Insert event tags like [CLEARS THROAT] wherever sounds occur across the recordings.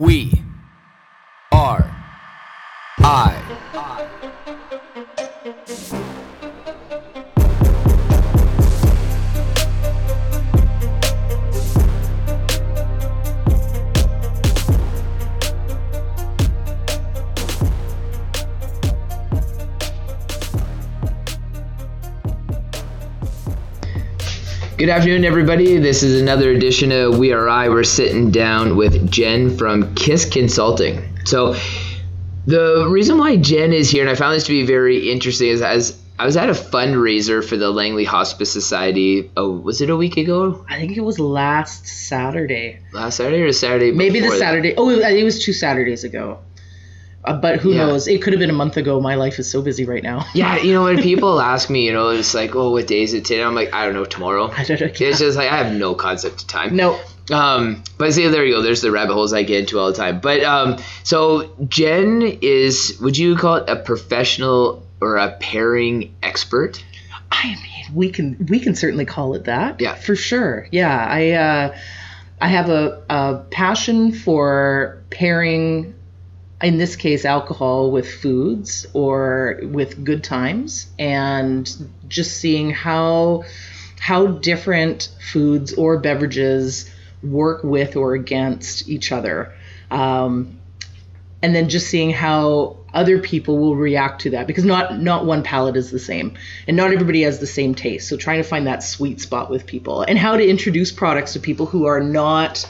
We are I. Good afternoon, everybody. This is another edition of We Are I. We're sitting down with Jen from Kiss Consulting. So, the reason why Jen is here, and I found this to be very interesting, is as I was at a fundraiser for the Langley Hospice Society. Oh, was it a week ago? I think it was last Saturday. Last Saturday or Saturday? Maybe the before that? Saturday. Oh, it was two Saturdays ago. Uh, but who Yeah. knows? It could have been a month ago. My life is so busy right now. Yeah, you know, when [LAUGHS] people ask me, you know, it's like, oh, what day is it today? I'm like, I don't know, tomorrow. I don't know. It's just like, I have no concept of time. No, Um, but see, there you go. There's the rabbit holes I get into all the time. But um, so Jen is, would you call it a professional or a pairing expert? I mean we can we can certainly call it that. Yeah. for sure. Yeah, I uh, I have a, a passion for pairing, in this case, alcohol with foods or with good times, and just seeing how how different foods or beverages work with or against each other. Um, and then just seeing how other people will react to that because not not one palate is the same and not everybody has the same taste so trying to find that sweet spot with people and how to introduce products to people who are not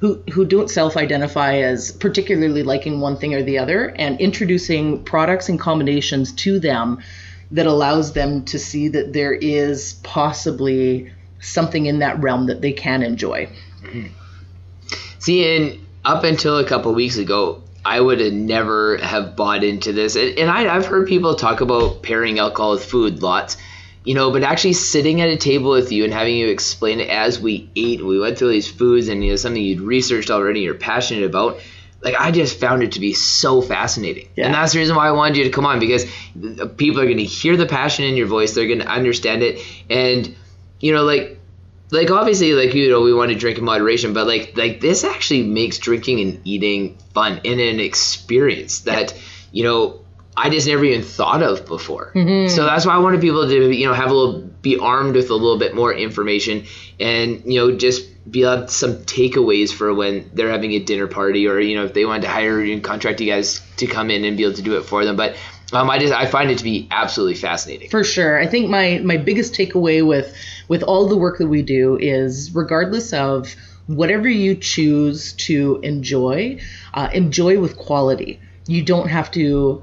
who who don't self-identify as particularly liking one thing or the other and introducing products and combinations to them that allows them to see that there is possibly something in that realm that they can enjoy. Mm-hmm. See, and up until a couple weeks ago, I would have never have bought into this. And, and I, I've heard people talk about pairing alcohol with food lots, you know, but actually sitting at a table with you and having you explain it as we ate, we went through these foods and you know something you'd researched already, you're passionate about. Like I just found it to be so fascinating, Yeah. and that's the reason why I wanted you to come on because people are going to hear the passion in your voice, they're going to understand it, and you know, like like obviously like you know we want to drink in moderation but like like this actually makes drinking and eating fun and an experience that you know i just never even thought of before so that's why i wanted people to you know have a little be armed with a little bit more information and you know just be able to some takeaways for when they're having a dinner party or you know if they wanted to hire and contract you guys to come in and be able to do it for them but um, I just I find it to be absolutely fascinating. For sure. I think my my biggest takeaway with with all the work that we do is regardless of whatever you choose to enjoy, uh, enjoy with quality. You don't have to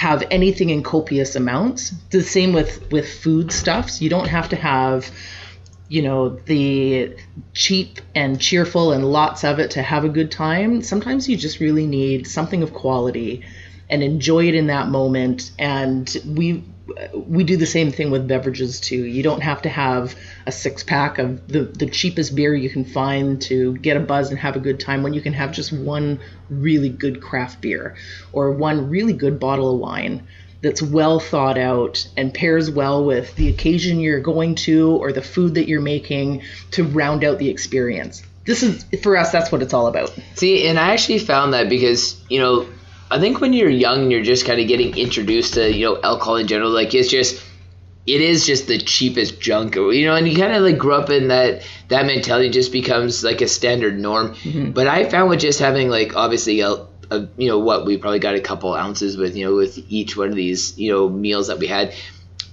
have anything in copious amounts. The same with with food stuffs. You don't have to have you know the cheap and cheerful and lots of it to have a good time sometimes you just really need something of quality and enjoy it in that moment and we we do the same thing with beverages too you don't have to have a six pack of the the cheapest beer you can find to get a buzz and have a good time when you can have just one really good craft beer or one really good bottle of wine that's well thought out and pairs well with the occasion you're going to or the food that you're making to round out the experience. This is for us that's what it's all about. See, and I actually found that because, you know, I think when you're young and you're just kind of getting introduced to, you know, alcohol in general, like it's just it is just the cheapest junk, you know, and you kind of like grow up in that that mentality just becomes like a standard norm. Mm-hmm. But I found with just having like obviously a, a you know what we probably got a couple ounces with you know with each one of these you know meals that we had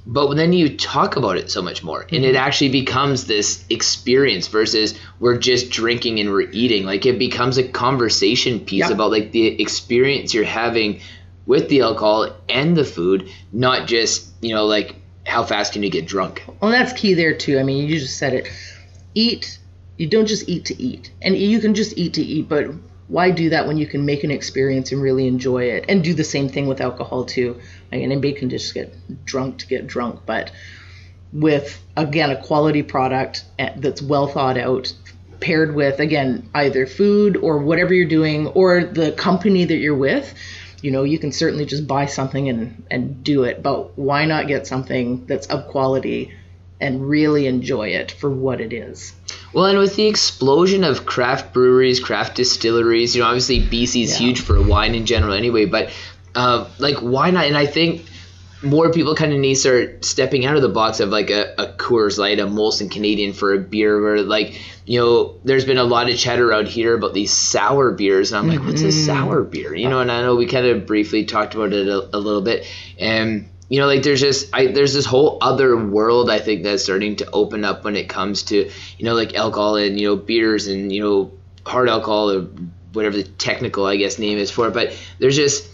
but then you talk about it so much more and it mm-hmm. actually becomes this experience versus we're just drinking and we're eating like it becomes a conversation piece Yeah. about like the experience you're having with the alcohol and the food not just you know like how fast can you get drunk Well, that's key there too. I mean, you just said it. Eat. You don't just eat to eat, and you can just eat to eat, but why do that when you can make an experience and really enjoy it? And do the same thing with alcohol too. Like, anybody can just get drunk to get drunk, but with again a quality product that's well thought out, paired with again either food or whatever you're doing or the company that you're with you know you can certainly just buy something and and do it but why not get something that's of quality and really enjoy it for what it is. Well, and with the explosion of craft breweries, craft distilleries, you know, obviously BC is Yeah. huge for wine in general anyway, but uh, like, why not? And I think more people kind of need to start stepping out of the box of like a, a Coors Light, a Molson Canadian for a beer, where like, you know, there's been a lot of chatter out here about these sour beers, and I'm like, what's a sour beer? You know, and I know we kind of briefly talked about it a, a little bit, and you know like there's just I there's this whole other world I think that's starting to open up when it comes to you know like alcohol and you know beers and you know hard alcohol or whatever the technical I guess name is for it but there's just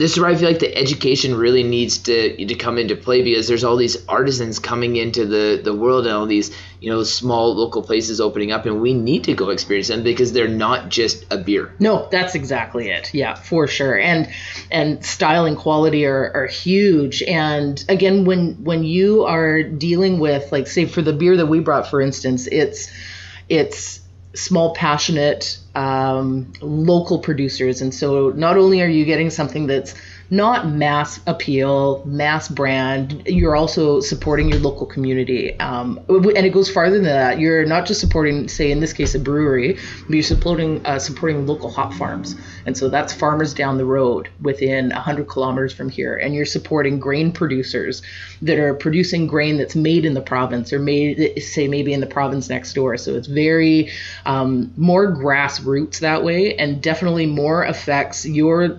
this is where I feel like the education really needs to to come into play because there's all these artisans coming into the the world and all these you know small local places opening up and we need to go experience them because they're not just a beer No, that's exactly it. Yeah, for sure. And and style and quality are, are huge. And again, when when you are dealing with like say for the beer that we brought, for instance, it's it's small, passionate, um, local producers. And so not only are you getting something that's not mass appeal, mass brand, you're also supporting your local community. Um, and it goes farther than that. You're not just supporting, say, in this case, a brewery, but you're supporting uh, supporting local hop farms. And so that's farmers down the road within 100 kilometers from here. And you're supporting grain producers that are producing grain that's made in the province or made, say, maybe in the province next door. So it's very um, more grassroots that way and definitely more affects your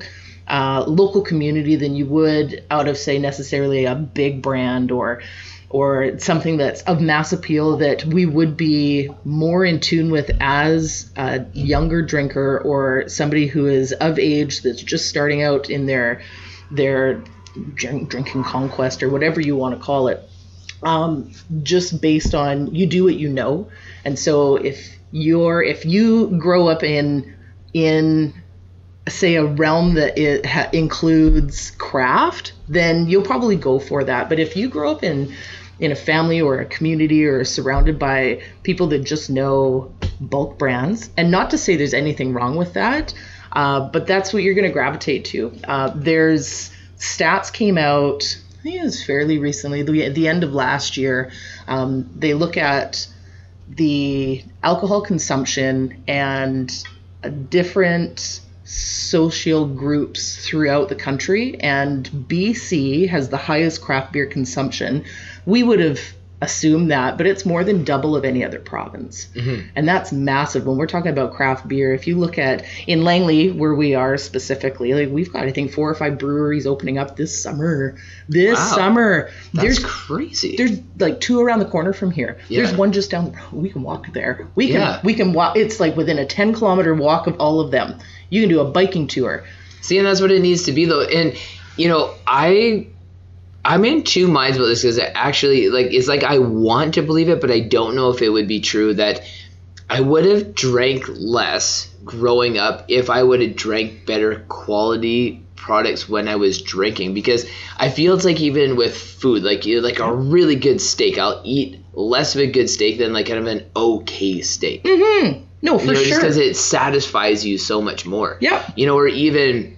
uh, local community than you would out of say necessarily a big brand or or something that's of mass appeal that we would be more in tune with as a younger drinker or somebody who is of age that's just starting out in their their drink, drinking conquest or whatever you want to call it um, just based on you do what you know. And so if you're if you grow up in in say a realm that it ha- includes craft, then you'll probably go for that. But if you grow up in in a family or a community or surrounded by people that just know bulk brands, and not to say there's anything wrong with that, uh, but that's what you're going to gravitate to. Uh, there's stats came out. I think it was fairly recently, the, the end of last year. Um, they look at the alcohol consumption and different social groups throughout the country, and BC has the highest craft beer consumption. We would have assumed that, but it's more than double of any other province. Mm-hmm. And that's massive when we're talking about craft beer. If you look at in Langley, where we are specifically, like we've got, I think, four or five breweries opening up this summer. This Wow. summer. that's There's crazy there's like two around the corner from here. There's one just down the road. We can walk there. We can Yeah. we can walk. It's like within a 10 kilometer walk of all of them. You can do a biking tour. See, and that's what it needs to be, though. And you know, I, I'm in two minds about this because actually, like, it's like I want to believe it, but I don't know if it would be true that I would have drank less growing up if I would have drank better quality products when I was drinking. Because I feel it's like even with food, like like a really good steak, I'll eat less of a good steak than like kind of an okay steak. Mm-hmm. No, for you know, just because it satisfies you so much more. Yep. You know, or even,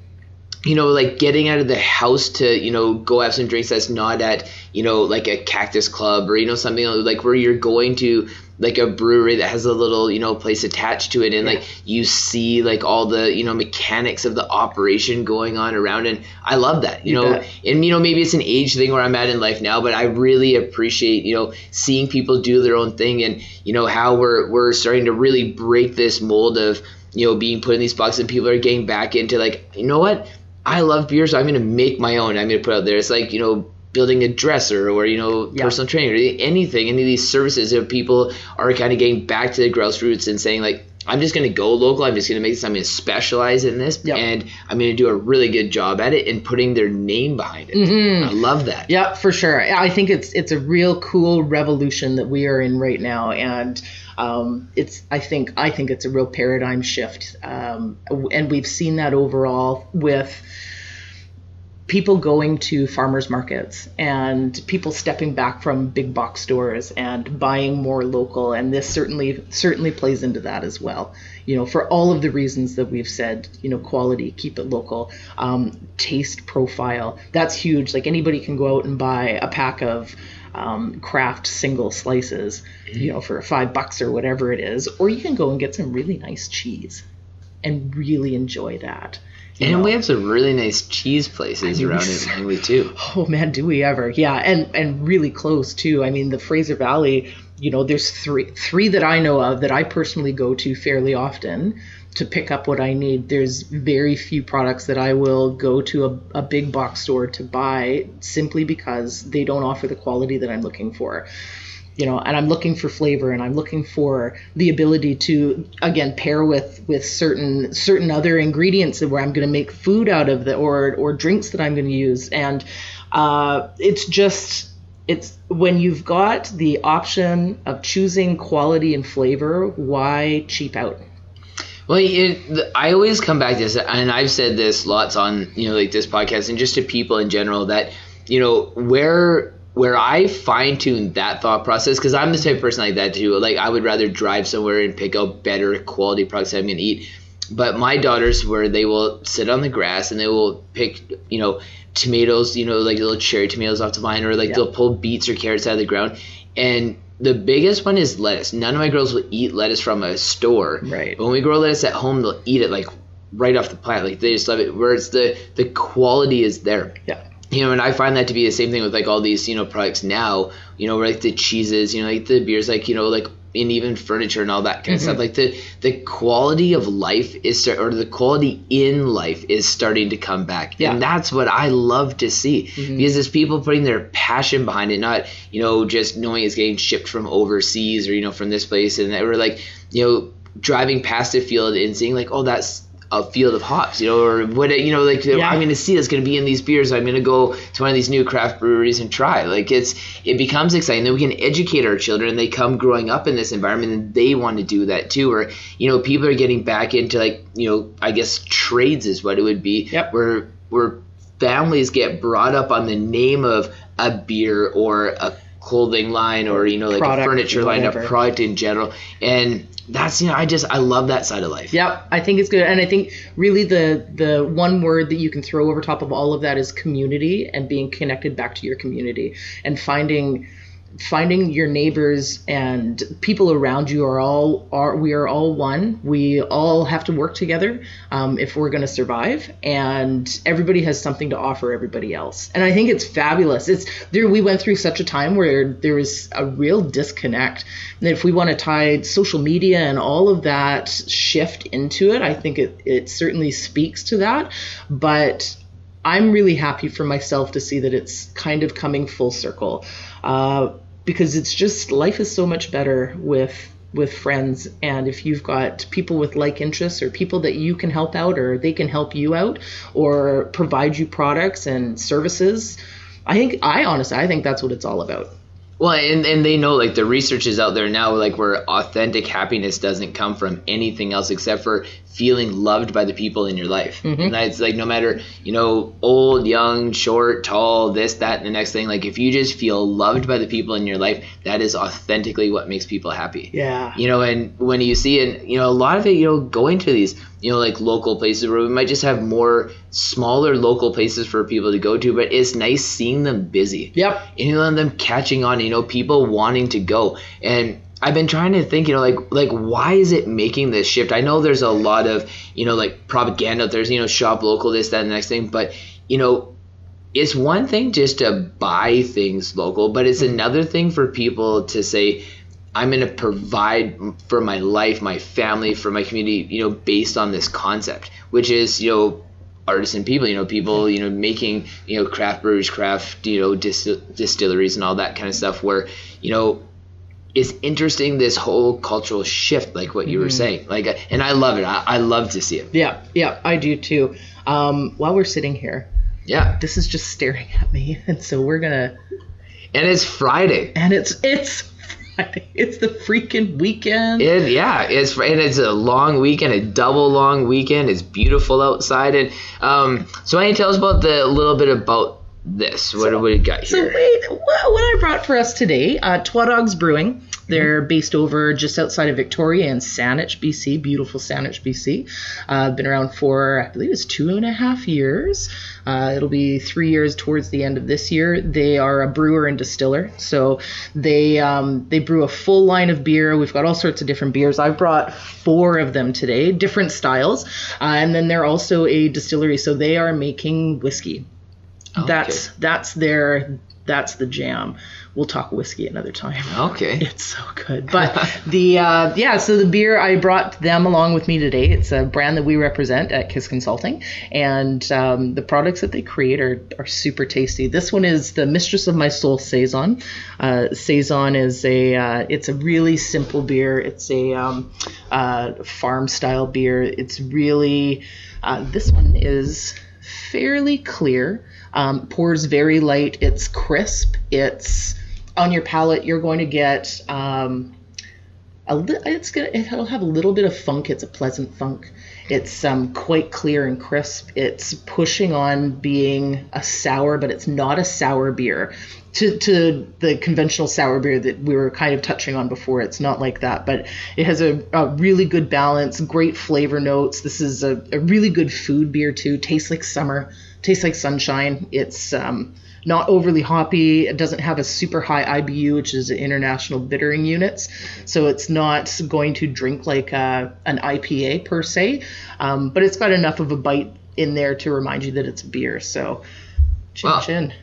you know, like getting out of the house to, you know, go have some drinks that's not at, you know, like a cactus club or, you know, something like where you're going to like a brewery that has a little, you know, place attached to it and like you see like all the, you know, mechanics of the operation going on around and I love that. You, You know, bet. and you know, maybe it's an age thing where I'm at in life now, but I really appreciate, you know, seeing people do their own thing and, you know, how we're we're starting to really break this mold of, you know, being put in these boxes and people are getting back into like, you know what? I love beer, so I'm gonna make my own. I'm gonna put out there. It's like, you know, building a dresser or, you know, Yeah. personal training or anything, any of these services that people are kind of getting back to the grassroots and saying like, I'm just gonna go local. I'm just gonna make this. I'm gonna specialize in this, Yep. and I'm gonna do a really good job at it and putting their name behind it. Mm-hmm. I love that. Yeah, for sure. I think it's it's a real cool revolution that we are in right now, and um, it's I think I think it's a real paradigm shift, um, and we've seen that overall with people going to farmers markets and people stepping back from big box stores and buying more local. And this certainly certainly plays into that as well. You know for all of the reasons that we've said you know quality keep it local um, taste profile that's huge. Like anybody can go out and buy a pack of um, craft single slices, you know, for five bucks or whatever it is, or you can go and get some really nice cheese and really enjoy that. And know. we have some really nice cheese places I mean, around [LAUGHS] Langley too. Oh man, do we ever? Yeah, and and really close too. I mean, the Fraser Valley. You know, there's three three that I know of that I personally go to fairly often to pick up what I need. There's very few products that I will go to a, a big box store to buy simply because they don't offer the quality that I'm looking for. You know, and I'm looking for flavor, and I'm looking for the ability to again pair with with certain certain other ingredients where I'm going to make food out of the or or drinks that I'm going to use, and uh, it's just it's when you've got the option of choosing quality and flavor, why cheap out? Well, it, I always come back to this, and I've said this lots on you know like this podcast and just to people in general that you know where where I fine tune that thought process because I'm the type of person like that too. Like I would rather drive somewhere and pick out better quality products that I'm gonna eat. But my daughters, where they will sit on the grass and they will pick, you know, tomatoes, you know, like little cherry tomatoes off the vine, or like Yeah. they'll pull beets or carrots out of the ground. And the biggest one is lettuce. None of my girls will eat lettuce from a store. Right. But when we grow lettuce at home, they'll eat it like right off the plant. Like they just love it. Whereas the the quality is there. Yeah. You know, and I find that to be the same thing with like all these, you know, products now, you know, where like the cheeses, you know, like the beers, like, you know, like and even furniture and all that kind of stuff. Mm-hmm. Like the the quality of life is or the quality in life is starting to come back. Yeah. And that's what I love to see. Mm-hmm. Because it's people putting their passion behind it, not, you know, just knowing it's getting shipped from overseas or, you know, from this place and that we're like, you know, driving past a field and seeing like, oh that's a field of hops, you know, or what you know, like Yeah. I'm gonna see that's gonna be in these beers. I'm gonna go to one of these new craft breweries and try. Like it's it becomes exciting. Then we can educate our children. and They come growing up in this environment, and they want to do that too. Or you know, people are getting back into like you know, I guess trades is what it would be. Yep. Where where families get brought up on the name of a beer or a clothing line or you know like Product, a furniture line, a product in general, and that's you know I just I love that side of life. Yep, I think it's good, and I think really the the one word that you can throw over top of all of that is community and being connected back to your community and finding finding your neighbors and people around you are all are we are all one. We all have to work together um, if we're going to survive and everybody has something to offer everybody else. And i think it's fabulous. It's there we went through such a time where there was a real disconnect. And if we want to tie social media and all of that shift into it i think it, it certainly speaks to that. But I'm really happy for myself to see that it's kind of coming full circle, uh, because it's just life is so much better with with friends, and if you've got people with like interests or people that you can help out or they can help you out or provide you products and services, I think I honestly I think that's what it's all about. Well, and, and they know like the research is out there now, like where authentic happiness doesn't come from anything else except for feeling loved by the people in your life. Mm-hmm. And that's like no matter you know old, young, short, tall, this, that, and the next thing. Like if you just feel loved by the people in your life, that is authentically what makes people happy. Yeah. You know, and when you see it, you know, a lot of it, you know, going to these, you know, like local places where we might just have more smaller local places for people to go to, but it's nice seeing them busy. Yep. and you know them catching on you know people wanting to go. And i've been trying to think you know like like why is it making this shift? I know there's a lot of you know like propaganda There's, you know shop local this that and the next thing but you know it's one thing just to buy things local but it's mm-hmm. another thing for people to say i'm going to provide for my life my family for my community you know based on this concept which is you know artisan people, you know, people, you know, making, you know, craft breweries, craft, you know, dis- distilleries and all that kind of stuff where, you know, it's interesting this whole cultural shift, like what you were saying. Like, and I love it. I, I love to see it. Yeah. Yeah. I do too. Um, while we're sitting here, Yeah. this is just staring at me, [LAUGHS] and so we're gonna And it's Friday. and it's it's. [LAUGHS] It's the freaking weekend. It, yeah, it's and it's a long weekend, a double long weekend. It's beautiful outside, and um, so why don't you tell us about the a little bit about this? What, what do you got So here? wait, what, what I brought for us today, uh, Twa Dogs Brewing. They're based over just outside of Victoria in Saanich, BC. Beautiful Saanich, BC. Uh, been around for I believe it's two and a half years. Uh, it'll be three years towards the end of this year. They are a brewer and distiller, so they um, they brew a full line of beer. We've got all sorts of different beers. I've brought four of them today, different styles, uh, and then they're also a distillery, so they are making whiskey. That's that's their that's the jam. We'll talk whiskey another time. Okay. [LAUGHS] It's so good. But the uh, yeah, so the beer I brought them along with me today. It's a brand that we represent at Kiss Consulting, and um, the products that they create are, are super tasty. This one is the Mistress of My Soul saison. Uh, saison is a uh, it's a really simple beer. It's a um, uh, farm style beer. It's really uh, this one is fairly clear. Um, pours very light. It's crisp. It's on your palate. You're going to get um, a li- it's gonna it'll have a little bit of funk. It's a pleasant funk. It's um, quite clear and crisp. It's pushing on being a sour, but it's not a sour beer. To, to the conventional sour beer that we were kind of touching on before, it's not like that, but it has a, a really good balance, great flavor notes. This is a, a really good food beer too. Tastes like summer, tastes like sunshine. It's um, not overly hoppy. It doesn't have a super high IBU, which is international bittering units. So it's not going to drink like a, an IPA per se, um, but it's got enough of a bite in there to remind you that it's beer. So chin chin.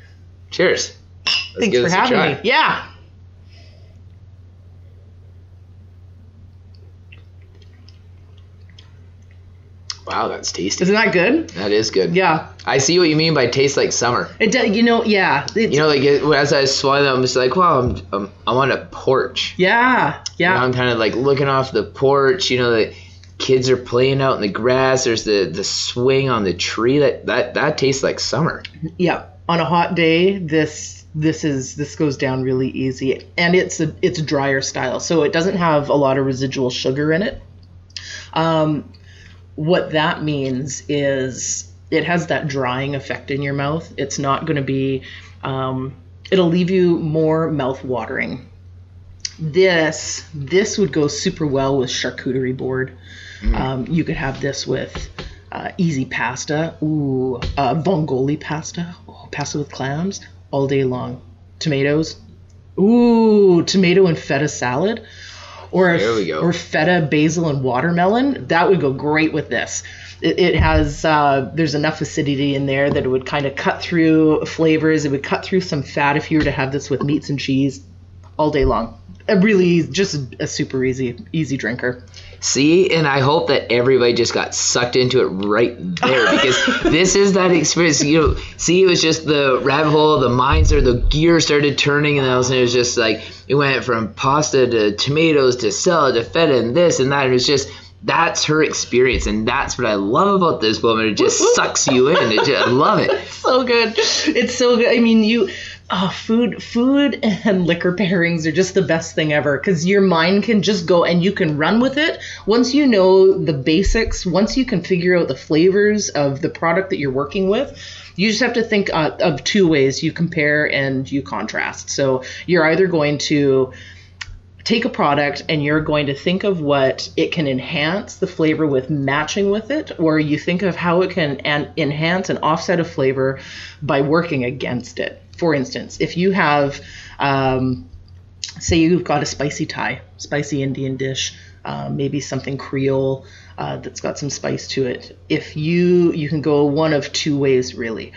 Cheers. Let's Thanks for having try. me. Yeah. Wow, that's tasty. Isn't that good? That is good. Yeah. I see what you mean by taste like summer. It does. You know. Yeah. You know, like it, as I was swallowing them, I'm just like, wow, I'm, I'm, I'm on a porch. Yeah. Yeah. I'm kind of like looking off the porch. You know, the kids are playing out in the grass. There's the, the swing on the tree. That, that that tastes like summer. Yeah, on a hot day, this this is this goes down really easy, and it's a it's a drier style, so it doesn't have a lot of residual sugar in it. Um, what that means is it has that drying effect in your mouth. It's not going to be. Um, it'll leave you more mouth watering. This this would go super well with charcuterie board. Um, you could have this with uh, easy pasta, ooh, uh, vongole pasta, oh, pasta with clams, all day long. Tomatoes, ooh, tomato and feta salad, or There we go. or feta, basil, and watermelon. That would go great with this. It, it has uh, there's enough acidity in there that it would kind of cut through flavors. It would cut through some fat if you were to have this with meats and cheese, all day long. A really just a super easy easy drinker. See, and I hope that everybody just got sucked into it right there because [LAUGHS] this is that experience. You know, see, it was just the rabbit hole, the minds or the gear started turning, and then all of a sudden it was just like it went from pasta to tomatoes to salad to feta and this and that. And it was just that's her experience, and that's what I love about this woman. It just [LAUGHS] sucks you in. It just, I love it. so good. It's so good. I mean, you, oh, food, food and liquor pairings are just the best thing ever because your mind can just go and you can run with it. Once you know the basics, once you can figure out the flavors of the product that you're working with, you just have to think uh, of two ways you compare and you contrast. So you're either going to take a product and you're going to think of what it can enhance the flavor with matching with it, or you think of how it can an- enhance and offset a flavor by working against it. For instance, if you have, um, say, you've got a spicy Thai, spicy Indian dish, uh, maybe something Creole uh, that's got some spice to it. If you you can go one of two ways really.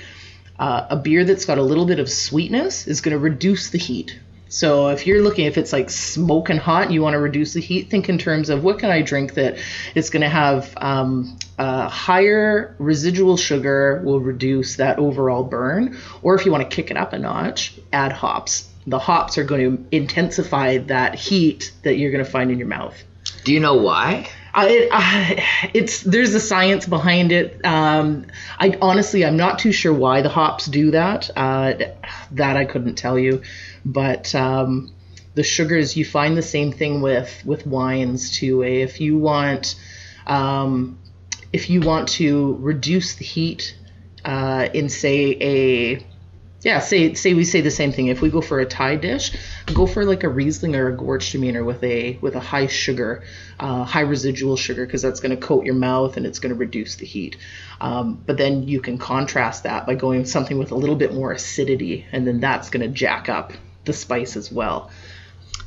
Uh, a beer that's got a little bit of sweetness is going to reduce the heat. So if you're looking, if it's like smoking hot, you want to reduce the heat. Think in terms of what can I drink that it's going to have um, uh, higher residual sugar will reduce that overall burn. Or if you want to kick it up a notch, add hops. The hops are going to intensify that heat that you're going to find in your mouth. Do you know why? I, I, it's there's a science behind it. Um, I honestly I'm not too sure why the hops do that. Uh, that I couldn't tell you, but um, the sugars you find the same thing with with wines too. eh? If you want um, if you want to reduce the heat uh, in say a Yeah, say say we say the same thing. If we go for a Thai dish, go for like a Riesling or a Gewürztraminer with a with a high sugar, uh, high residual sugar, because that's going to coat your mouth and it's going to reduce the heat. Um, but then you can contrast that by going something with a little bit more acidity, and then that's going to jack up the spice as well.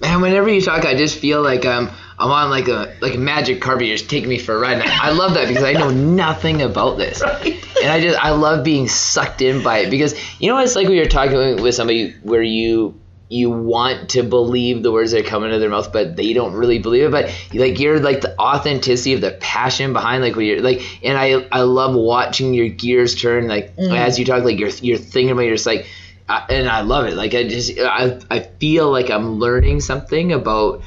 Man, whenever you talk, I just feel like um, I'm on like a like a magic carpet. You're just taking me for a ride. And I, I love that because I know [LAUGHS] nothing about this, and I just I love being sucked in by it because you know it's like when you're talking with somebody where you you want to believe the words that are coming of their mouth, but they don't really believe it. But like you're like the authenticity of the passion behind like when you're like, and I I love watching your gears turn like as you talk like you're you're thinking about it, you're just like, And I love it. Like I just I I feel like I'm learning something about.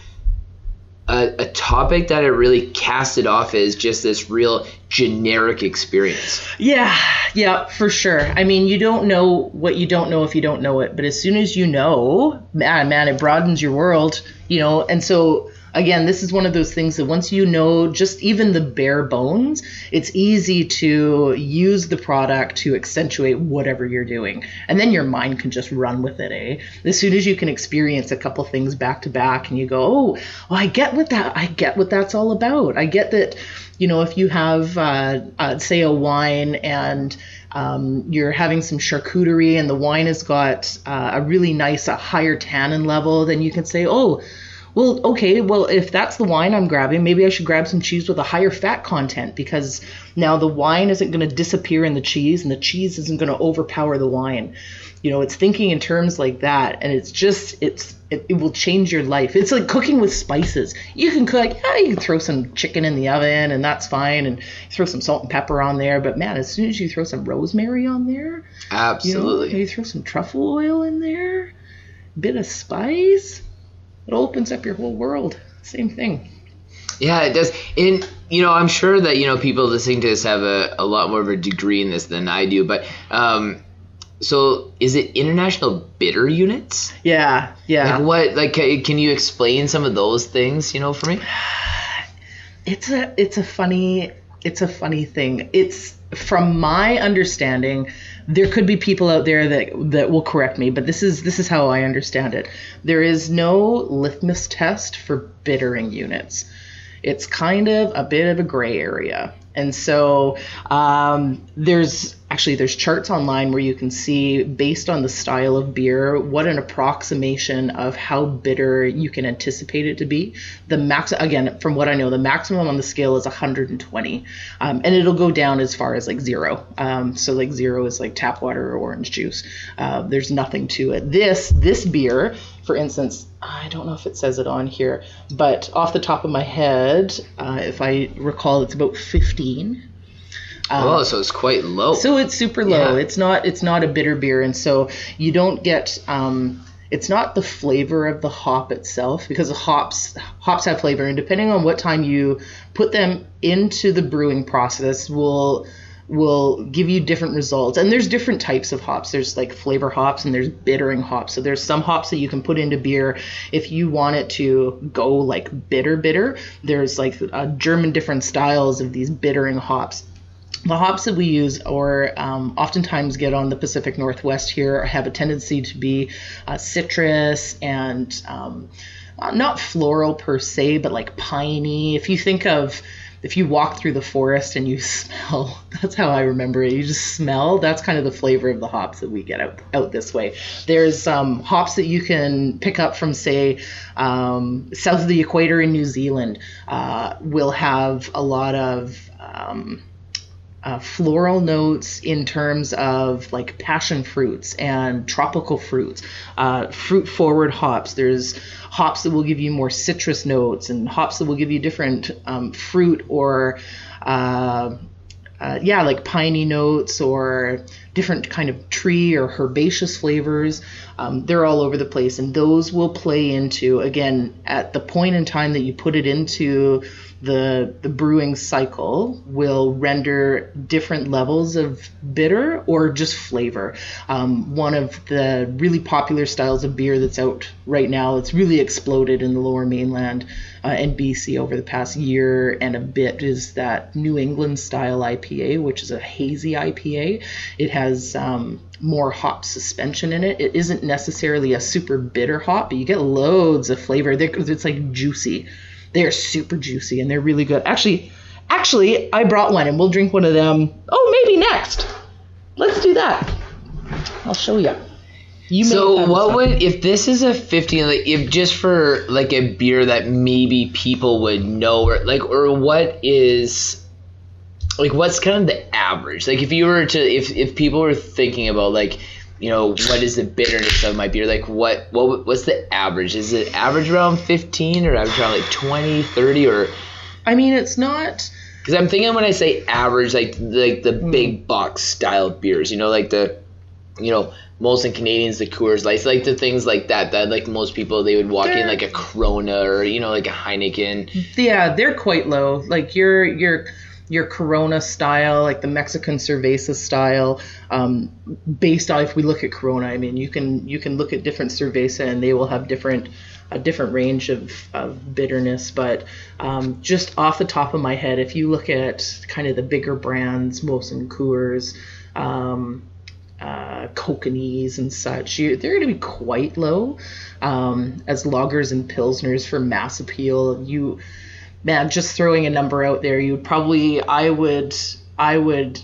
A, a topic that it really casted off as just this real generic experience. Yeah, yeah, for sure. I mean, you don't know what you don't know if you don't know it, but as soon as you know, man, man, it broadens your world, you know. And so, again, this is one of those things that once you know just even the bare bones, it's easy to use the product to accentuate whatever you're doing. And then your mind can just run with it, eh? As soon as you can experience a couple things back to back and you go, "Oh, well, I get what that I get what that's all about. I get that you know, if you have, uh, uh, say, a wine and um, you're having some charcuterie and the wine has got uh, a really nice, a higher tannin level, then you can say, oh, well, okay, well, if that's the wine I'm grabbing, maybe I should grab some cheese with a higher fat content because now the wine isn't going to disappear in the cheese and the cheese isn't going to overpower the wine. You know, it's thinking in terms like that, and it's just it's it, it will change your life. It's like cooking with spices. You can cook, yeah, you can throw some chicken in the oven, and that's fine, and throw some salt and pepper on there. But man, as soon as you throw some rosemary on there, Absolutely. you know, you throw some truffle oil in there, bit of spice, it opens up your whole world. Same thing. Yeah, it does. And you know, I'm sure that you know people listening to this have a, a lot more of a degree in this than I do. But um, so is it international bitter units? Yeah, yeah. Like what? Like, can you explain some of those things? You know, for me. [SIGHS] it's a it's a funny it's a funny thing. It's from my understanding, there could be people out there that that will correct me, but this is this is how I understand it. There is no litmus test for bittering units. It's kind of a bit of a gray area. And so um, there's actually there's charts online where you can see based on the style of beer what an approximation of how bitter you can anticipate it to be. The max again from what I know the maximum on the scale is 120, um, and it'll go down as far as like zero. Um, so like zero is like tap water or orange juice. Uh, there's nothing to it. This this beer for instance, I don't know if it says it on here, but off the top of my head, uh, if I recall, it's about 15. Um, oh, so it's quite low. so it's super low. Yeah. It's not it's not a bitter beer, and so you don't get um, it's not the flavor of the hop itself because the hops hops have flavor, and depending on what time you put them into the brewing process, will will give you different results. And there's different types of hops. There's like flavor hops and there's bittering hops. So there's some hops that you can put into beer if you want it to go like bitter bitter. There's like uh, German different styles of these bittering hops the hops that we use or um, oftentimes get on the Pacific Northwest here have a tendency to be uh, citrus and um, uh, not floral per se, but like piney. If you think of if you walk through the forest and you [LAUGHS] smell, that's how I remember it. You just smell. That's kind of the flavor of the hops that we get out out this way. There's um, hops that you can pick up from, say, um, south of the equator in New Zealand. Uh, will have a lot of um, uh, floral notes in terms of like passion fruits and tropical fruits, uh, fruit forward hops. There's hops that will give you more citrus notes and hops that will give you different um, fruit or uh, uh, yeah, like piney notes or different kind of tree or herbaceous flavors. Um, they're all over the place, and those will play into again at the point in time that you put it into the the brewing cycle will render different levels of bitter or just flavor. Um, one of the really popular styles of beer that's out right now, it's really exploded in the Lower Mainland uh, and BC over the past year and a bit, is that New England style IPA, which is a hazy IPA. It has um, more hop suspension in it. It isn't necessarily a super bitter hop, but you get loads of flavor. They're, it's like juicy. They're super juicy and they're really good. Actually, actually, I brought one and we'll drink one of them. Oh, maybe next. Let's do that. I'll show you. You So what would if this is a 15 like if just for like a beer that maybe people would know or like or what is like what's kind of the average like if you were to if if people were thinking about like you know what is the bitterness of my beer like what what what's the average is it average around 15 or average around like 20 30 or I mean, it's not. because I'm thinking when I say average, like like the Hmm. big box style beers, you know, like the, you know, Molson Canadians, the Coors Lights, like the things like that. That like most people they would walk in They're- like a Corona or you know like a Heineken. Yeah, they're quite low. Like your your your Corona style, like the Mexican Cerveza style, um, based on if we look at Corona, I mean, you can you can look at different Cerveza and they will have different a different range of, of bitterness. But um, just off the top of my head, if you look at kind of the bigger brands, Molson Coors. Um, uh, and such, you, they're going to be quite low. Um, as lagers and pilsners for mass appeal, you man, just throwing a number out there, you would probably, I would, I would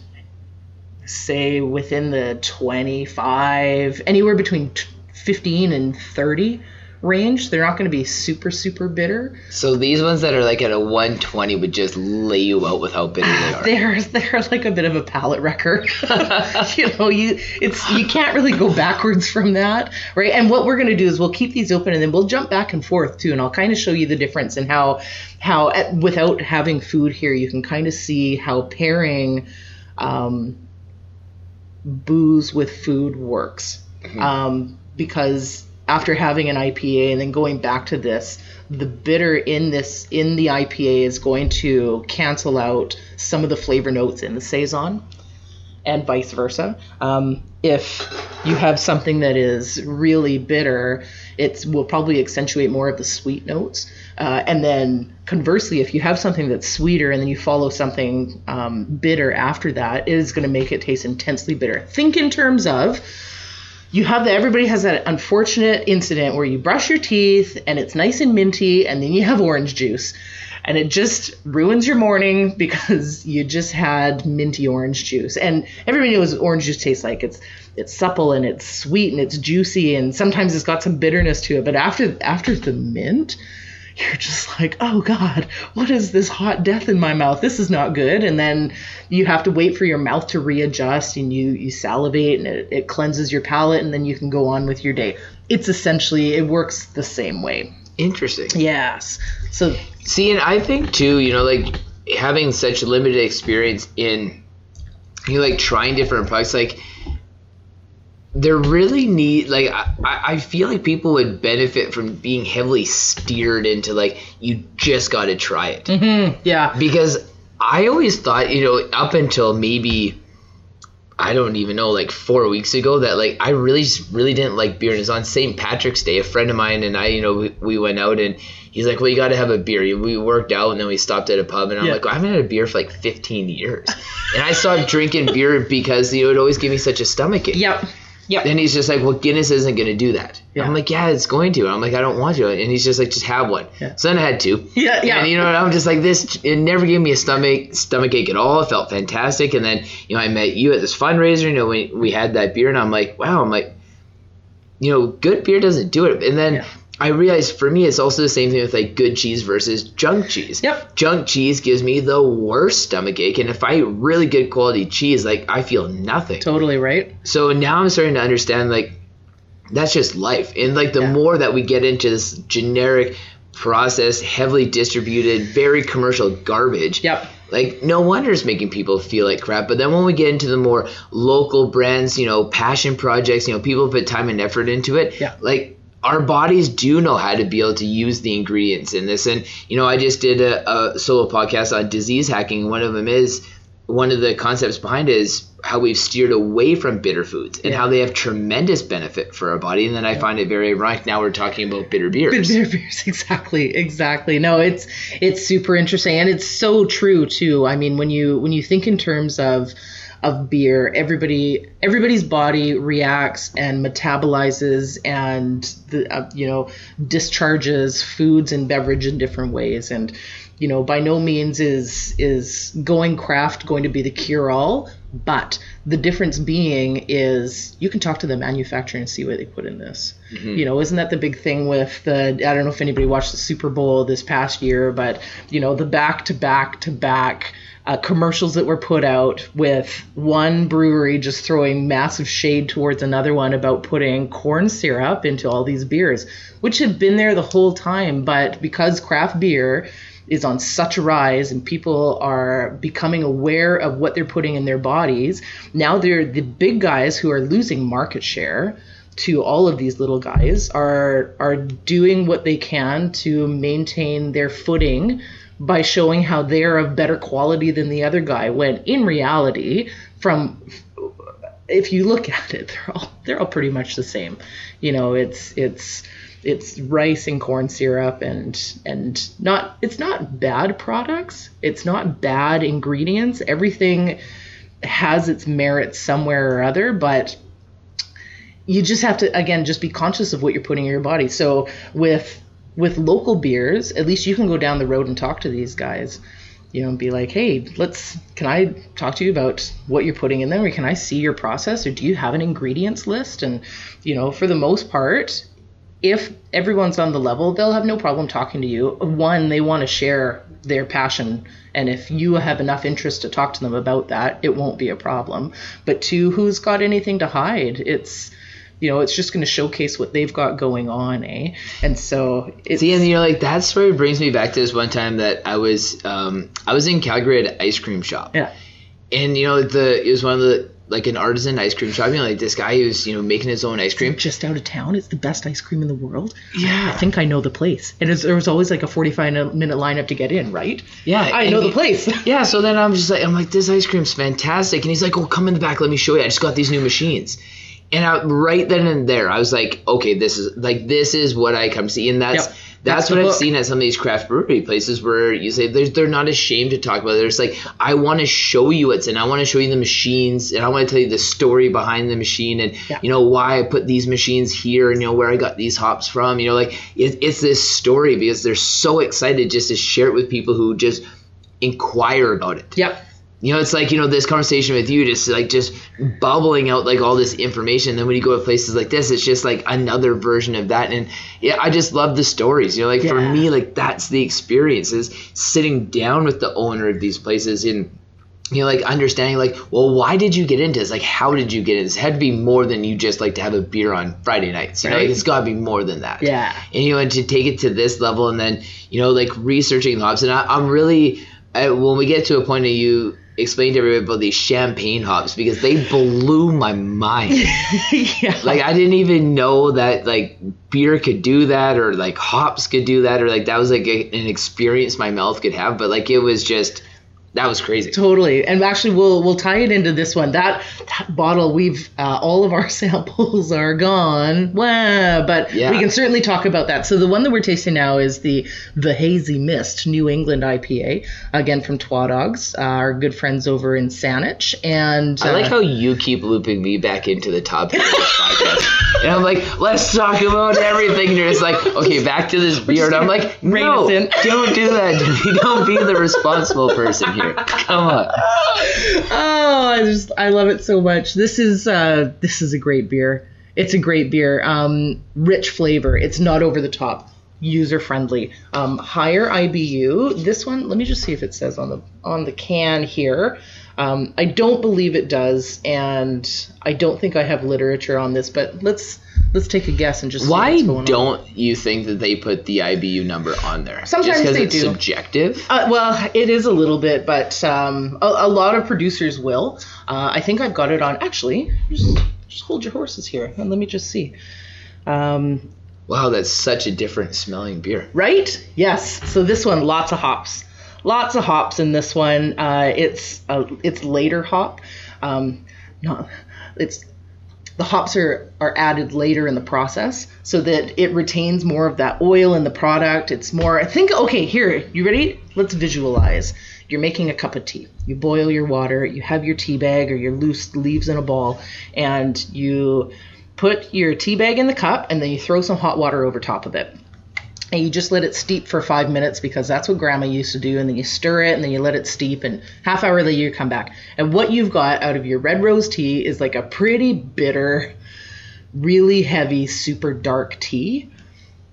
say within the 25, anywhere between t- 15 and 30 range. They're not going to be super, super bitter. So these ones that are like at a 120 would just lay you out with how bitter they [SIGHS] are. They're they're like a bit of a palate wrecker. [LAUGHS] you know, you it's you can't really go backwards from that, right? And what we're gonna do is we'll keep these open and then we'll jump back and forth too, and I'll kind of show you the difference and how how at, without having food here, you can kind of see how pairing um, booze with food works. Um, because after having an IPA and then going back to this, the bitter in this in the IPA is going to cancel out some of the flavor notes in the saison, and vice versa. Um, if you have something that is really bitter, it will probably accentuate more of the sweet notes. Uh, and then conversely, if you have something that's sweeter and then you follow something um, bitter after that, it is going to make it taste intensely bitter. Think in terms of you have that everybody has that unfortunate incident where you brush your teeth and it's nice and minty and then you have orange juice. And it just ruins your morning [LAUGHS] because you just had minty orange juice. And everybody knows what orange juice tastes like. It's it's supple and it's sweet and it's juicy and sometimes it's got some bitterness to it. But after after the mint you're just like, oh God, what is this hot death in my mouth? This is not good. And then you have to wait for your mouth to readjust and you, you salivate and it, it cleanses your palate and then you can go on with your day. It's essentially, it works the same way. Interesting. Yes. So, See, and I think too, you know, like having such limited experience in you know, like trying different products, like there really need like I, I feel like people would benefit from being heavily steered into like you just got to try it mm-hmm, yeah. because I always thought you know up until maybe I don't even know like four weeks ago that like I really just really didn't like beer and it's on St. Patrick's Day a friend of mine and I you know we, we went out and he's like well you got to have a beer we worked out and then we stopped at a pub and I'm Yeah. like well, I haven't had a beer for like 15 years and I stopped drinking beer because you know, it would always give me such a stomach ache Yep. Yep. and he's just like, well, Guinness isn't going to do that. Yeah. I'm like, yeah, it's going to. And I'm like, I don't want to. And he's just like, just have one. Yeah. So then I had two. Yeah, yeah. And you know, what? I'm just like, this, it never gave me a stomach stomach ache at all. It felt fantastic. And then, you know, I met you at this fundraiser. You know, we, we had that beer, and I'm like, wow, I'm like, you know, good beer doesn't do it. And then Yeah. I realize for me, it's also the same thing with like good cheese versus junk cheese. Yep. Junk cheese gives me the worst stomach ache. And if I eat really good quality cheese, like, I feel nothing Totally right. so now i'm starting to understand like that's just life and like the Yeah. more that we get into this generic processed heavily distributed very commercial garbage Yep. like no wonder it's making people feel like crap but then when we get into the more local brands you know passion projects you know people put time and effort into it Yeah. like our bodies do know how to be able to use the ingredients in this. And, you know, I just did a, a solo podcast on disease hacking. One of them is one of the concepts behind it is how we've steered away from bitter foods and how they have tremendous benefit for our body. And then I find it very ironic now we're talking about bitter beers. Bitter beers, [LAUGHS] exactly, exactly. No, it's it's super interesting, and it's so true too. I mean, when you when you think in terms of of beer, everybody everybody's body reacts and metabolizes and the uh, you know discharges foods and beverage in different ways, and you know by no means is is going craft going to be the cure all, but the difference being is you can talk to the manufacturer and see what they put in this. You know, isn't that the big thing with the I don't know if anybody watched the Super Bowl this past year, but you know, the back to back to back uh, commercials that were put out with one brewery just throwing massive shade towards another one about putting corn syrup into all these beers, which had been there the whole time, but because craft beer is on such a rise and people are becoming aware of what they're putting in their bodies, now they're the big guys who are losing market share to all of these little guys are are doing what they can to maintain their footing by showing how they're of better quality than the other guy when in reality from if you look at it [LAUGHS] they're all they're all pretty much the same. You know it's it's it's rice and corn syrup and and not it's not bad products. It's not bad ingredients. Everything has its merits somewhere or other but you just have to again just be conscious of what you're putting in your body. So with with local beers at least you can go down the road and talk to these guys you know and be like hey let's can i talk to you about what you're putting in there? Or can i see your process? Or do you have an ingredients list? And you know for the most part if everyone's on the level they'll have no problem talking to you. One they want to share their passion. And if you have enough interest to talk to them about that it won't be a problem. But two who's got anything to hide? It's you know, it's just going to showcase what they've got going on, eh? And so it's See, and you know, like that's where it brings me back to this one time that I was, um, I was in Calgary at an ice cream shop, yeah, and you know, the it was one of the like an artisan ice cream shop. You know, like this guy who's you know making his own ice cream. just out of town. It's the best ice cream in the world. Yeah. I think I know the place. And it's, there was always like a 45 minute lineup to get in, right? Yeah, I know he- the place. [LAUGHS] Yeah, so then I'm just like, I'm like, this ice cream's fantastic, and he's like, oh, come in the back, let me show you. I just got these new machines, and I, right then and there, I was like, okay, this is like this is what I come see, and that's. Yep. That's, That's what I've book. seen at some of these craft brewery places where you say they're, they're not ashamed to talk about it. There's like, I want to show you what's in. I want to show you the machines and I want to tell you the story behind the machine and, Yeah. you know, why I put these machines here and, you know, where I got these hops from. You know, like it, it's this story because they're so excited just to share it with people who just inquire about it. Yep. You know, it's like, you know, this conversation with you just like just bubbling out like all this information. Then when you go to places like this, it's just like another version of that. And yeah, I just love the stories. You know, like for me, like that's the experience is sitting down with the owner of these places and you know, like understanding like, well, why did you get into this? Like, how did you get into this? It had to be more than you just like to have a beer on Friday nights. You know, like it's got to be more than that Yeah. and you know and to take it to this level and then you know like researching the hops and I, i'm really I, when we get to a point of you explain to everybody about these champagne hops because they blew my mind [LAUGHS] yeah. like i didn't even know that like beer could do that or like hops could do that or like that was like a, an experience my mouth could have but like it was just that was crazy Totally, and actually, we'll we'll tie it into this one. That that bottle, we've uh, all of our [LAUGHS] samples are gone. Wow, but Yeah. we can certainly talk about that. So the one that we're tasting now is the the Hazy Mist New England IPA, again from Twa Dogs, uh, our good friends over in Saanich. And I like uh, how you keep looping me back into the of this [LAUGHS] podcast. And I'm like, let's talk about everything. And you're just like, okay, back to this beer. I'm like, [LAUGHS] no, don't do that. [LAUGHS] Don't be the responsible person here. Come on. oh, I just I love it so much. This is uh this is a great beer. It's a great beer. Um, rich flavor. It's not over the top. User friendly. Um, higher IBU. This one. Let me just see if it says on the on the can here. Um, I don't believe it does, and I don't think I have literature on this. But let's let's take a guess and just see Why going on. don't you think that they put the IBU number on there? Sometimes Just because they it's do. subjective? Uh, well, it is a little bit, but um, a, a lot of producers will. Uh, I think I've got it on. Actually, just, just hold your horses here and let me just see. Um, Wow, that's such a different smelling beer. Right? Yes. So this one, lots of hops, lots of hops in this one. Uh, it's uh, it's later hop. Um, not it's the hops are are added later in the process so that it retains more of that oil in the product. It's more. I think. Okay, here you ready? Let's visualize. You're making a cup of tea. You boil your water. You have your tea bag or your loose leaves in a ball, and you put your tea bag in the cup, and then you throw some hot water over top of it and you just let it steep for five minutes because that's what grandma used to do and then you stir it and then you let it steep and half hour later you come back. And what you've got out of your red rose tea is like a pretty bitter really heavy super dark tea.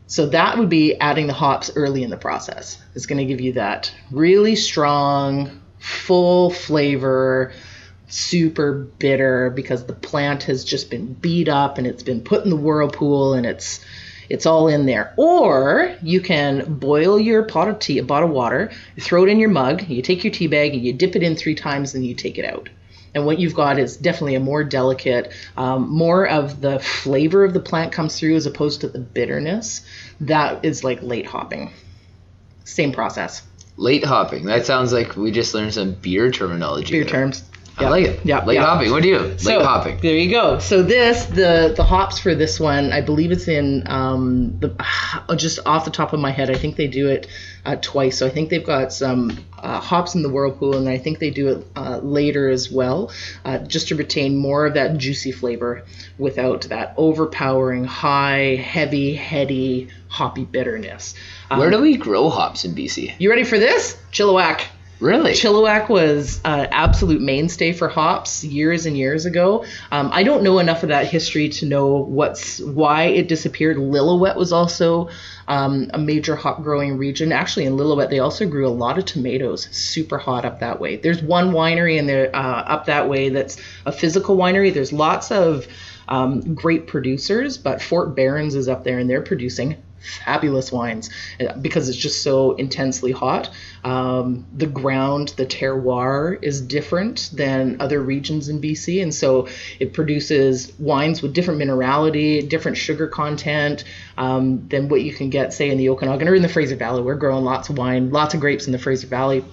So that would be adding the hops early in the process. It's going to give you that really strong full flavor super bitter because the plant has just been beat up and it's been put in the whirlpool and it's it's all in there. Or you can boil your pot of tea, a pot of water, throw it in your mug, you take your tea bag and you dip it in three times, and you take it out. And what you've got is definitely a more delicate, um, more of the flavor of the plant comes through as opposed to the bitterness. That is like late hopping. Same process. Late hopping. That sounds like we just learned some beer terminology. Beer there. terms. I like it. Yeah. Late yeah. hopping. What do you? Late so, hopping. There you go. So this the the hops for this one, I believe it's in um the just off the top of my head, I think they do it uh, twice. So I think they've got some uh, hops in the whirlpool, and I think they do it uh, later as well, uh, just to retain more of that juicy flavor without that overpowering, high, heavy, heady, hoppy bitterness. Um, Where do we grow hops in BC? you ready for this? Chilliwack. Really? Chilliwack was an absolute mainstay for hops years and years ago. Um, I don't know enough of that history to know what's why it disappeared. Lillooet was also um, a major hop growing region. Actually, in Lillooet, they also grew a lot of tomatoes, super hot up that way. There's one winery in there uh, up that way that's a physical winery. There's lots of um, great producers, but Fort Berens is up there and they're producing fabulous wines uh, because it's just so intensely hot. Um, the ground, the terroir is different than other regions in BC, and so it produces wines with different minerality, different sugar content um, than what you can get, say, in the Okanagan or in the Fraser Valley. We're growing lots of wine, lots of grapes in the Fraser Valley.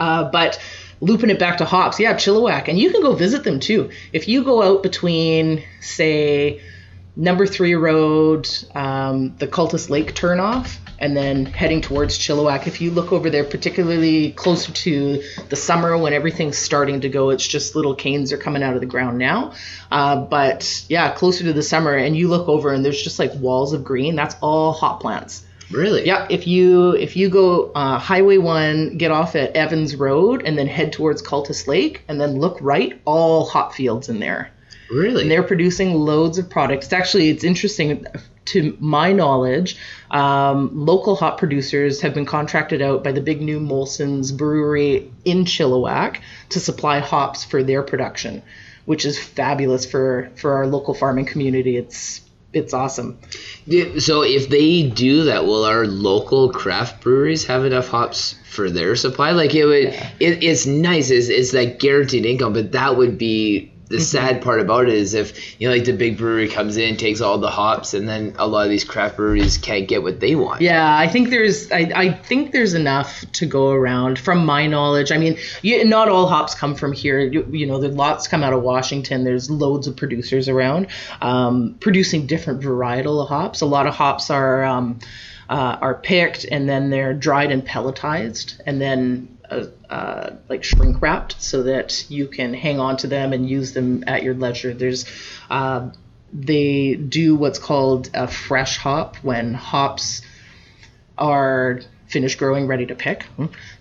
Uh, but looping it back to hops, yeah, Chilliwack, and you can go visit them too. If you go out between, say, number three road, um, the Cultus Lake turnoff, and then heading towards Chilliwack. If you look over there, particularly closer to the summer when everything's starting to go, it's just little canes are coming out of the ground now. Uh, but yeah, closer to the summer, and you look over and there's just like walls of green. That's all hot plants. Really? Yeah, if you if you go uh, Highway One, get off at Evans Road, and then head towards Cultus Lake, and then look right, all hop fields in there Really? and they're producing loads of products. Actually it's interesting to my knowledge. Um, local hop producers have been contracted out by the Big New Molson's brewery in Chilliwack to supply hops for their production, which is fabulous for for our local farming community. It's it's awesome. Yeah, So if they do that, will our local craft breweries have enough hops for their supply? Like it would, it, it's nice. It's, it's that guaranteed income, but that would be the sad part about it is if you know like the big brewery comes in takes all the hops and then a lot of these craft breweries can't get what they want Yeah, I think there's I, I think there's enough to go around from my knowledge. I mean, you, not all hops come from here. You, you know, there's lots come out of Washington. There's loads of producers around um, producing different varietal of hops. A lot of hops are um, uh, are picked and then they're dried and pelletized and then uh, uh, like shrink wrapped so that you can hang on to them and use them at your leisure. There's uh, they do what's called a fresh hop when hops are finished growing, ready to pick.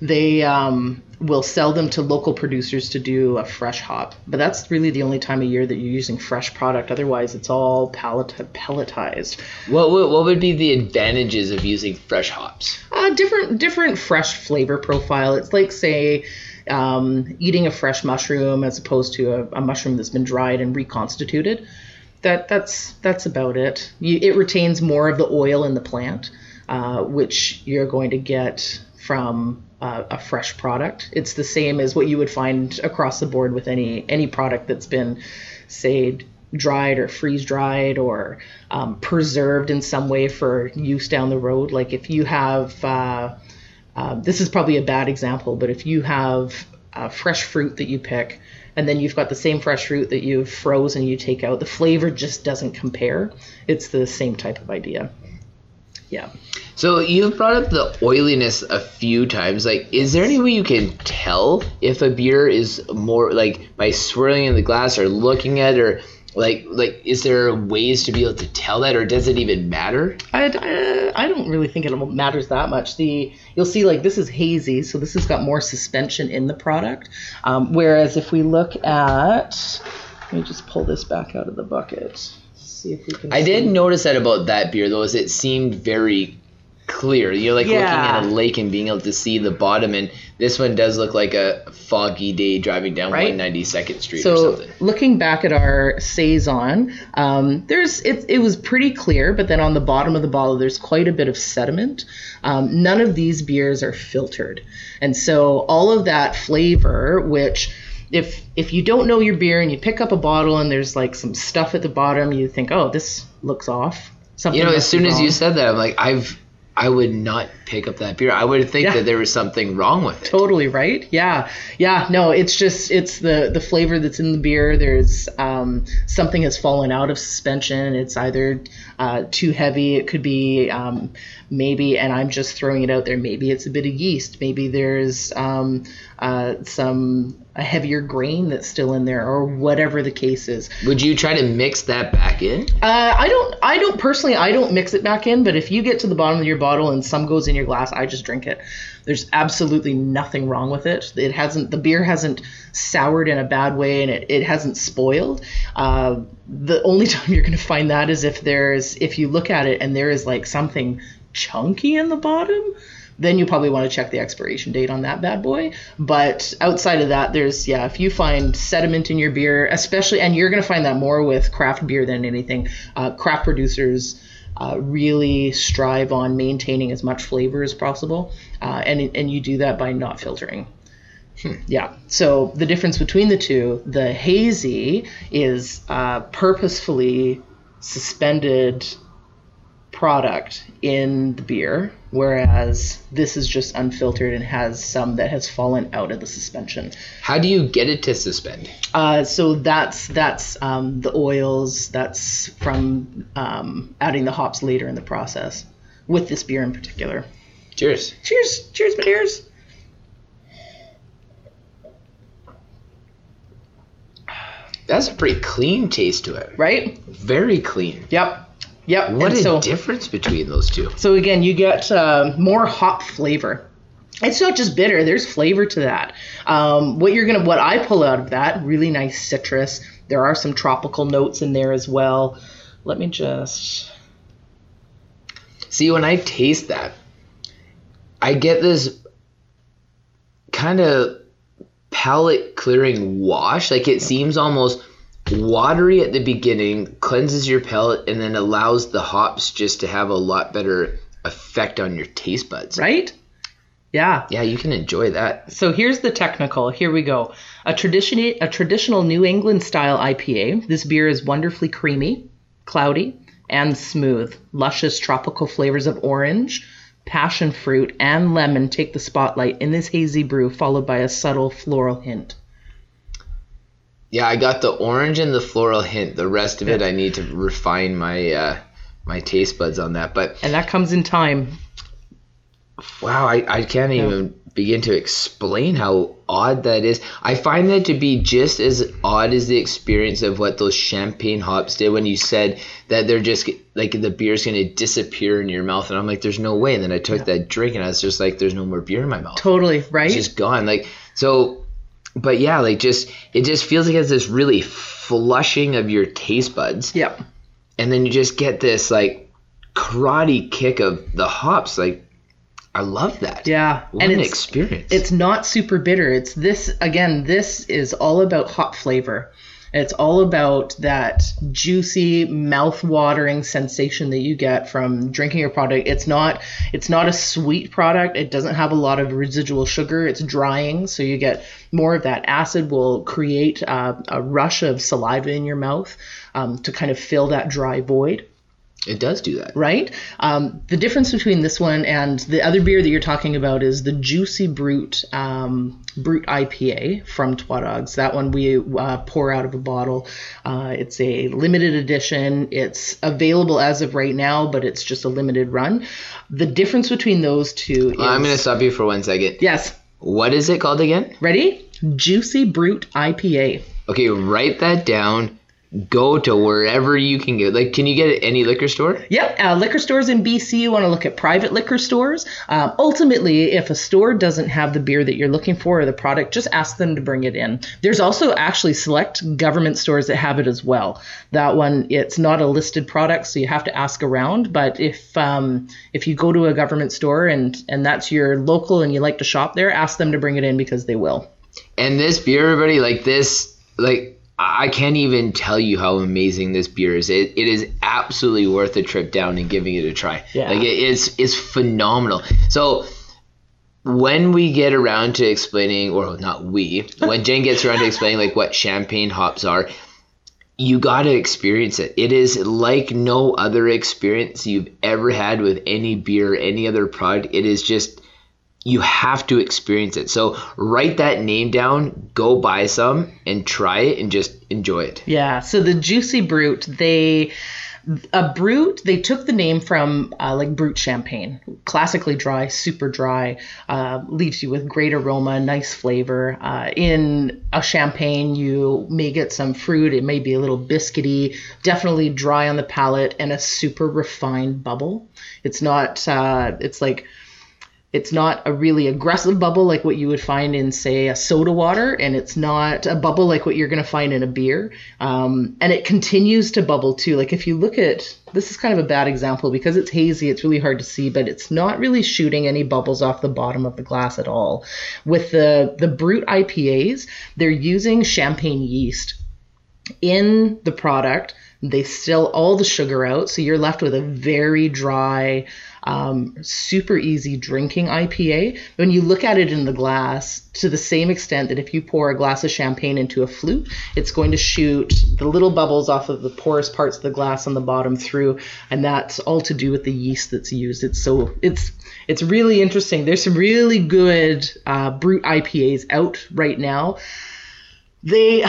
They um, will sell them to local producers to do a fresh hop. But that's really the only time of year that you're using fresh product. Otherwise, it's all pallet- pelletized. what, what, what would be the advantages of using fresh hops Uh, different different fresh flavor profile. It's like say um, eating a fresh mushroom as opposed to a, a mushroom that's been dried and reconstituted. That that's that's about it. You, it retains more of the oil in the plant, uh, which you're going to get from uh, a fresh product. It's the same as what you would find across the board with any any product that's been, say, dried or freeze dried or um, preserved in some way for use down the road. Like if you have, uh, uh, this is probably a bad example, but if you have fresh fruit that you pick and then you've got the same fresh fruit that you've frozen you take out, the flavor just doesn't compare. It's the same type of idea. Yeah. So you've brought up the oiliness a few times. Like, is there any way you can tell if a beer is more like by swirling in the glass or looking at it, or like like is there ways to be able to tell that, or does it even matter? I, I, I don't really think it matters that much. The you'll see like this is hazy, so this has got more suspension in the product. Um, whereas if we look at, let me just pull this back out of the bucket. See if we can. I did see. notice that about that beer though, is it seemed very clear. You're like looking at a lake and being able to see the bottom, and this one does look like a foggy day driving down Right. 192nd Street or So something. looking back at our saison, um, there's it, it was pretty clear, but then on the bottom of the bottle there's quite a bit of sediment. Um, none of these beers are filtered, and so all of that flavor, which if if you don't know your beer and you pick up a bottle and there's like some stuff at the bottom, you think, oh, this looks off. Something You know, as soon as you said that, I'm like, I've I would not pick up that beer. I would think Yeah. that there was something wrong with it. totally right yeah yeah no it's just it's the the flavor that's in the beer there's um, something has fallen out of suspension it's either uh, too heavy it could be um, maybe and i'm just throwing it out there maybe it's a bit of yeast maybe there's um, uh, some a heavier grain that's still in there or whatever the case is Would you try to mix that back in? uh, I don't. I don't personally. I don't mix it back in. But if you get to the bottom of your bottle and some goes in your glass, I just drink it. There's absolutely nothing wrong with it. It hasn't. The beer hasn't soured in a bad way, and it, it hasn't spoiled. Uh, the only [LAUGHS] time you're going to find that is if there's if you look at it and there is like something chunky in the bottom. Then you probably want to check the expiration date on that bad boy. But outside of that, there's yeah, if you find sediment in your beer, especially, and you're gonna find that more with craft beer than anything. Uh, craft producers uh, really strive on maintaining as much flavor as possible, uh, and and you do that by not filtering. Yeah. So the difference between the two, the hazy is uh, purposefully suspended product in the beer, whereas this is just unfiltered and has some that has fallen out of the suspension. How do you get it to suspend? Uh, so that's that's um, the oils. That's from um, adding the hops later in the process with this beer in particular. Cheers. Cheers, cheers, my dears. That's a pretty clean taste to it. Right? Very clean. Yep. Yep. What and a so, difference between those two. So again, you get uh, more hop flavor. It's not just bitter. There's flavor to that. Um, what you're gonna, what I pull out of that, really nice citrus. There are some tropical notes in there as well. Let me just. See, when I taste that, I get this kind of palate clearing wash. Like it seems almost watery at the beginning, cleanses your palate, and then allows the hops just to have a lot better effect on your taste buds. Right? Yeah. Yeah, you can enjoy that. So here's the technical. Here we go. A tradition, a traditional New England style IPA. This beer is wonderfully creamy, cloudy, and smooth. Luscious tropical flavors of orange, passion fruit, and lemon take the spotlight in this hazy brew, followed by a subtle floral hint. Yeah, I got the orange and the floral hint. The rest of it, I need to refine my uh, my taste buds on that. But And that comes in time. Wow, I, I can't even begin to explain how odd that is. I find that to be just as odd as the experience of what those champagne hops did when you said that they're just like the beer's going to disappear in your mouth. And I'm like, there's no way. And then I took that drink and I was just like, there's no more beer in my mouth. Totally, right? It's just gone. Like, so, but yeah, like just, it just feels like it's this really flushing of your taste buds yep. and then you just get this like karate kick of the hops. Like, I love that. Yeah. What and an it's, experience. it's not super bitter. It's this again. This is all about hop flavor, It's all about that juicy, mouth-watering sensation that you get from drinking your product. It's not it's not a sweet product. It doesn't have a lot of residual sugar. It's drying, so you get more of that acid will create uh, a rush of saliva in your mouth um, to kind of fill that dry void It does do that. right? Um, the difference between this one and the other beer that you're talking about is the Juicy Brute um, Brute IPA from Twa Dogs. That one we uh, pour out of a bottle. Uh, it's a limited edition. It's available as of right now, but it's just a limited run. The difference between those two is I'm gonna stop you for one second. yes. What is it called again? Ready? Juicy Brute IPA. Okay, write that down. Go to wherever you can get. Like, can you get it at any liquor store? Yep, uh, liquor stores in BC. You want to look at private liquor stores. Um, ultimately, if a store doesn't have the beer that you're looking for or the product, just ask them to bring it in. There's also actually select government stores that have it as well. That one, it's not a listed product, so you have to ask around. But if um, if you go to a government store and and that's your local and you like to shop there, ask them to bring it in because they will. And this beer, everybody, like this, like I can't even tell you how amazing this beer is. It, it is absolutely worth a trip down and giving it a try. Yeah. Like it is it's phenomenal. So when we get around to explaining, or not we, [LAUGHS] when Jen gets around to explaining like what champagne hops are, you got to experience it. It is like no other experience you've ever had with any beer, any other product. It is just you have to experience it. So write that name down, go buy some and try it and just enjoy it. Yeah. So the Juicy Brute, they a brute. They took the name from uh, like brut champagne, classically dry, super dry, uh, leaves you with great aroma, nice flavor. Uh, in a champagne, you may get some fruit. It may be a little biscuity, definitely dry on the palate, and a super refined bubble. It's not. Uh, it's like it's not a really aggressive bubble like what you would find in, say, a soda water, and it's not a bubble like what you're going to find in a beer. Um, and it continues to bubble too. Like if you look at this is kind of a bad example because it's hazy, it's really hard to see, but it's not really shooting any bubbles off the bottom of the glass at all. With the the brut IPAs, they're using champagne yeast in the product. They still all the sugar out, so you're left with a very dry, um, super easy drinking IPA. When you look at it in the glass, to the same extent that if you pour a glass of champagne into a flute, it's going to shoot the little bubbles off of the porous parts of the glass on the bottom through, and that's all to do with the yeast that's used. It's so it's it's really interesting. There's some really good uh, brut IPAs out right now they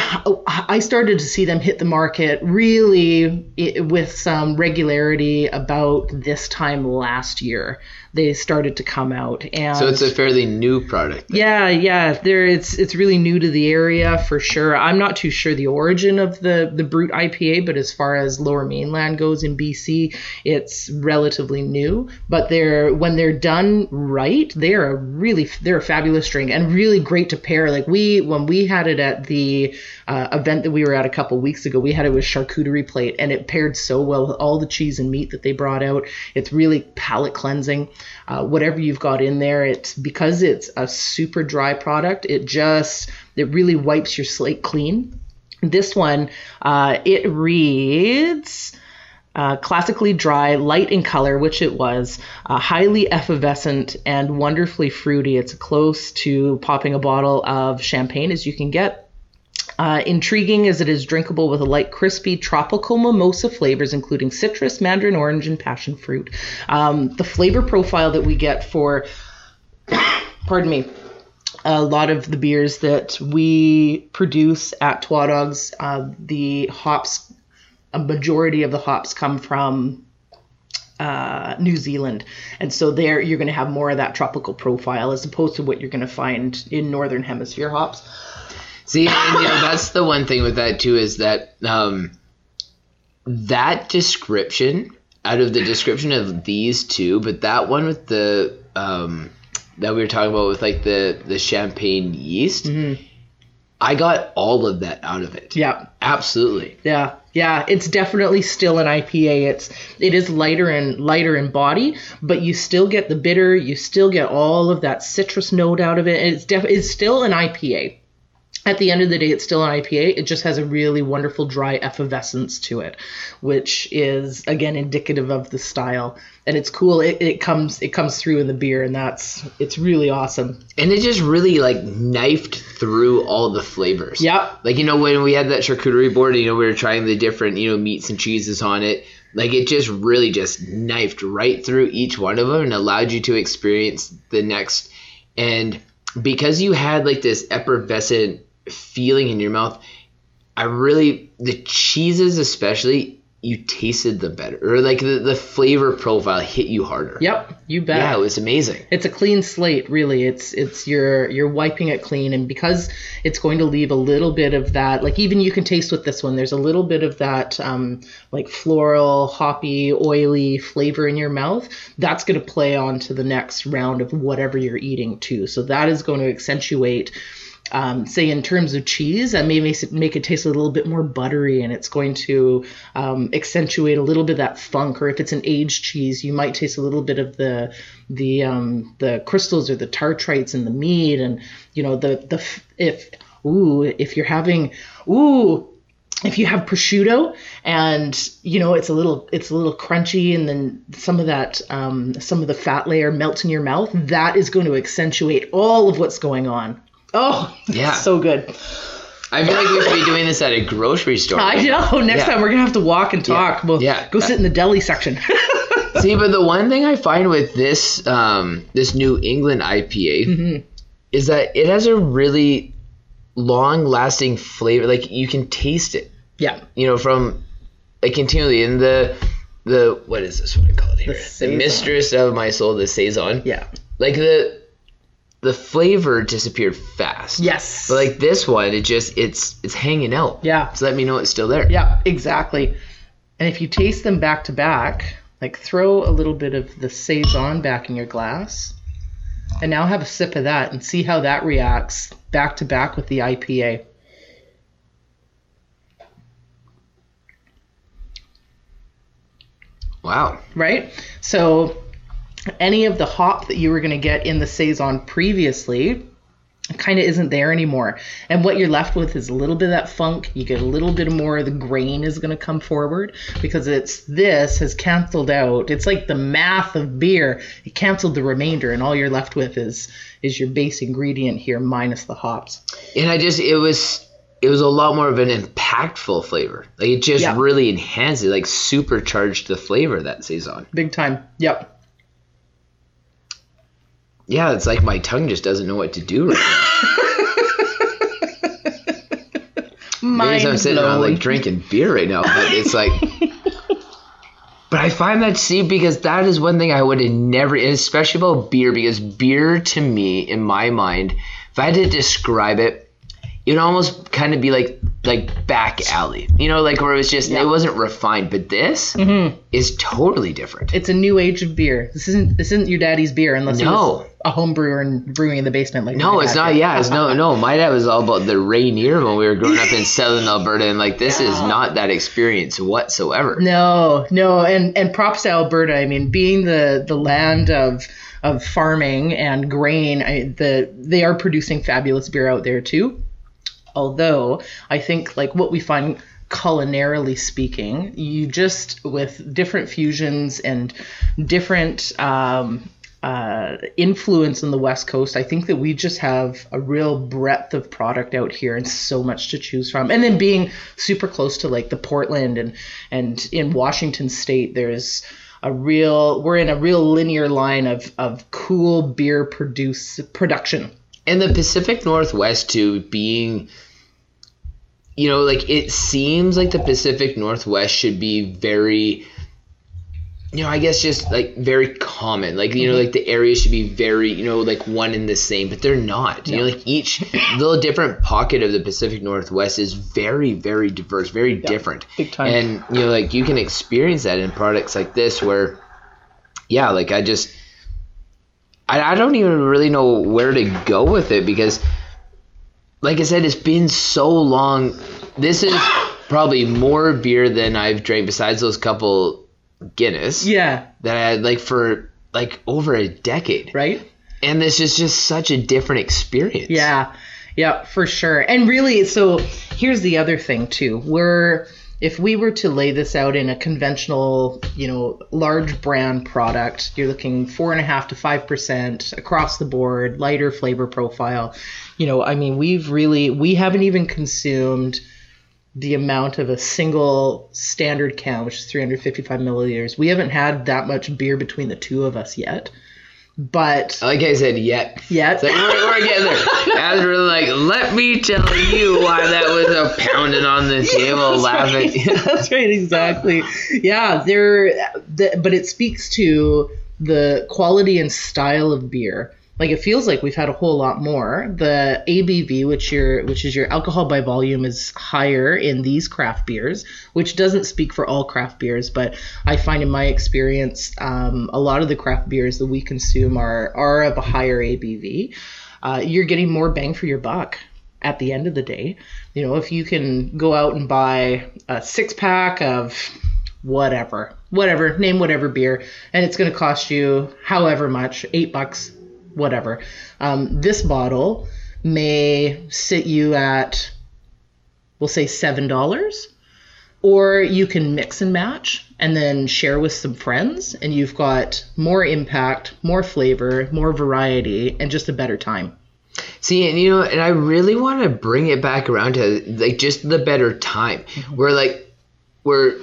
i started to see them hit the market really with some regularity about this time last year they started to come out and So it's a fairly new product. yeah, yeah. There, it's it's really new to the area for sure. I'm not too sure the origin of the the brut IPA, but as far as Lower Mainland goes in BC, it's relatively new. But they're when they're done right, they're a really they're a fabulous drink and really great to pair. Like we when we had it at the uh, event that we were at a couple weeks ago, we had it with charcuterie plate, and it paired so well with all the cheese and meat that they brought out. It's really palate cleansing. Uh, whatever you've got in there, it's because it's a super dry product. It just it really wipes your slate clean. This one, uh, it reads. Uh, classically dry, light in color, which it was, uh, highly effervescent and wonderfully fruity. It's close to popping a bottle of champagne as you can get. Uh, intriguing as it is drinkable with a light, crispy tropical mimosa flavors, including citrus, mandarin orange, and passion fruit. Um, the flavor profile that we get for, [COUGHS] pardon me, a lot of the beers that we produce at Twa Dogs, uh, the hops, a majority of the hops come from uh, New Zealand, and so there you're going to have more of that tropical profile as opposed to what you're going to find in Northern Hemisphere hops. See, and, you know, that's the one thing with that too is that um, that description out of the description of these two, but that one with the um, that we were talking about with like the the champagne yeast, I got all of that out of it. Yeah, Absolutely. Yeah, yeah, it's definitely still an IPA. It's it is lighter and lighter in body, but you still get the bitter. You still get all of that citrus note out of it. and It's def- it's still an IPA. At the end of the day, it's still an IPA. It just has a really wonderful dry effervescence to it, which is again indicative of the style. And it's cool. It, it comes it comes through in the beer, and that's it's really awesome. And it just really like knifed through all the flavors. Yep. Like you know when we had that charcuterie board, you know we were trying the different you know meats and cheeses on it. Like it just really just knifed right through each one of them and allowed you to experience the next. And because you had like this effervescent feeling in your mouth, I really the cheeses especially you tasted the better or like the, the flavor profile hit you harder. Yep. You bet. Yeah, it was amazing. it's a clean slate really it's it's you're you're wiping it clean and because it's going to leave a little bit of that like even you can taste with this one there's a little bit of that um, like floral hoppy oily flavor in your mouth that's going to play on to the next round of whatever you're eating too so that is going to accentuate um, say in terms of cheese, that may make it, make it taste a little bit more buttery, and it's going to um, accentuate a little bit of that funk. Or if it's an aged cheese, you might taste a little bit of the the um, the crystals or the tartrates in the meat, and you know the the if ooh if you're having ooh if you have prosciutto and you know it's a little it's a little crunchy and then some of that um, some of the fat layer melts in your mouth that is going to accentuate all of what's going on oh [LAUGHS] Yeah. so good I feel like we should be doing this at a grocery store. i know [LAUGHS] next Yeah. time we're gonna have to walk and talk we'll Yeah. go sit in the deli section [LAUGHS] See, but the one thing I find with this um, this New England IPA Mm-hmm. is that it has a really long lasting flavor. Like you can taste it, yeah you know, from like continually in the the what is this? What I call it here? The, Saison. mistress of my soul, the saison. yeah Like the the flavor disappeared fast. yes But like this one, it just it's it's hanging out. Yeah. So let me know it's still there. Yeah, exactly. And if you taste them back to back, like throw a little bit of the saison back in your glass, and now have a sip of that and see how that reacts back to back with the IPA. Wow. Right? So any of the hop that you were going to get in the saison previously kind of isn't there anymore. And what you're left with is a little bit of that funk. You get a little bit more of the grain is going to come forward because it's this has canceled out. It's like the math of beer. It canceled the remainder and all you're left with is is your base ingredient here minus the hops. and I just it was it was a lot more of an impactful flavor. Like it just Yeah. really enhanced it, like supercharged the flavor that saison. Big time. Yep. Yeah, it's like my tongue just doesn't know what to do right now. Mind [LAUGHS] Maybe I'm sitting around like drinking beer right now, but it's like. [LAUGHS] But I find that see because that is one thing I would have never, especially about beer, because beer to me, in my mind, if I had to describe it, it would almost kind of be like like back alley, you know, like where it was just Yeah. it wasn't refined. But this mm-hmm. is totally different. It's a new age of beer. This isn't this isn't your daddy's beer unless No. was a home brewer and brewing in the basement like No, it's not. did. Yeah, it's no, no. My dad was all about the Rainier when we were growing up in Southern Alberta, and like this is [LAUGHS] not that experience whatsoever. No, no, and and props to Alberta. I mean, being the the land of of farming and grain, I, the they are producing fabulous beer out there too. Although I think like what we find culinarily speaking, you just with different fusions and different um, uh, influence in the West Coast, I think that we just have a real breadth of product out here and so much to choose from. And then being super close to like the Portland and and in Washington State, there's a real we're in a real linear line of of cool beer produce production. And the Pacific Northwest too being you know like it seems like the Pacific Northwest should be very you know I guess just like very common. Like you know mm-hmm. like the area should be very you know like one and the same but they're not. You know like each little different pocket of the Pacific Northwest is very very diverse very different. Big time. and you know like you can experience that in products like this where yeah like I just I, I don't even really know where to go with it because, like I said, it's been so long. This is [COUGHS] probably more beer than I've drank besides those couple Guinness Yeah, that I had like for like over a decade. right? And this is just such a different experience. Yeah. Yeah, for sure. And really, so here's the other thing too. We're if we were to lay this out in a conventional, you know, large brand product, you're looking four and a half to five percent across the board, lighter flavor profile. You know, I mean, we've really we haven't even consumed the amount of a single standard can, which is 355 milliliters. We haven't had that much beer between the two of us yet. But Like I said, yet. yet, It's like we're, we're getting there. As we're like, let me tell you why that was a pounding on the table, laughing. [LAUGHS] That's right, exactly. Yeah, there. The, but it speaks to the quality and style of beer. Like it feels like we've had a whole lot more. The ABV, which your which is your alcohol by volume, is higher in these craft beers, which doesn't speak for all craft beers, but I find in my experience, um, a lot of the craft beers that we consume are are of a higher ABV. Uh, you're getting more bang for your buck at the end of the day. You know, if you can go out and buy a six pack of whatever, whatever, name whatever beer, and it's going to cost you however much, eight bucks, whatever. Um, this bottle may sit you at, we'll say seven dollars, or you can mix and match and then share with some friends, and you've got more impact, more flavor, more variety, and just a better time. See, and you know, and I really want to bring it back around to like just the better time, Mm-hmm. where like, where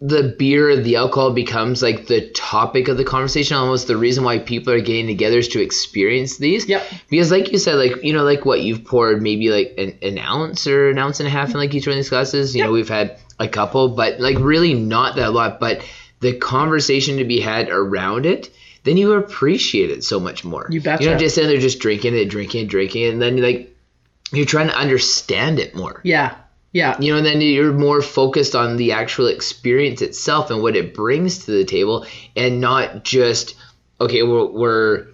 the beer, the alcohol becomes like the topic of the conversation. Almost the reason why people are getting together is to experience these. Yeah. Because, like you said, like you know, like what you've poured maybe like an, an ounce or an ounce and a half in like each one of these glasses. You know, we've had a couple, but like really not that a lot. But the conversation to be had around it. Then you appreciate it so much more. You betcha. You're not just sitting there just drinking it, drinking it, drinking it, and then like you're trying to understand it more. Yeah, yeah, You know, and then you're more focused on the actual experience itself and what it brings to the table, and not just okay, we're, we're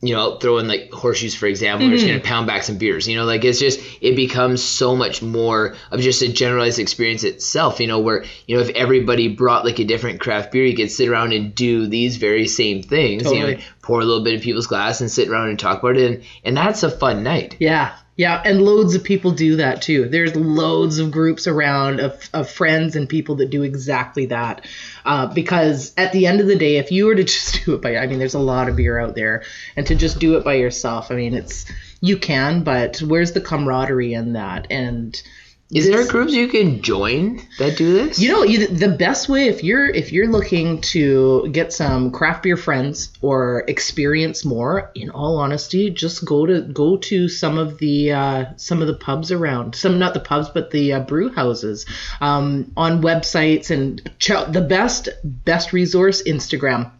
you know throwing like horseshoes for example. We're just gonna mm-hmm. pound back some beers. You know, like it's just it becomes so much more of just a generalized experience itself. You know, where you know if everybody brought like a different craft beer, you could sit around and do these very same things. You Totally. know, pour a little bit in people's glass and sit around and talk about it, and, and that's a fun night. Yeah, yeah, and loads of people do that too. There's loads of groups around of, of friends and people that do exactly that. Uh, because at the end of the day, if you were to [LAUGHS] just do it by, I mean, there's a lot of beer out there, and to just do it by yourself, I mean, it's you can, but where's the camaraderie in that? And Is there groups you can join that do this? you know, you, the best way if you're if you're looking to get some craft beer friends or experience more, in all honesty, just go to go to some of the uh, some of the pubs around. Some not the pubs, but the uh, brew houses um, on websites and ch- the best best resource Instagram.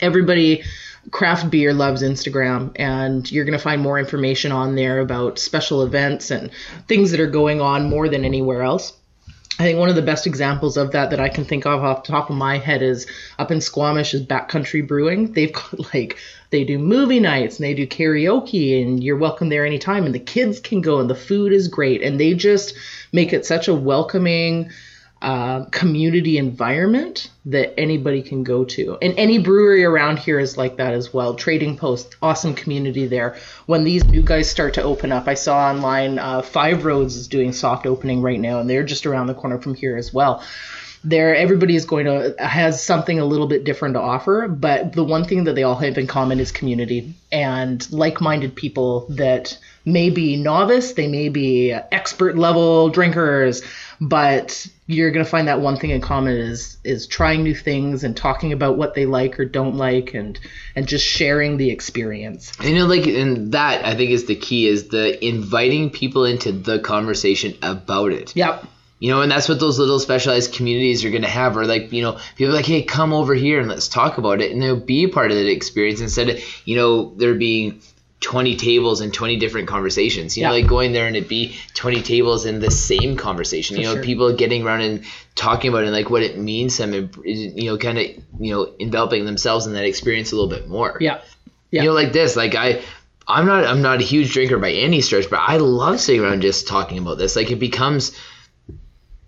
Everybody craft beer loves Instagram, and you're going to find more information on there about special events and things that are going on more than anywhere else. I think one of the best examples of that that I can think of off the top of my head is up in Squamish is Backcountry Brewing. They've [LAUGHS] got like they do movie nights and they do karaoke and you're welcome there anytime and the kids can go and the food is great and they just make it such a welcoming uh, community environment that anybody can go to. And any brewery around here is like that as well. Trading Post, awesome community there. When these new guys start to open up, I saw online uh, Five Roads is doing soft opening right now, and they're just around the corner from here as well. There, everybody is going to has something a little bit different to offer, but the one thing that they all have in common is community and like-minded people that may be novice, they may be expert level drinkers, but you're going to find that one thing in common is is trying new things and talking about what they like or don't like and and just sharing the experience. You know, like, and that I think is the key is the inviting people into the conversation about it. Yep. You know, and that's what those little specialized communities are going to have. Or like, you know, people are like, hey, come over here and let's talk about it, and they'll be part of that experience instead of, you know, there being 20 tables and 20 different conversations. You know, like going there and it'd be 20 tables in the same conversation. you know, sure. people getting around and talking about it and like what it means to them, and you know, kind of, you know, enveloping themselves in that experience a little bit more Yeah. Yeah. you know like this like i i'm not i'm not a huge drinker by any stretch but i love sitting around just talking about this like it becomes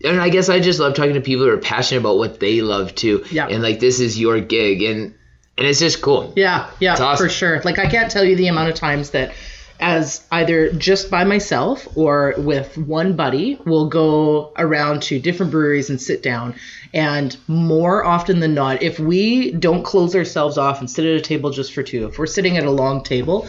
and i guess i just love talking to people who are passionate about what they love too Yeah. and like this is your gig and and it's just cool Yeah, yeah, awesome. for sure. Like I can't tell you the amount of times that as either just by myself or with one buddy. We'll go around to different breweries and sit down. And more often than not, if we don't close ourselves off and sit at a table just for two, if we're sitting at a long table,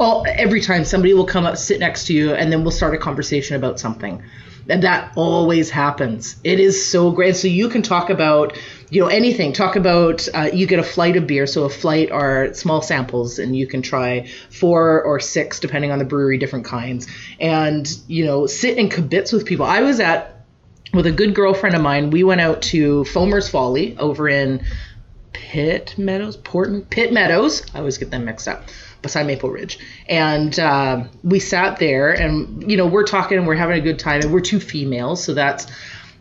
all, every time somebody will come up, sit next to you, and then we'll start a conversation about something. And that always happens. It is so great. So you can talk about, you know, anything. Talk about, uh, you get a flight of beer. So a flight are small samples, and you can try four or six, depending on the brewery, different kinds. And, you know, sit in kibitz with people. I was at, with a good girlfriend of mine, we went out to Foamer's Folly over in Pitt Meadows, Port Pitt Meadows. I always get them mixed up. Beside Maple Ridge, and uh, we sat there, and you know we're talking, and we're having a good time, and we're two females, so that's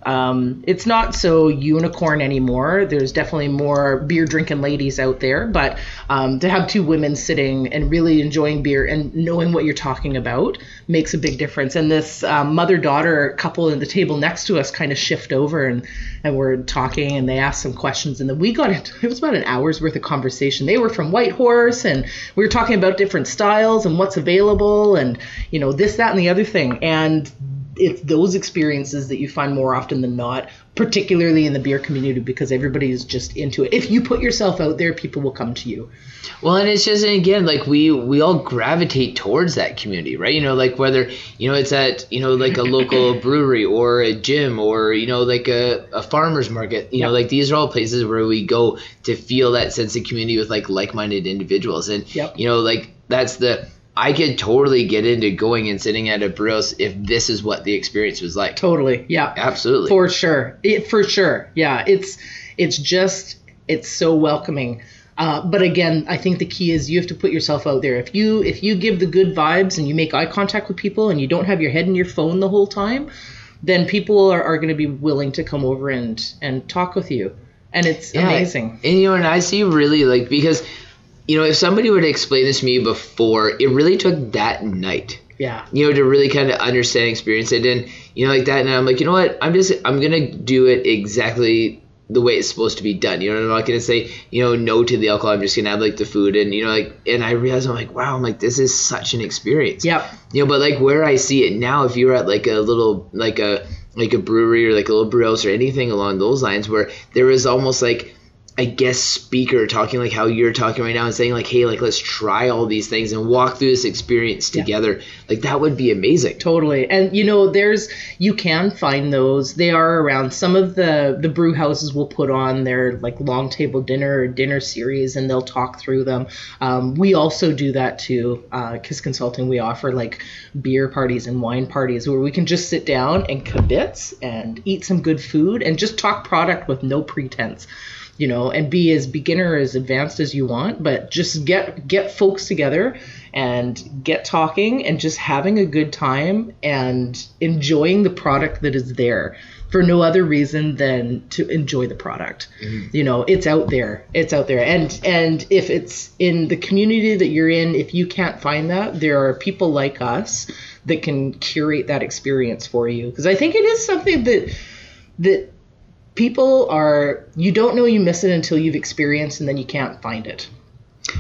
um, it's not so unicorn anymore. There's definitely more beer drinking ladies out there, but um, to have two women sitting and really enjoying beer and knowing what you're talking about makes a big difference. And this um, mother daughter couple at the table next to us kind of shift over and, and we're talking and they asked some questions. And then we got into it was about an hour's worth of conversation. They were from Whitehorse and we were talking about different styles and what's available and, you know, this, that, and the other thing. And it's those experiences that you find more often than not, particularly in the beer community, because everybody is just into it. If you put yourself out there, people will come to you. Well, and it's just and again like we we all gravitate towards that community, right? You know, like whether you know it's at you know like a local [LAUGHS] brewery or a gym or you know like a, a farmers market. You know, like these are all places where we go to feel that sense of community with like like-minded individuals, and Yep. you know like that's the I could totally get into going and sitting at a brew if this is what the experience was like. Totally. Yeah. Absolutely. For sure. It for sure. Yeah. It's it's just it's so welcoming. Uh, but again, I think the key is you have to put yourself out there. If you if you give the good vibes and you make eye contact with people and you don't have your head in your phone the whole time, then people are, are going to be willing to come over and and talk with you. And it's Yeah, amazing. And you know, and I see really like because you know, if somebody were to explain this to me before, it really took that night. Yeah. You know, to really kind of understand, experience it, and you know, like that. And I'm like, you know what? I'm just, I'm gonna do it exactly the way it's supposed to be done. You know, I'm not gonna say, you know, no to the alcohol. I'm just gonna have like the food, and you know, like, and I realized I'm like, wow, I'm like, this is such an experience. Yep. You know, but like where I see it now, if you're at like a little, like a, like a brewery or like a little brew house or anything along those lines, where there is almost like a guest speaker talking like how you're talking right now and saying like, hey, like let's try all these things and walk through this experience together. Like that would be amazing. Totally. And you know, there's you can find those. They are around. Some of the the brew houses will put on their like long table dinner or dinner series and they'll talk through them. Um, we also do that too. Uh, Kiss Consulting, we offer like beer parties and wine parties where we can just sit down and kibitz and eat some good food and just talk product with no pretense you know, and be as beginner as advanced as you want, but just get get folks together and get talking and just having a good time and enjoying the product that is there for no other reason than to enjoy the product. Mm-hmm. You know, it's out there. It's out there. And and if it's in the community that you're in, if you can't find that, there are people like us that can curate that experience for you because I think it is something that that people are you don't know you miss it until you've experienced and then you can't find it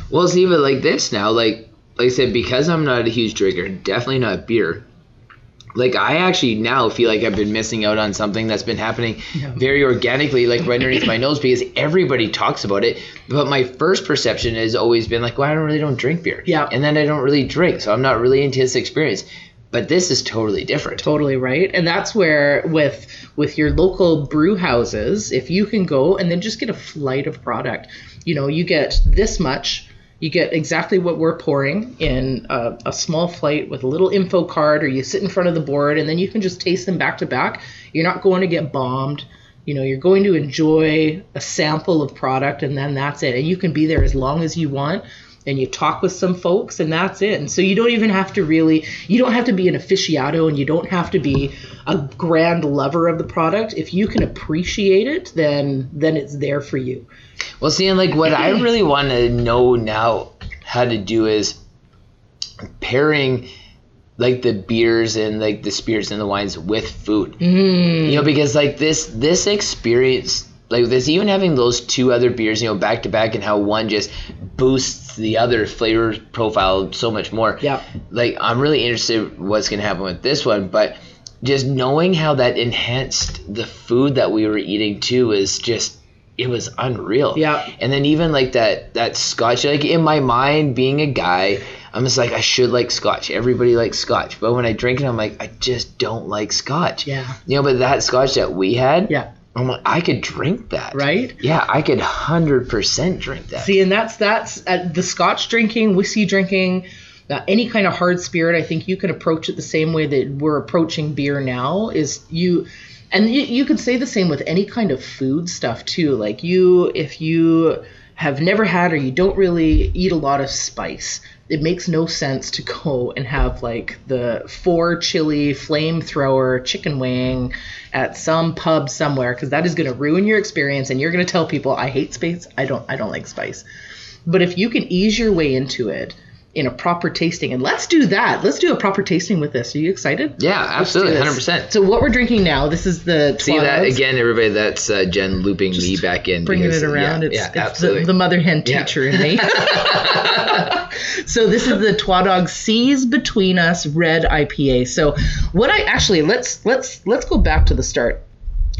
Well, it's even like this now. Like, like I said, because I'm not a huge drinker, definitely not beer. Like I actually now feel like I've been missing out on something that's been happening very organically, like right underneath my nose, because everybody talks about it. But my first perception has always been like, well, I don't really don't drink beer. Yeah. And then I don't really drink, so I'm not really into this experience. But this is totally different. totally right. And that's where with with your local brew houses if you can go and then just get a flight of product you know you get this much you get exactly what we're pouring in a, a small flight with a little info card or you sit in front of the board and then you can just taste them back to back. You're not going to get bombed. You know you're going to enjoy a sample of product and then that's it. And you can be there as long as you want and you talk with some folks and that's it and so you don't even have to really you don't have to be an aficionado and you don't have to be a grand lover of the product if you can appreciate it then then it's there for you Well, see, and like what I [CLEARS THROAT] really want to know now how to do is pairing like the beers and like the spirits and the wines with food. Mm. You know, because like this this experience like this, even having those two other beers, you know, back to back, and how one just boosts the other flavor profile so much more. Yeah. Like I'm really interested what's gonna happen with this one, but just knowing how that enhanced the food that we were eating too is just it was unreal. Yeah. And then even like that that scotch, like in my mind, being a guy, I'm just like I should like scotch. Everybody likes scotch, but when I drink it, I'm like I just don't like scotch. Yeah. You know, but that scotch that we had, Yeah. I'm like I could drink that. Right? Yeah, I could hundred percent drink that. See, and that's that's uh, the Scotch drinking, whiskey drinking, uh, any kind of hard spirit. I think you can approach it the same way that we're approaching beer now. Is you, and you, you could say the same with any kind of food stuff too. Like you, if you have never had or you don't really eat a lot of spice. It makes no sense to go and have like the four chili flamethrower chicken wing at some pub somewhere because that is going to ruin your experience and you're going to tell people I hate spice. I don't I don't like spice. But if you can ease your way into it in a proper tasting, and let's do that. Let's do a proper tasting with this. Are you excited? yeah, absolutely, hundred percent. So what we're drinking now, this is the See that again, everybody. That's uh, Jen looping me back in. bringing because- it around. Yeah, it's yeah, it's the, absolutely. the mother hen Yeah. teacher in me. [LAUGHS] so this is the Twa Dogs Seas Between Us Red IPA. So what I actually let's let's let's go back to the start.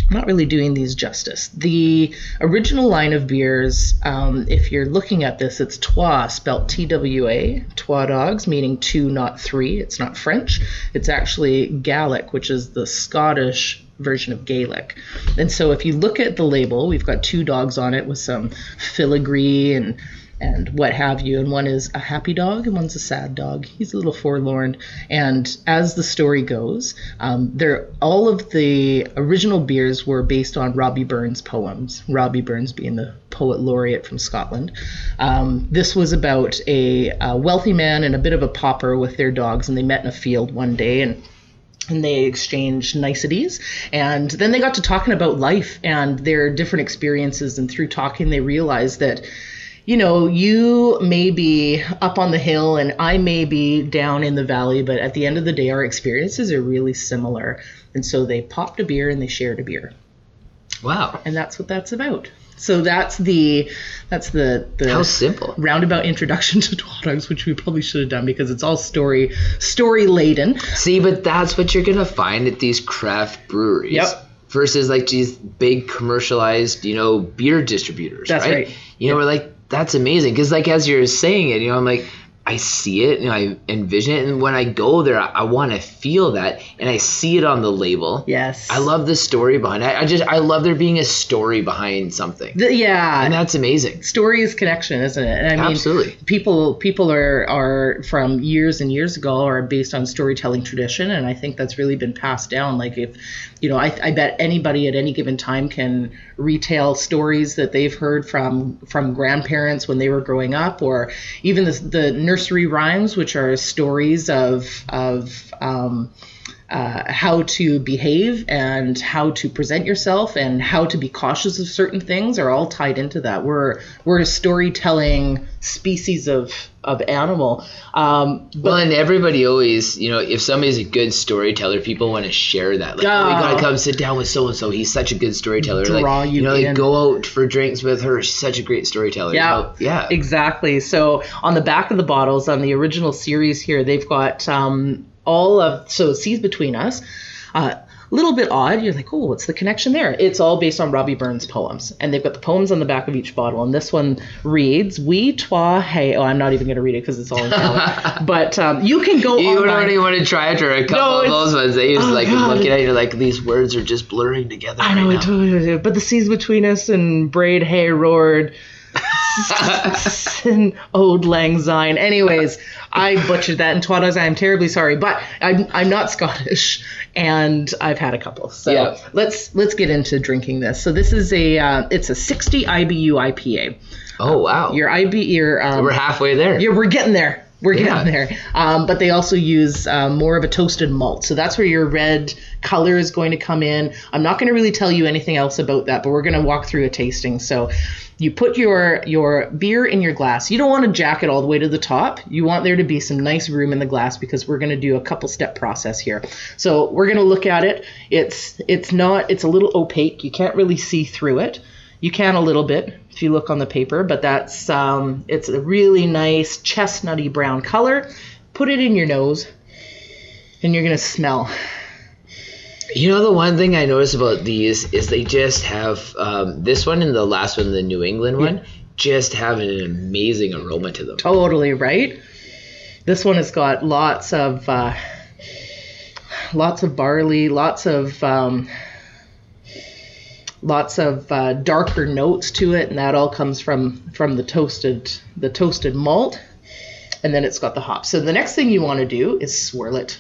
I'm not really doing these justice. The original line of beers, um, if you're looking at this, it's Twa, spelled T-W-A, Twa Dogs, meaning two, not three. It's not French. It's actually Gaelic, which is the Scottish version of Gaelic. And so if you look at the label, we've got two dogs on it with some filigree and and what have you. And one is a happy dog and one's a sad dog. He's a little forlorn. And as the story goes, um, there all of the original beers were based on Robbie Burns' poems. Robbie Burns being the poet laureate from Scotland. Um, this was about a, a wealthy man and a bit of a pauper with their dogs, and they met in a field one day and and they exchanged niceties and then they got to talking about life and their different experiences and through talking they realized that you know you may be up on the hill and i may be down in the valley but at the end of the day our experiences are really similar and so they popped a beer and they shared a beer wow, and that's what that's about so that's the that's the the how simple. roundabout introduction [LAUGHS] to Twa Dogs, which we probably should have done because it's all story story laden See, but that's what you're gonna find at these craft breweries. Yep. Versus like these big commercialized, you know, beer distributors. That's right. right. You know, we're like that's amazing because like as you're saying it, you know, I'm like. I see it and I envision it, and when I go there, I, I want to feel that, and I see it on the label. yes I love the story behind it. I just I love there being a story behind something, The- yeah, and that's amazing. story is connection, isn't it? And I mean, Absolutely. people people are are from years and years ago are based on storytelling tradition, and I think that's really been passed down. Like if you know, I, I bet anybody at any given time can retell stories that they've heard from from grandparents when they were growing up, or even the, the nursery rhymes, which are stories of of um, uh, how to behave and how to present yourself and how to be cautious of certain things are all tied into that. We're we're a storytelling species of of animal. Um, but Well, and everybody always, you know, if somebody's a good storyteller, people want to share that. Like, oh, we Oh. gotta come sit down with so and so. He's such a good storyteller. Draw like, you know, in. like go out for drinks with her. She's such a great storyteller. you Yeah, know? yeah. exactly. So on the back of the bottles on the original series here, they've got um, all of so seas between us. Uh, a little bit odd. You're like, oh, what's the connection there? It's all based on Robbie Burns' poems, and they've got the poems on the back of each bottle. And this one reads, "We twa hey." Oh, I'm not even going to read it because it's all in Gaelic. [LAUGHS] but um, you can go You online. even want to try after a couple No, of those ones. They just Oh, like God. looking at you like these words are just blurring together. I know right it now. totally. But the seas between us and braid hay roared. Auld Lang Syne. Anyways, I butchered that in Twadas. I am terribly sorry, but I'm, I'm not Scottish, and I've had a couple. So Yeah. let's let's get into drinking this. So this is a uh, it's a 60 IBU IPA. Oh wow. Your IB your um, We're halfway there. yeah, we're getting there. We're getting there. Um, but they also use um, more of a toasted malt. So that's where your red color is going to come in. I'm not going to really tell you anything else about that, but we're going to walk through a tasting. So you put your your beer in your glass. You don't want to jack it all the way to the top. You want there to be some nice room in the glass because we're going to do a couple step process here. So we're going to look at it. It's it's not it's a little opaque. You can't really see through it. You can a little bit if you look on the paper, but that's um, it's a really nice chestnutty brown color. Put it in your nose, and you're gonna smell. You know the one thing I notice about these is they just have um, this one and the last one, the New England one, just have an amazing aroma to them. Totally right. This one has got lots of uh, lots of barley, lots of um, lots of uh, darker notes to it, and that all comes from from the toasted the toasted malt, and then it's got the hops. So the next thing you want to do is swirl it.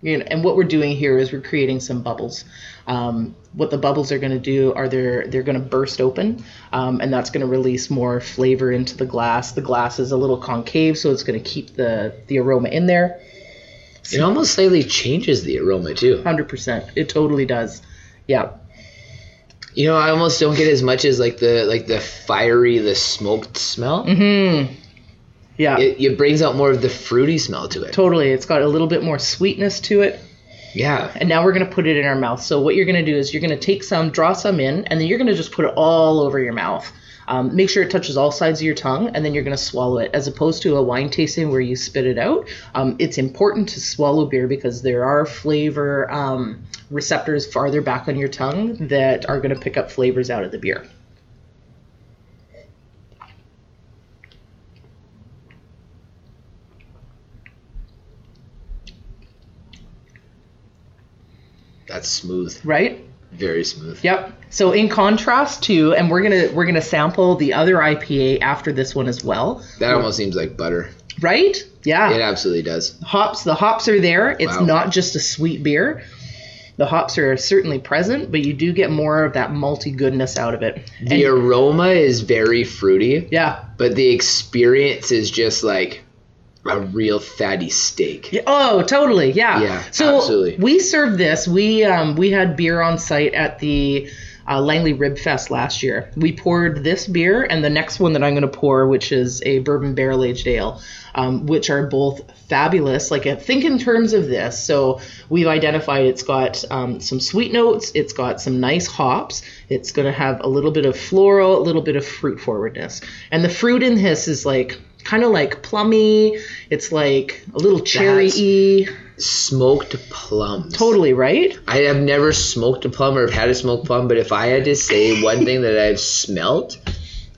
You know, and what we're doing here is we're creating some bubbles. Um, what the bubbles are going to do are they're they're going to burst open, um, and that's going to release more flavor into the glass. The glass is a little concave, so it's going to keep the the aroma in there. It almost slightly changes the aroma too. Hundred percent, it totally does. Yeah, You know, I almost don't get as much as like the like the fiery, the smoked smell. Mm-hmm. yeah, It, it brings out more of the fruity smell to it. totally. It's got a little bit more sweetness to it. Yeah. And now we're going to put it in our mouth. So what you're going to do is you're going to take some, draw some in, and then you're going to just put it all over your mouth. Um, make sure it touches all sides of your tongue, and then you're going to swallow it. As opposed to a wine tasting where you spit it out, um, it's important to swallow beer because there are flavor um, receptors farther back on your tongue that are going to pick up flavors out of the beer. That's smooth. Right? Very smooth. Yep. So in contrast to, and we're gonna we're gonna sample the other IPA after this one as well. That almost seems like butter. Right? Yeah. It absolutely does. hops the hops are there it's Wow. not just a sweet beer the hops are certainly present but you do get more of that malty goodness out of it The aroma is very fruity, yeah but the experience is just like a real fatty steak. Yeah, oh totally yeah Yeah, so absolutely. we served this we um we had beer on site at the uh, Langley Rib Fest last year. We poured this beer and the next one that I'm going to pour, which is a bourbon barrel aged ale, um, which are both fabulous. Like, uh, think in terms of this. So, we've identified it's got um, some sweet notes, it's got some nice hops, it's going to have a little bit of floral, a little bit of fruit forwardness. And the fruit in this is like kind of like plummy, it's like a little cherry y. Smoked plums. Totally, right? I have never smoked a plum or have had a smoked plum, but if I had to say one thing that I've smelt,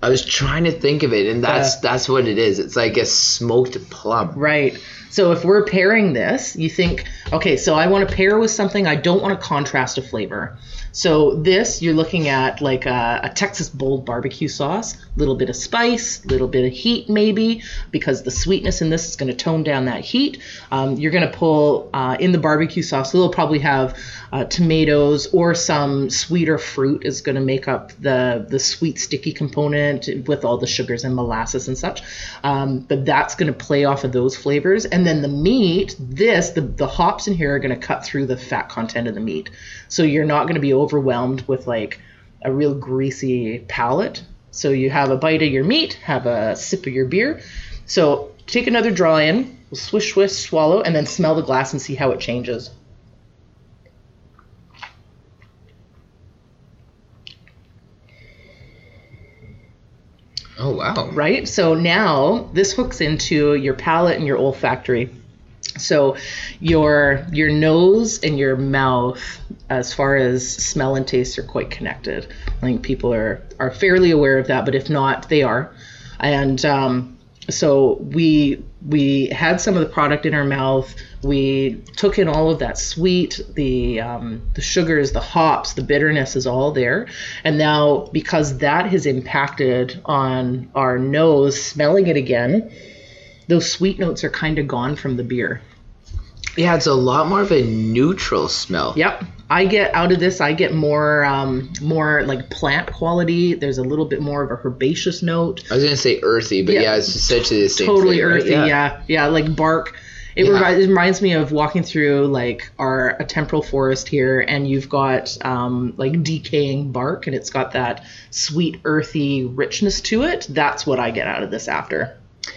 I was trying to think of it, and that's Yeah. that's what it is. It's like a smoked plum. Right. So if we're pairing this, you think, okay, so I want to pair with something. I don't want to contrast a flavor. So this, you're looking at like a, a Texas bold barbecue sauce, little bit of spice, little bit of heat maybe, because the sweetness in this is going to tone down that heat. Um, you're going to pull uh, in the barbecue sauce. It'll probably have uh, tomatoes or some sweeter fruit is going to make up the the sweet sticky component with all the sugars and molasses and such. Um, but that's going to play off of those flavors. And then the meat, this the the hops in here are going to cut through the fat content of the meat, so you're not going to be overwhelmed with like a real greasy palate. So you have a bite of your meat, have a sip of your beer. So take another draw in, swish, swish, swallow, and then smell the glass and see how it changes. Oh wow. right? So now this hooks into your palate and your olfactory. So your your nose and your mouth, as far as smell and taste, are quite connected. I think people are are fairly aware of that, but if not, they are. And um, so we we had some of the product in our mouth. We took in all of that sweet, the um, the sugars, the hops, the bitterness is all there. And now because that has impacted on our nose, smelling it again, those sweet notes are kind of gone from the beer. Yeah, it's a lot more of a neutral smell. Yep. I get out of this. I get more, um, more like plant quality. There's a little bit more of a herbaceous note. I was gonna say earthy, but Yeah. yeah, it's essentially the same. totally earthy. Yeah. yeah, like bark. It, Yeah. reminds, it reminds me of walking through like our a temporal forest here, and you've got um, like decaying bark, and it's got that sweet earthy richness to it. That's what I get out of this after.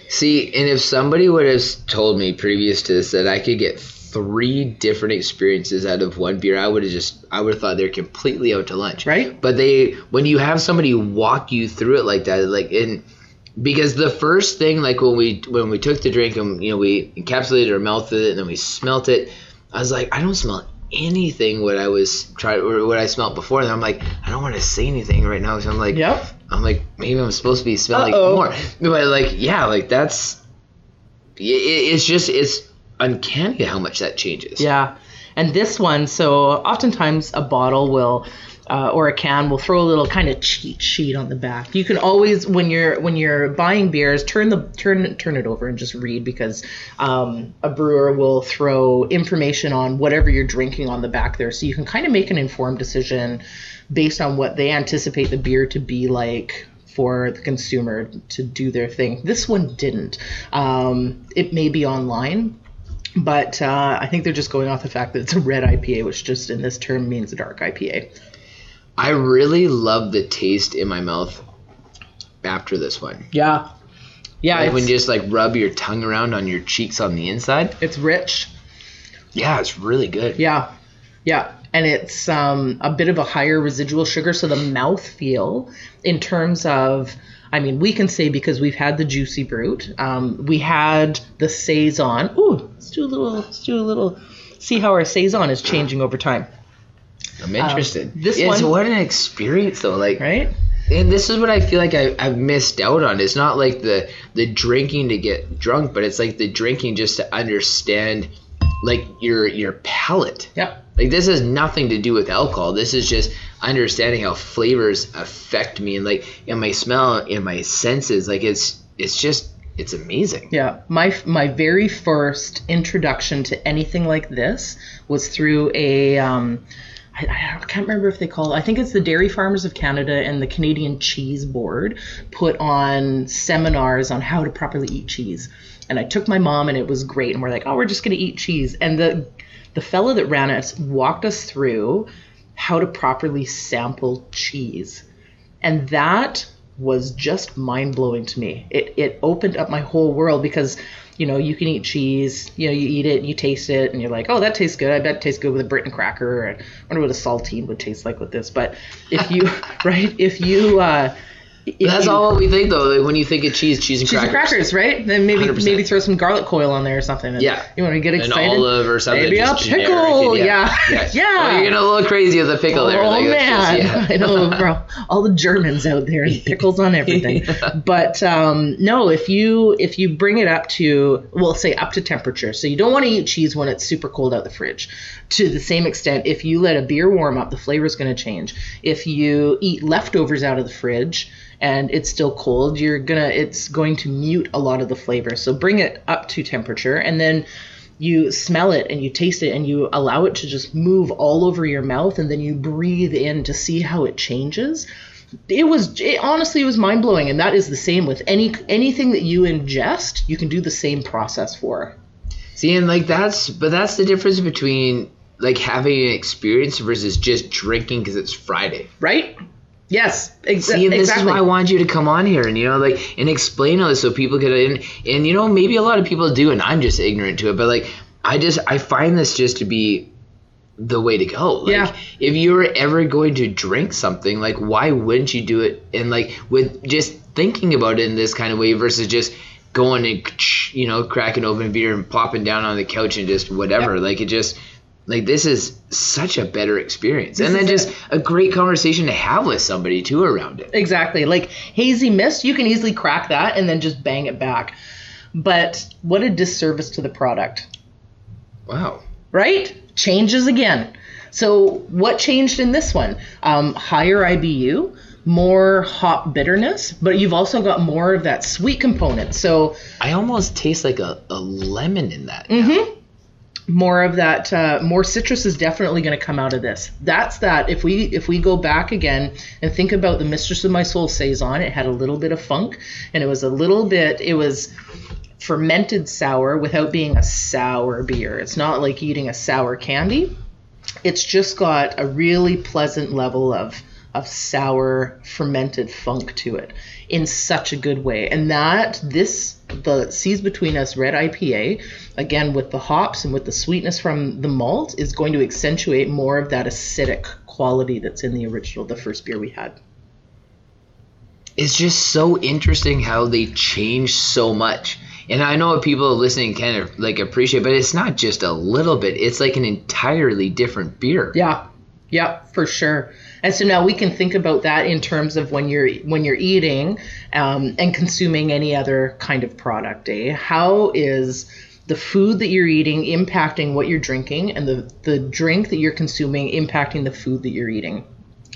See, and if somebody would have told me previous to this that I could get three different experiences out of one beer, I would have just I would have thought they're completely out to lunch. Right. But they when you have somebody walk you through it like that, like in because the first thing like when we when we took the drink and you know we encapsulated or melted it and then we smelt it, I was like I don't smell anything what I was trying or what I smelled before and I'm like I don't want to say anything right now so I'm like Yep. I'm like maybe I'm supposed to be smelling Uh-oh. more but like yeah like that's it, it's just it's uncanny how much that changes Yeah. And this one, so oftentimes a bottle will uh, or a can will throw a little kind of cheat sheet on the back. You can always when you're when you're buying beers, turn the turn turn it over and just read because um, a brewer will throw information on whatever you're drinking on the back there, so you can kind of make an informed decision based on what they anticipate the beer to be like for the consumer to do their thing. This one didn't. Um, it may be online, but uh, I think they're just going off the fact that it's a red IPA, which just in this term means a dark IPA. I really love the taste in my mouth after this one Yeah, yeah, like when you just like rub your tongue around on your cheeks on the inside it's rich. yeah it's really good Yeah, yeah, and it's um, a bit of a higher residual sugar, so the mouth feel in terms of. I mean, we can say because we've had the juicy brut, um, we had the saison. Ooh, let's do a little. Let's do a little. See how our saison is changing over time, I'm interested Um, this it's one- what an experience though like right? and this is what I feel like I, I've missed out on. It's not like the the drinking to get drunk, but it's like the drinking just to understand like your your palate. Yeah. Like this has nothing to do with alcohol. This is just understanding how flavors affect me and like in my smell in my senses. Like it's it's just it's amazing. Yeah, my my very first introduction to anything like this was through a um, I, I can't remember if they call it. I think it's the Dairy Farmers of Canada and the Canadian Cheese Board put on seminars on how to properly eat cheese. And I took my mom, and it was great. And we're like, oh, we're just gonna eat cheese. And the the fellow that ran us walked us through how to properly sample cheese and that was just mind blowing to me. It it opened up my whole world because you know you can eat cheese, you know you eat it, and you taste it, and you're like, oh that tastes good. I bet it tastes good with a Breton cracker. I wonder what a saltine would taste like with this. But if you [LAUGHS] right, if you uh, That's you- all we think though. Like when you think of cheese, cheese and Cheese crackers. and crackers, right? Then maybe 100%. maybe throw some garlic coil on there or something. and Yeah. You want to get An excited? olive or something. Maybe a just generic, pickle. Yeah. yeah. [LAUGHS] Yeah. Well, you're getting a little crazy with the pickle there. Oh Like, man, just- yeah. [LAUGHS] I know, bro. [LAUGHS] All the Germans out there and pickles on everything. But um, no, if you if you bring it up to well, say up to temperature, so you don't want to eat cheese when it's super cold out the fridge. To the same extent, if you let a beer warm up, the flavor is going to change. If you eat leftovers out of the fridge and it's still cold, you're gonna it's going to mute a lot of the flavor. So bring it up to temperature, and then you smell it and you taste it and you allow it to just move all over your mouth and then you breathe in to see how it changes it was it honestly it was mind blowing and that is the same with any anything that you ingest you can do the same process for See, and like that's, but that's the difference between like having an experience versus just drinking because it's Friday. right yes ex- See, and this exactly is why I wanted you to come on here and you know like and explain all this so people could and and you know maybe a lot of people do and I'm just ignorant to it, but like I just I find this just to be the way to go. Like, Yeah. If you're ever going to drink something, like why wouldn't you do it and like with just thinking about it in this kind of way versus just going and you know cracking open beer and plopping down on the couch and just whatever. Like it just like this is such a better experience and then just a great conversation to have with somebody too around it. exactly like hazy mist you can easily crack that and then just bang it back but what a disservice to the product Wow. right? Changes again. So what changed in this one? Um, higher IBU, more hop bitterness, but you've also got more of that sweet component. So I almost taste like a, a lemon in that. More of that, uh, more citrus is definitely going to come out of this. That's that. If we if we go back again and think about the Mistress of My Soul saison, it had a little bit of funk, and it was a little bit. It was fermented sour without being a sour beer. It's not like eating a sour candy. It's just got a really pleasant level of of sour fermented funk to it in such a good way. And that this the Seas Between Us Red IPA, again with the hops and with the sweetness from the malt, is going to accentuate more of that acidic quality that's in the original, the first beer we had. It's just so interesting how they change so much. And I know people listening kind of like appreciate, but it's not just a little bit. It's like an entirely different beer. Yeah, yeah, for sure. And so now we can think about that in terms of when you're when you're eating um, and consuming any other kind of product. Eh? How is the food that you're eating impacting what you're drinking, and the the drink that you're consuming impacting the food that you're eating?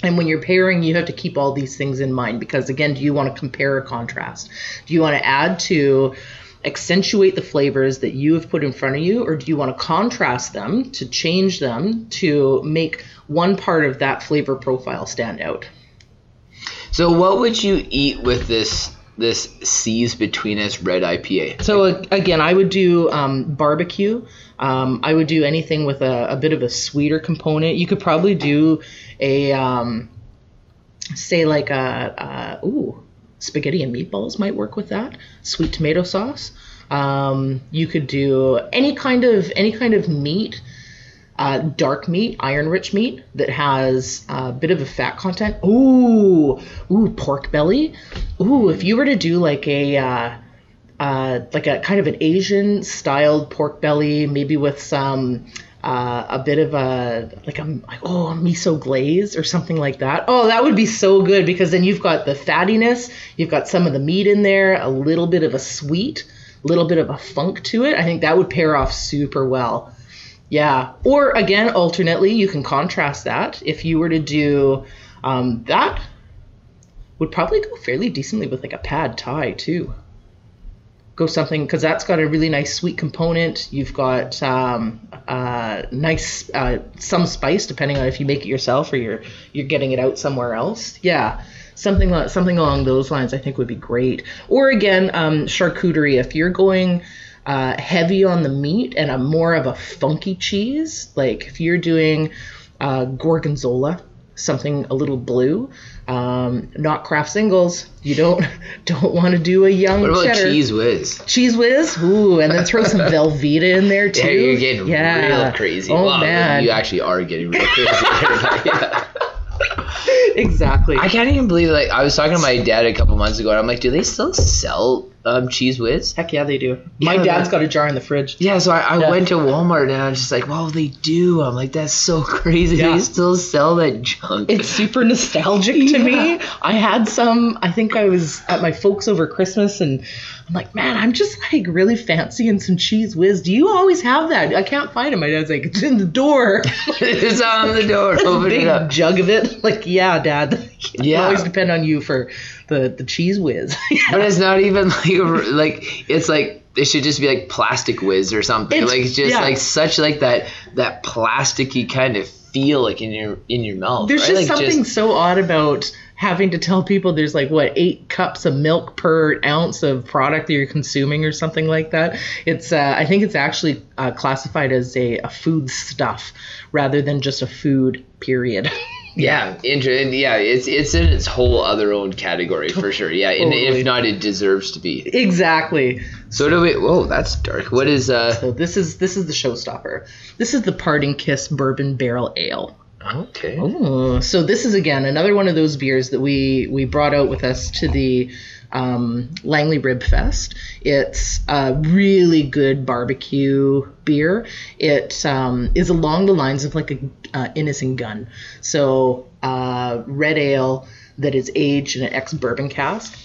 And when you're pairing, you have to keep all these things in mind because, again, do you want to compare or contrast? Do you want to add to accentuate the flavors that you have put in front of you, or do you want to contrast them to change them to make one part of that flavor profile stand out? So, what would you eat with this this seas between us red IPA? So again, I would do um, barbecue. Um, I would do anything with a, a, bit of a sweeter component. You could probably do a um, say like a, a ooh spaghetti and meatballs might work with that. Sweet tomato sauce. Um, you could do any kind of any kind of meat uh, dark meat, iron rich meat that has a bit of a fat content. Ooh, ooh, pork belly. Ooh, if you were to do like a uh, uh, like a kind of an Asian styled pork belly, maybe with some uh, a bit of a like a oh a miso glaze or something like that. Oh, that would be so good because then you've got the fattiness, you've got some of the meat in there, a little bit of a sweet, a little bit of a funk to it. I think that would pair off super well. Yeah. Or again, alternately, you can contrast that. If you were to do um, that, would probably go fairly decently with like a pad thai too. Go something because that's got a really nice sweet component. You've got um, uh, nice uh, some spice depending on if you make it yourself or you're you're getting it out somewhere else. Yeah, something something along those lines I think would be great. Or again, um, charcuterie. If you're going uh, heavy on the meat and a more of a funky cheese. Like if you're doing uh, gorgonzola, something a little blue, um, not Kraft Singles. You don't [LAUGHS] don't want to do a young what about cheddar. Cheez Whiz? Cheez Whiz, ooh, and then throw some [LAUGHS] Velveeta in there too. Yeah, you're getting Yeah. real crazy. Oh Wow, man, you actually are getting real crazy. [LAUGHS] yeah. exactly. I can't even believe like I was talking to my dad a couple months ago, and I'm like, do they still sell um, Cheez Whiz? Heck yeah, they do. My Yeah, dad's got a jar in the fridge. Yeah, so I, I Yeah. went to Walmart and I was just like, wow, they do. I'm like, that's so [LAUGHS] crazy. Yeah. They still sell that junk. It's super nostalgic to me. [LAUGHS] I had some. I think I was at my folks over Christmas, and I'm like, man, I'm just like really fancying some Cheez Whiz. Do you always have that? I can't find it. My dad's like, it's in the door. [LAUGHS] it's on the door. Open Big it up. jug of it. Like, yeah, Dad. [LAUGHS] Yeah. I always depend on you for the the Cheez Whiz. [LAUGHS] But it's not even like like it's like it should just be like plastic whiz or something. It's- like it's just yeah. like such like that that plasticky kind of feel like in your in your mouth. There's right? just like something so odd about having to tell people there's like what eight cups of milk per ounce of product that you're consuming or something like that. It's uh, I think it's actually uh, classified as a, a food stuff rather than just a food. Period. [LAUGHS] Yeah, inter- and yeah, it's it's in its whole other own category for sure. Yeah, and Totally. if not, it deserves to be. exactly. So do we? Whoa, that's dark. What is uh? So this is this is the showstopper. This is the Parting Kiss Bourbon Barrel Ale. Okay. Oh, so this is again another one of those beers that we we brought out with us to the um, Langley Rib Fest. It's a really good barbecue beer. It um, is along the lines of like a uh, Innis & Gunn. So uh, red ale that is aged in an ex bourbon cask.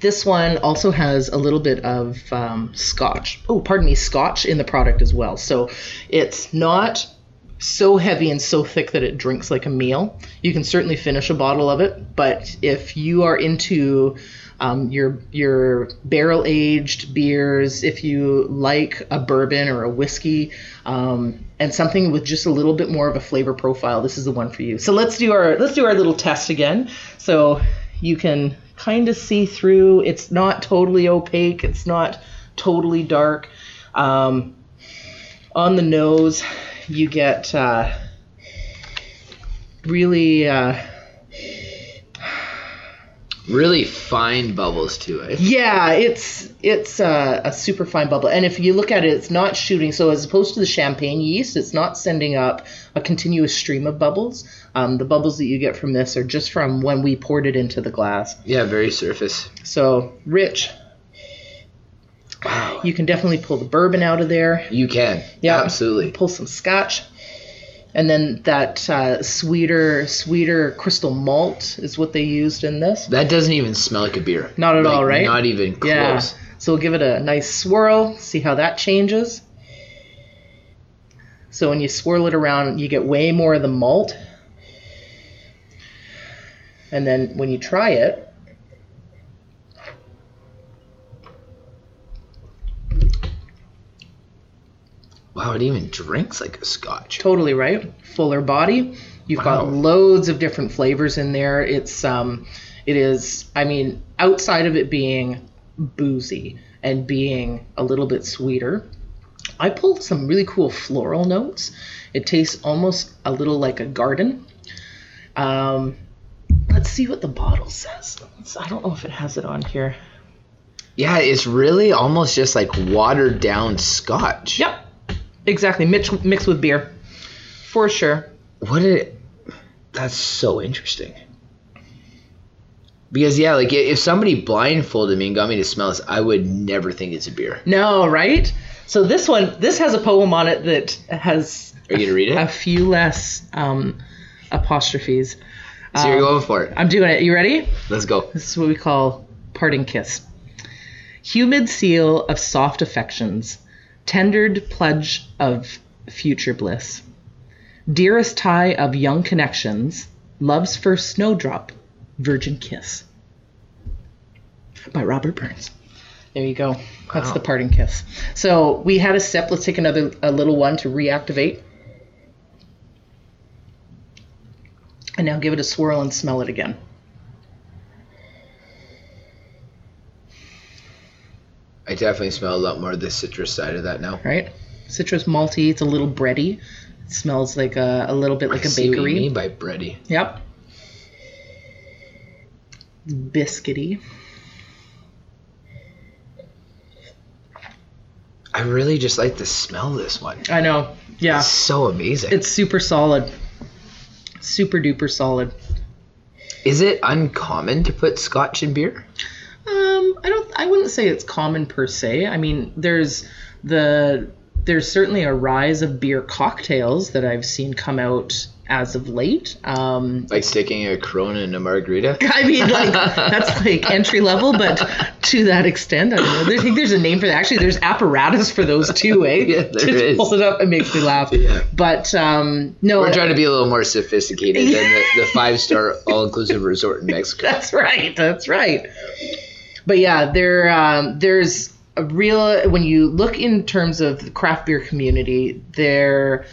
This one also has a little bit of um, scotch. Oh, pardon me, scotch in the product as well. So it's not so heavy and so thick that it drinks like a meal. You can certainly finish a bottle of it, but if you are into um, your your barrel aged beers, if you like a bourbon or a whiskey, um, and something with just a little bit more of a flavor profile, this is the one for you. So let's do our let's do our little test again. So you can kind of see through. It's not totally opaque. It's not totally dark. Um, on the nose, you get uh, really uh, really fine bubbles too. Eh? Yeah, it's it's a, a super fine bubble, and if you look at it, it's not shooting. So as opposed to the champagne yeast, it's not sending up a continuous stream of bubbles. Um, the bubbles that you get from this are just from when we poured it into the glass. Yeah, very surface. So rich. Wow. You can definitely pull the bourbon out of there. You can. Yeah. Absolutely. Pull some scotch. And then that uh, sweeter, sweeter crystal malt is what they used in this. That doesn't even smell like a beer. Not at Like, all, right? Not even close. Yeah. So we'll give it a nice swirl, see how that changes. So when you swirl it around, you get way more of the malt. And then when you try it, Wow, it even drinks like a scotch. totally right, fuller body. You've got loads of different flavors in there. It's um, it is. I mean, outside of it being boozy and being a little bit sweeter, I pulled some really cool floral notes. It tastes almost a little like a garden. Um, let's see what the bottle says. Let's- I don't know if it has it on here. Yeah, it's really almost just like watered down scotch. Yep, exactly. Mixed mixed with beer, for sure. What did That's so interesting. Because yeah, like if somebody blindfolded me and got me to smell this, I would never think it's a beer. No, right? So this one, this has a poem on it that has Are you gonna read it? a few less um, apostrophes. so you're Um, going for it. I'm doing it. You ready? Let's go. This is what we call parting kiss. Humid seal of soft affections, tendered pledge of future bliss. Dearest tie of young connections, love's first snowdrop, virgin kiss. By Robert Burns. There you go. That's Wow. the parting kiss. So we had a sip. Let's take another a little one to reactivate. And now give it a swirl and smell it again. I definitely smell a lot more of the citrus side of that now. right? Citrus malty. It's a little bready. It smells like a, a little bit like I a see what you mean by bready. Yep. Biscuity. I really just like the smell of this one. I know. Yeah. It's so amazing. It's super solid. Super duper solid. Is it uncommon to put scotch in beer? Um, I don't. I wouldn't say it's common per se. I mean, there's the there's certainly a rise of beer cocktails that I've seen come out as of late. Um, Like sticking a Corona in a margarita? [LAUGHS] I mean, like that's like entry level, but to that extent, I don't know. I think there's a name for that. Actually, there's apparatus for those too, eh? [LAUGHS] Yeah, there Just is. pull it up. It makes me laugh. Yeah. But um, no, We're trying to be a little more sophisticated than the, the five star [LAUGHS] all inclusive resort in Mexico. That's right. That's right. But yeah, there um, there's a real when you look in terms of the craft beer community, they're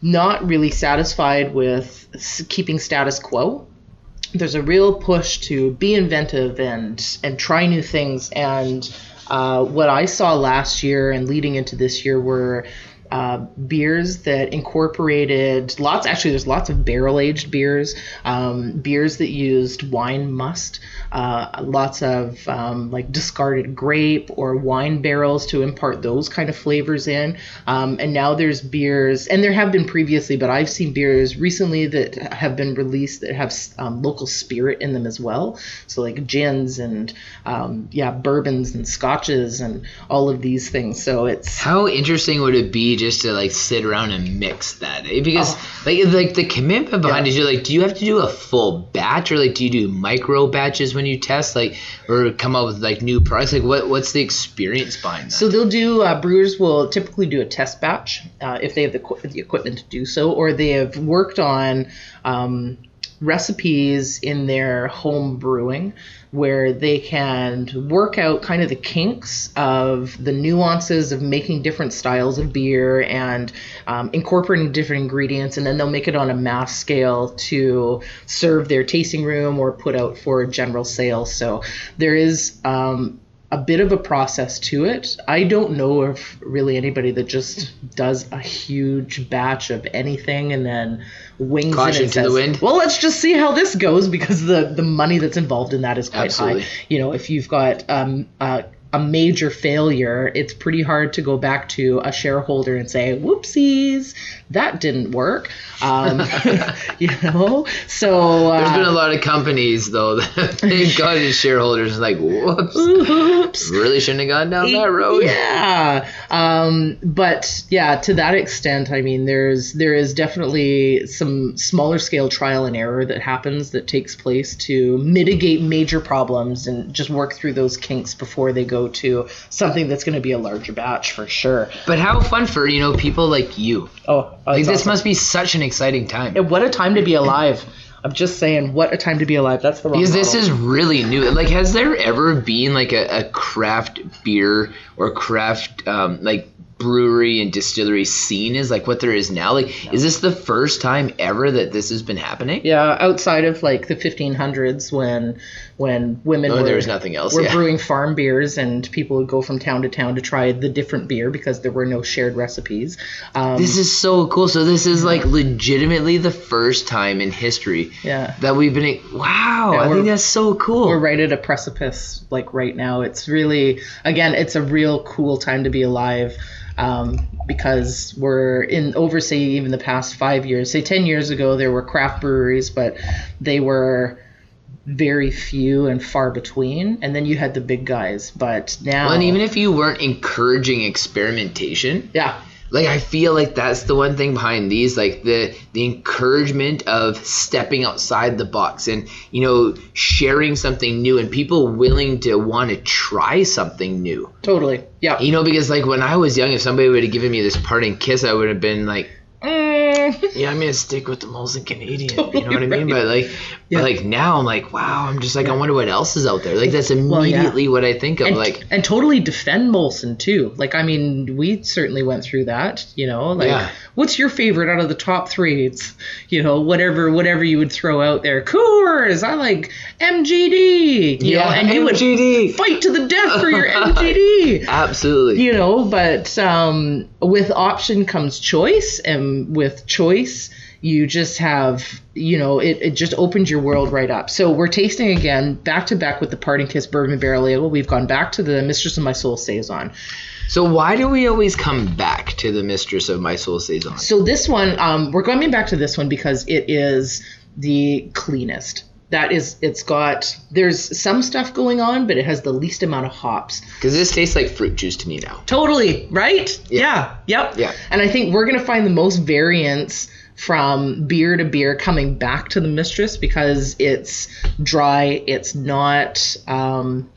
not really satisfied with keeping status quo. There's a real push to be inventive and and try new things. And uh, what I saw last year and leading into this year were uh, beers that incorporated lots. Actually, there's lots of barrel aged beers, um, beers that used wine must, uh, lots of um, like discarded grape or wine barrels to impart those kind of flavors in. Um, and now there's beers, and there have been previously, but I've seen beers recently that have been released that have um, local spirit in them as well. So like gins and um, yeah, bourbons and scotches and all of these things. So it's How interesting would it be just to like sit around and mix that? Because Oh. like like the commitment behind Yeah. it, you're like, do you have to do a full batch or like do you do micro batches when you test like or come up with like new products? Like what what's the experience behind that? So they'll do. Uh, brewers will typically do a test batch uh, if they have the, the equipment to do so, or they have worked on um, recipes in their home brewing where they can work out kind of the kinks of the nuances of making different styles of beer and um, incorporating different ingredients, and then they'll make it on a mass scale to serve their tasting room or put out for general sale. So there is um, a bit of a process to it. I don't know of really anybody that just does a huge batch of anything and then wings Caution to the wind. well let's just see how this goes because the the money that's involved in that is quite Absolutely. high you know if you've got um uh, a major failure, it's pretty hard to go back to a shareholder and say, "Whoopsies, that didn't work." Um, [LAUGHS] you know, so uh, There's been a lot of companies though [LAUGHS] that they've got shareholders like, whoops, Oops. really shouldn't have gone down that road. Yeah. Um, but yeah, to that extent, I mean, there's there is definitely some smaller scale trial and error that happens that takes place to mitigate major problems and just work through those kinks before they go to something that's going to be a larger batch for sure. But how fun for you know people like you. Oh, Like it's this awesome. must be such an exciting time. And what a time to be alive. I'm just saying, what a time to be alive. That's the wrong Because this model. is really new. Like, has there ever been like a, a craft beer or craft um, like brewery and distillery scene is like what there is now? Like, is this the first time ever that this has been happening? Yeah, outside of like the 1500s when when women Oh, were, there was nothing else, were yeah. brewing farm beers and people would go from town to town to try the different beer because there were no shared recipes. Um, This is so cool. So this is like legitimately the first time in history yeah. that we've been. Wow, Yeah, I think that's so cool. We're right at a precipice, like right now. It's really, again, it's a real cool time to be alive um, because we're in over, say, even the past five years. Say, 10 years ago, there were craft breweries, but they were very few and far between. And then you had the big guys. But now. Well, and even if you weren't encouraging experimentation, yeah. like I feel like that's the one thing behind these, like the the encouragement of stepping outside the box and you know sharing something new and people willing to want to try something new. Totally. Yeah. You know, because like when I was young, if somebody would have given me this parting kiss, I would have been like, Yeah, I'm gonna stick with the Molson Canadian. [LAUGHS] You know Totally what I mean? But like, Yeah. but like now I'm like, wow, I'm just like, I wonder what else is out there. Like that's Well, yeah. immediately what I think of. and, like, and totally defend Molson too. Like I mean, we certainly went through that. You know, like Yeah. what's your favorite out of the top three? It's you know whatever whatever you would throw out there. Coors, I like MGD. You know, and you would MGD. fight to the death for your [LAUGHS] MGD. Absolutely. You know, but um, with option comes choice, and with choice, you just have, you know, it, it just opens your world right up. So we're tasting again, back to back with the Parting Kiss Bourbon Barrel Ale. We've gone back to the Mistress of My Soul Saison. So why do we always come back to the mistress of my soul saison? So this one, um, we're going back to this one because it is the cleanest. That is, it's got, there's some stuff going on, but it has the least amount of hops. Because this tastes like fruit juice to me now. Totally, right? Yeah. Yep. Yeah. And I think we're going to find the most variance from beer to beer coming back to the mistress because it's dry, it's not um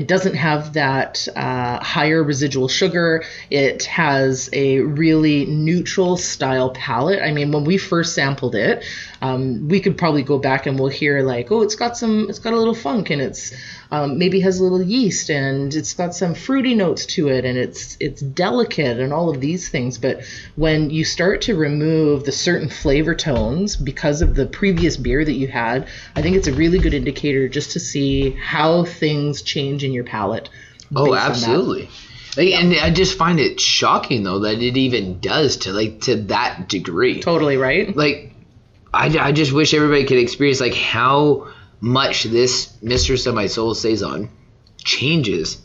it doesn't have that uh, higher residual sugar. It has a really neutral style palate. I mean, when we first sampled it, um, we could probably go back and we'll hear like, oh, it's got some, it's got a little funk and it's um, maybe has a little yeast and it's got some fruity notes to it and it's it's delicate and all of these things. But when you start to remove the certain flavor tones because of the previous beer that you had, I think it's a really good indicator just to see how things change in your palate. Oh, based on that. absolutely. Like, and I just find it shocking though that it even does to like to that degree. Totally right. Like, I, I just wish everybody could experience like how much this Mistress of My Soul saison changes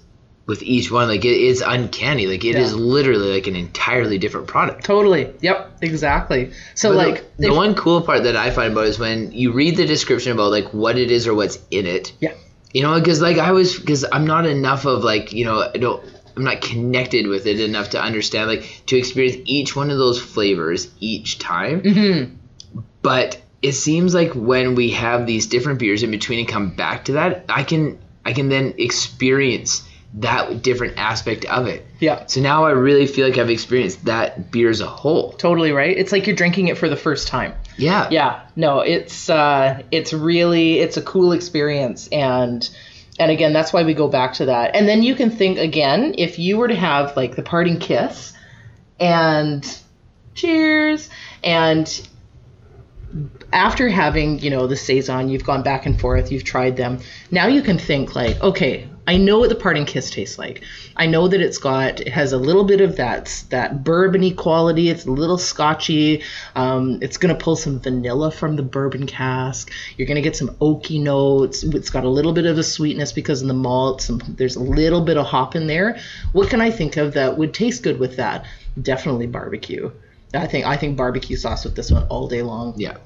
with each one. Like it is uncanny. Like it is Yeah. literally like an entirely different product. Totally. Yep. Exactly. So But like the, if- one cool part that I find about is when you read the description about like what it is or what's in it. Yeah. You know, because like I was, because I'm not enough of like you know I don't. I'm not connected with it enough to understand like to experience each one of those flavors each time. Mhm. But it seems like when we have these different beers in between and come back to that, I can I can then experience that different aspect of it. Yeah. So now I really feel like I've experienced that beer as a whole. Totally right. It's like you're drinking it for the first time. Yeah. Yeah, no, it's uh, it's really it's a cool experience, and and again, that's why we go back to that. And then you can think again, if you were to have like the parting kiss, and cheers, and after having you know the saison, you've gone back and forth, you've tried them. Now you can think like, okay, I know what the parting kiss tastes like. I know that it's got it has a little bit of that that bourbony quality. It's a little scotchy. Um, it's gonna pull some vanilla from the bourbon cask. You're gonna get some oaky notes. It's got a little bit of a sweetness because of the malt. Some, there's a little bit of hop in there. What can I think of that would taste good with that? Definitely barbecue. I think I think barbecue sauce with this one all day long. Yeah.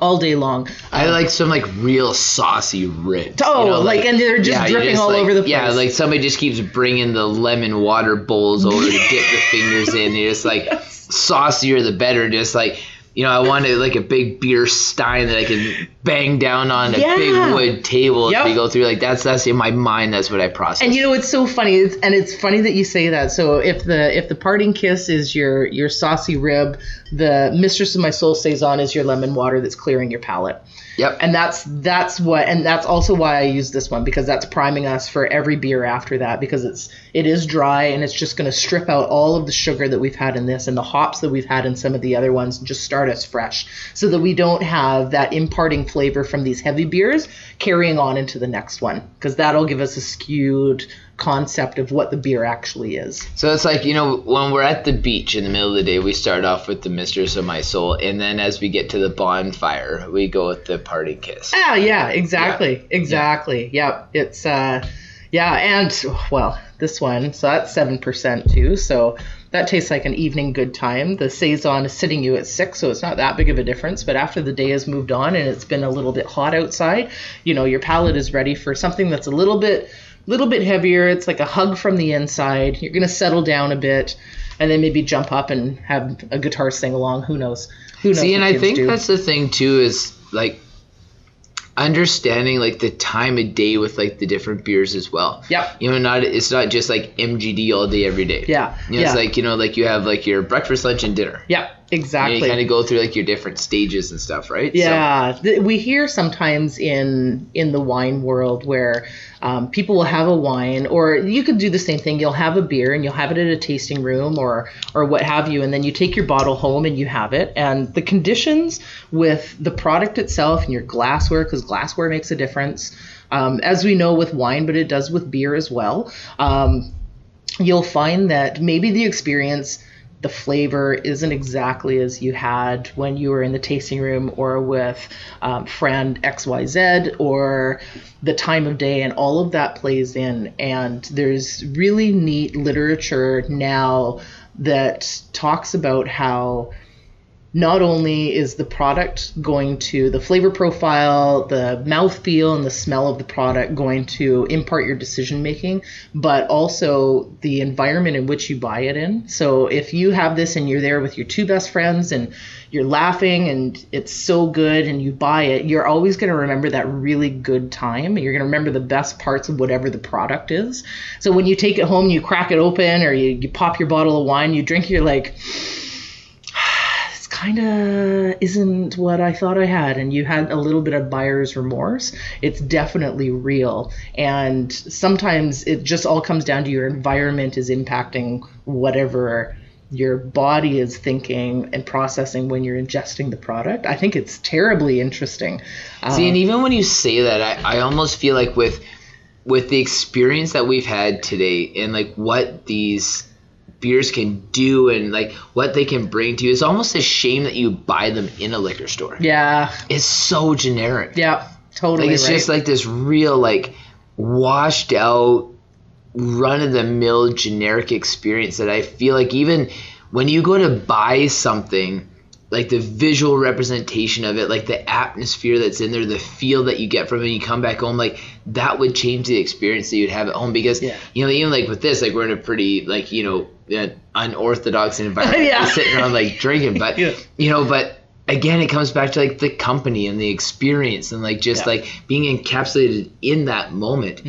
All day long. I um, like some like real saucy ribs. Oh, like, and they're just you're dripping all like- over the place. Yeah, like somebody just keeps bringing the lemon water bowls over to dip the [LAUGHS] fingers in. You're just like saucier the better. Just like you know, I wanted like a big beer stein that I can bang down on a Yeah. big wood table Yep. as we go through. Like that's that's in my mind. That's what I process. And you know it's so funny, it's, and it's funny that you say that. So if the if the parting kiss is your your saucy rib, the mistress of my soul saison is your lemon water that's clearing your palate. Yep. And that's that's what, and that's also why I use this one because that's priming us for every beer after that because it's it is dry and it's just going to strip out all of the sugar that we've had in this and the hops that we've had in some of the other ones and just start us fresh so that we don't have that imparting flavor from these heavy beers carrying on into the next one because that'll give us a skewed concept of what the beer actually is. So it's like, you know, when we're at the beach in the middle of the day, we start off with the Mistress of My Soul, and then as we get to the bonfire, we go with the party kiss. Ah, yeah, exactly, exactly. Yep, it's uh, yeah, and well, this one, so that's seven percent too. So that tastes like an evening good time. The saison is sitting you at six, so it's not that big of a difference. But after the day has moved on and it's been a little bit hot outside, you know, your palate is ready for something that's a little bit, little bit heavier. It's like a hug from the inside. You're gonna settle down a bit. And then maybe jump up and have a guitar sing along. Who knows? Who knows? See, and I think do. that's the thing too is like understanding like the time of day with like the different beers as well. Yeah. You know, not it's not just like MGD all day every day. Yeah, You know, It's like you know, like you have like your breakfast, lunch, and dinner. Yeah, You, exactly. kind of go through like your different stages and stuff, right? Yeah, th- we hear sometimes in in the wine world where um, people will have a wine, or you could do the same thing. You'll have a beer and you'll have it at a tasting room or or what have you, and then you take your bottle home and you have it. And the conditions with the product itself and your glassware, because glassware makes a difference, um, as we know with wine, but it does with beer as well. Um, you'll find that maybe the experience the flavor isn't exactly as you had when you were in the tasting room or with um, friend xyz or the time of day and all of that plays in. And there's really neat literature now that talks about how not only is the product going to the flavor profile, the mouthfeel, and the smell of the product going to impart your decision making, but also the environment in which you buy it in. So if you have this and you're there with your two best friends and you're laughing and it's so good and you buy it, you're always going to remember that really good time. You're going to remember the best parts of whatever the product is. So when you take it home, you crack it open or you, you pop your bottle of wine, you drink, you're like, kind of isn't what I thought I had. And you had a little bit of buyer's remorse. It's definitely real. And sometimes it just all comes down to your environment is impacting whatever your body is thinking and processing when you're ingesting the product. I think it's terribly interesting. See, Um, and even when you say that, I, I almost feel like with with the experience that we've had today and like what these beers can do and like what they can bring to you, it's almost a shame that you buy them in a liquor store. yeah, It's so generic. yeah, totally. Like it's right. just like this real like washed out run of the mill generic experience that I feel like even when you go to buy something like the visual representation of it like the atmosphere that's in there the feel that you get from it you come back home like that would change the experience that you'd have at home because Yeah. you know even like with this like we're in a pretty like you know uh, unorthodox [LAUGHS] environment Yeah. Sitting around like drinking but Yeah. you know but again it comes back to like the company and the experience and like just Yeah. like being encapsulated in that moment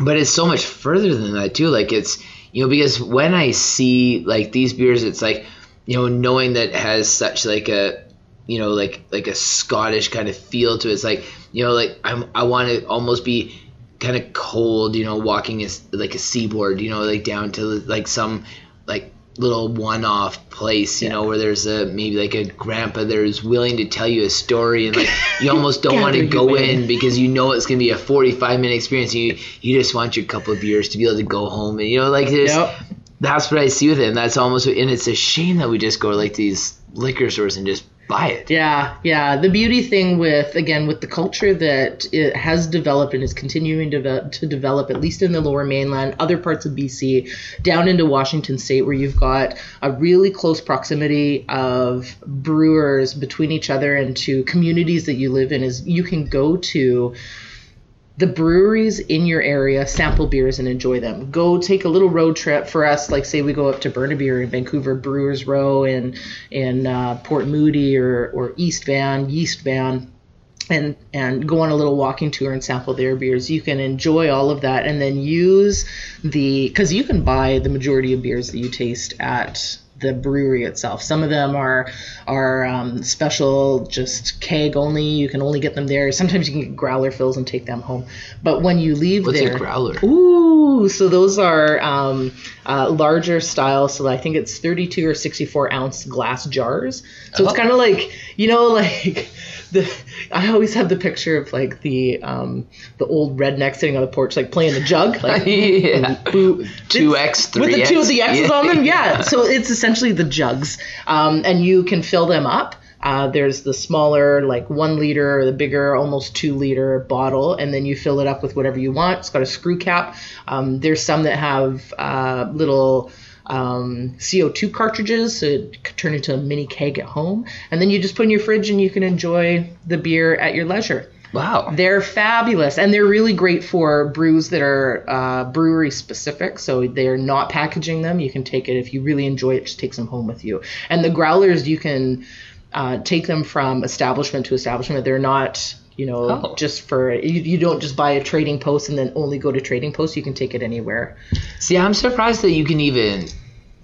but it's so much further than that too like it's you know because when i see like these beers it's like you know knowing that it has such like a you know like like a scottish kind of feel to it it's like you know like i'm i want to almost be kind of cold you know walking as like a seaboard you know like down to like some like little one-off place, you know, where there's a maybe like a grandpa there's willing to tell you a story and like [LAUGHS] you almost don't want to go in. in because you know it's gonna be a 45 minute experience. You you just want your couple of beers to be able to go home and you know like there's Yep. that's what I see with it. And that's almost and it's a shame that we just go to like these liquor stores and just buy it. Yeah, yeah. The beauty thing with again with the culture that it has developed and is continuing to, to develop, at least in the Lower Mainland, other parts of BC, down into Washington State, where you've got a really close proximity of brewers between each other and to communities that you live in, is you can go to the breweries in your area, sample beers and enjoy them. Go take a little road trip for us. Like say we go up to Burnaby or in Vancouver Brewers Row in in uh, Port Moody or or East Van, Yeast Van. And, and go on a little walking tour and sample their beers. You can enjoy all of that and then use the because you can buy the majority of beers that you taste at the brewery itself. Some of them are are um, special, just keg only. You can only get them there. Sometimes you can get growler fills and take them home. But when you leave What's there, a growler? Ooh, so those are um, uh, larger style. So I think it's 32 or 64 ounce glass jars. So Oh. it's kind of like you know, [LAUGHS] like the. I always have the picture of like the um, the old redneck sitting on the porch, like playing the jug, like [LAUGHS] yeah. Two X, three with the two of the X's yeah. on them. [LAUGHS] Yeah. So it's essentially the jugs, um, and you can fill them up. Uh, there's the smaller, like one liter, or the bigger, almost two liter bottle, and then you fill it up with whatever you want. It's got a screw cap. Um, there's some that have uh, little um, CO2 cartridges, so it could turn into a mini keg at home, and then you just put in your fridge and you can enjoy the beer at your leisure. Wow. They're fabulous, and they're really great for brews that are uh, brewery specific. So they're not packaging them. You can take it if you really enjoy it. Just take some home with you. And the growlers, you can uh, take them from establishment to establishment. They're not, you know, Oh. just for you, you. don't just buy a trading post and then only go to trading post. You can take it anywhere. See, I'm surprised that you can even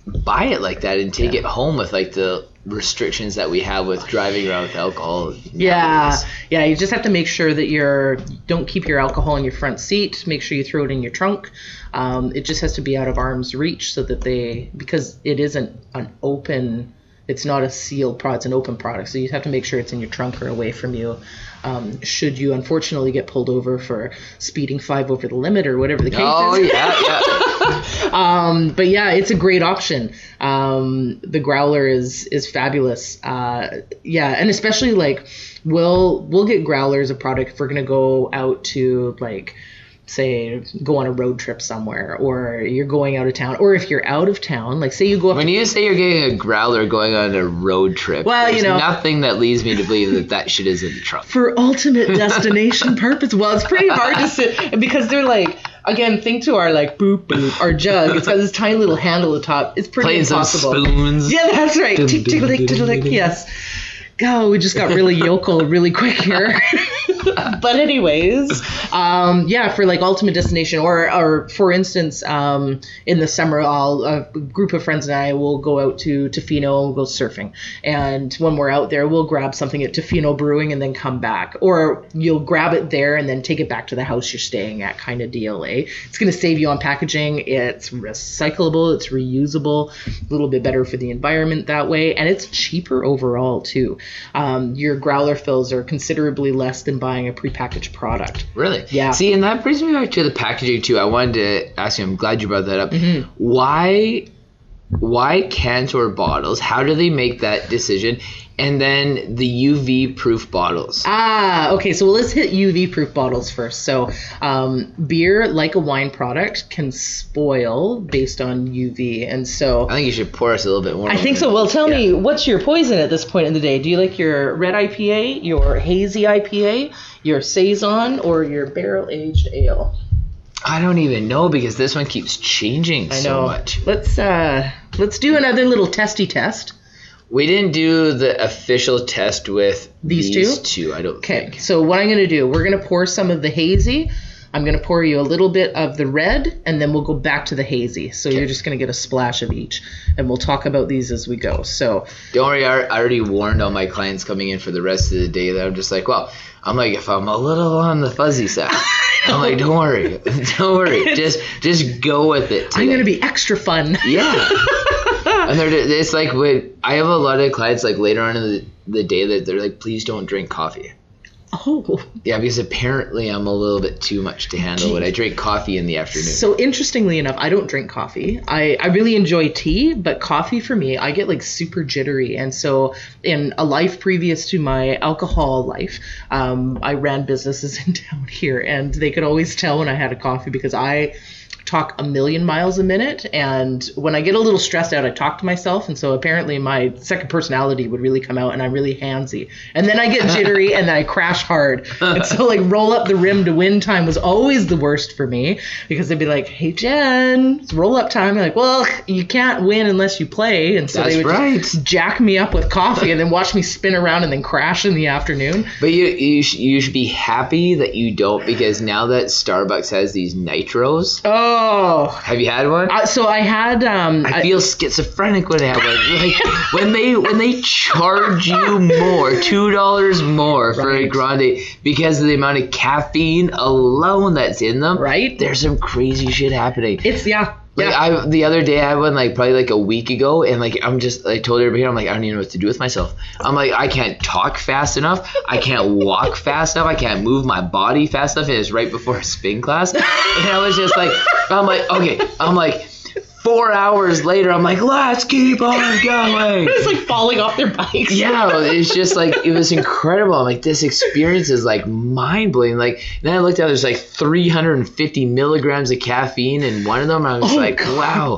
buy it like that and take Yeah. it home with like the restrictions that we have with driving around with alcohol. Yeah, nowadays. yeah. You just have to make sure that you're don't keep your alcohol in your front seat. Make sure you throw it in your trunk. Um, it just has to be out of arm's reach so that they because it isn't an open. It's not a sealed product. It's an open product, so you have to make sure it's in your trunk or away from you. Um, should you unfortunately get pulled over for speeding five over the limit or whatever the case Oh is. yeah, yeah. [LAUGHS] Um, but yeah, it's a great option. Um, the growler is is fabulous. Uh, yeah, and especially like we'll we'll get growlers a product if we're gonna go out to like say go on a road trip somewhere or you're going out of town or if you're out of town like say you go up When you say you're getting a growler going on a road trip, Well, you know- nothing that leads me to believe that that shit is in the trunk. for ultimate destination [LAUGHS] purpose. Well, it's pretty hard to sit because they're like again. Think to our like boop boop our jug. It's got this tiny little handle at the top. It's pretty Playing some spoons. Yeah, that's right. Tick, dum, tickle, dum, tickle, dum, tick, yes. Go, we just got really yokel really quick here. [LAUGHS] but anyways, um, yeah, for like ultimate destination, or or for instance, um, in the summer, a group of friends and I will go out to Tofino and we'll go surfing. And when we're out there, we'll grab something at Tofino Brewing and then come back, or you'll grab it there and then take it back to the house you're staying at, kind of deal. Eh? It's going to save you on packaging. It's recyclable. It's reusable. A little bit better for the environment that way, and it's cheaper overall too. Um, your growler fills are considerably less than buying a prepackaged product. Really? Yeah. See, and that brings me back to the packaging too. I wanted to ask you. I'm glad you brought that up. Mm-hmm. Why, why cans or bottles? How do they make that decision? And then the UV proof bottles. Ah, okay. So let's hit UV proof bottles first. So, um, beer, like a wine product, can spoil based on UV, and so I think you should pour us a little bit more. I think so. Well, tell me, what's your poison at this point in the day? Do you like your red IPA, your hazy IPA, your saison, or your barrel aged ale? I don't even know because this one keeps changing I so know. much. Let's uh, let's do another little testy test. We didn't do the official test with These these two? two. I don't Okay, think. so what I'm to do, we're to pour some of the hazy. I'm going to pour you a little bit of the red, and then we'll go back to the hazy. So you're just going to get a splash of each, and we'll talk about these as we go. So Don't worry, I already warned all my clients coming in for the rest of the day that I'm just like, well, I'm like, if I'm a little on the fuzzy side, [LAUGHS] I'm like, don't worry, [LAUGHS] don't worry, [LAUGHS] just just go with it. I'm going to be extra fun. yeah. And they're it's like wait, I have a lot of clients like later on in the, the day that they're like, please don't drink coffee. Oh, Yeah, because apparently I'm a little bit too much to handle when I drink coffee in the afternoon. so interestingly enough, I don't drink coffee. I, I really enjoy tea, but coffee for me, I get like super jittery. And so, in a life previous to my alcohol life, um, I ran businesses [LAUGHS] in town here, and they could always tell when I had a coffee because I talk a million miles a minute and when i get a little stressed out i talk to myself and so apparently my second personality would really come out and i'm really handsy. And then i get [LAUGHS] jittery and then i crash hard. And so like roll up the rim to win time was always the worst for me because they'd be like hey jen it's roll up time. I'm like well you can't win unless you play. And so That's they would right. just jack me up with coffee and then watch me spin around and then crash in the afternoon. But you you, sh- you should be happy that you don't because now that Starbucks has these nitros, oh have you had one? uh, so i had um I feel schizophrenic when I have one. Like when they when they charge you more, two dollars more for a grande because of the amount of caffeine alone that's in them. Right. There's some crazy shit happening. it's yeah Like yeah I the other day I had one like probably like a week ago and like I'm just I told everybody I'm like I don't even know what to do with myself. I'm like I can't talk fast enough. I can't walk fast enough. I can't move my body fast enough. And it's right before a spin class. And I was just like I'm like okay. I'm like four hours later I'm like let's keep on going. [LAUGHS] it's like falling off their bikes. Yeah, [LAUGHS] it's just like it was incredible. I'm like, this experience is like mind blowing. Like then I looked at there's like 350 milligrams of caffeine in one of them. I was Oh, like, God.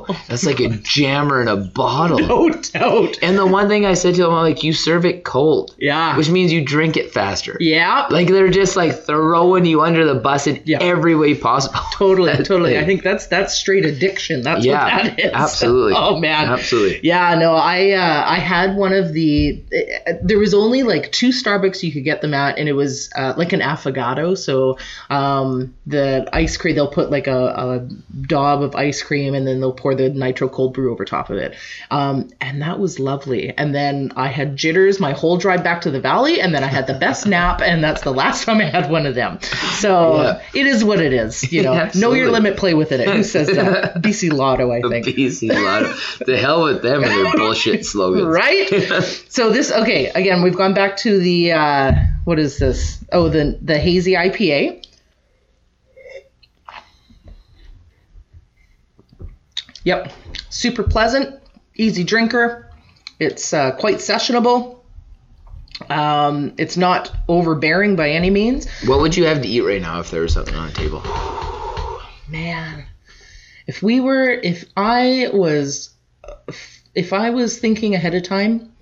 wow, that's like a jammer in a bottle. No doubt. And the one thing I said to them, I'm like, you serve it cold, Yeah. which means you drink it faster. yeah. Like they're just like throwing you under the bus in Yeah. every way possible. [LAUGHS] Totally, totally. thing. I think that's that's straight addiction. That's Yeah, what that is. [LAUGHS] absolutely. Oh man. Absolutely. Yeah, no, I uh, I had one of the. There was only like two Starbucks you could get them at, and it was uh, like an affogato. So um, the ice cream, they'll put like a, a daub of ice cream, and then they'll pour the nitro cold brew over top of it. Um, and that was lovely. And then I had jitters my whole drive back to the valley, and then I had the best [LAUGHS] nap, and that's the last time I had one of them. So Yeah. it is what it is. You know, [LAUGHS] know your limit, play with it. Who says that? BC Lotto, I BC Lotto. The hell with them and their bullshit [LAUGHS] slogans. right? [LAUGHS] So this okay again we've gone back to the uh what is this? Oh the the hazy ipa yep. Super pleasant easy drinker. It's uh, quite sessionable. Um it's not overbearing by any means. What would you have to eat right now if there was something on the table? [SIGHS] man if we were if i was if i was thinking ahead of time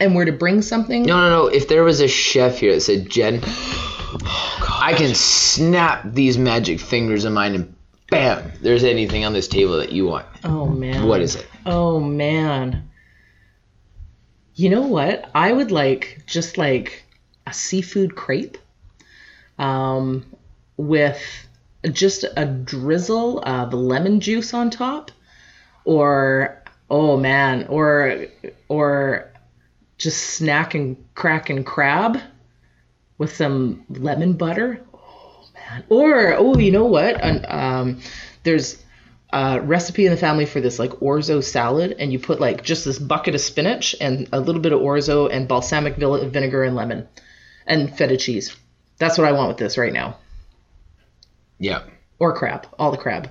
and were to bring something No, no, no. If there was a chef here that said, Jen, I can snap these magic fingers of mine and bam, there's anything on this table that you want. oh man What is it? oh man you know what i would like just like a seafood crepe um with just a drizzle of lemon juice on top or oh man or or just snack and crack and crab with some lemon butter. Oh man. Or oh you know what? Um, there's a recipe in the family for this like orzo salad and you put like just this bucket of spinach and a little bit of orzo and balsamic vinegar and lemon and feta cheese. That's what i want with this right now Yeah. or crab all the crab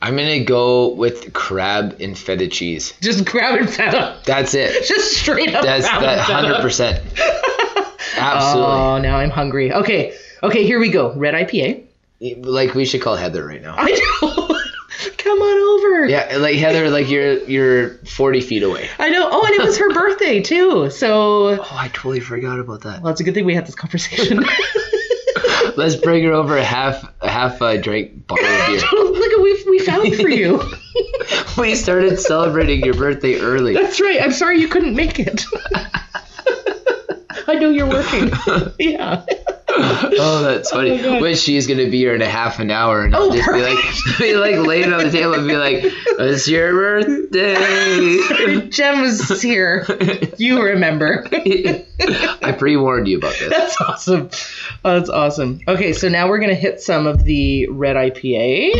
I'm going to go with crab and feta cheese. just crab and feta That's it. [LAUGHS] just straight up That's crab that feta. 100%. [LAUGHS] Absolutely. Oh, now I'm hungry. Okay, okay, here we go. Red IPA. like we should call Heather right now. I know. [LAUGHS] Come on over. Yeah, like Heather, like you're you're 40 feet away. I know. Oh, and it was her birthday too. So, Oh, I totally forgot about that. well, it's a good thing we had this conversation. Let's bring her over a half a half a drink bottle of beer. [LAUGHS] Look we we found for you. [LAUGHS] [LAUGHS] we started celebrating your birthday early. That's right. I'm sorry you couldn't make it. I know you're working. Yeah. [LAUGHS] Oh, that's oh funny. my God. When she's gonna be here in a half an hour, and I'll Oh, just be like, be like laying on the table and be like, "It's your birthday." [LAUGHS] Jen was here. You remember. [LAUGHS] I pre-warned you about this. That's awesome. Oh, that's awesome. Okay, so now we're gonna hit some of the red IPA.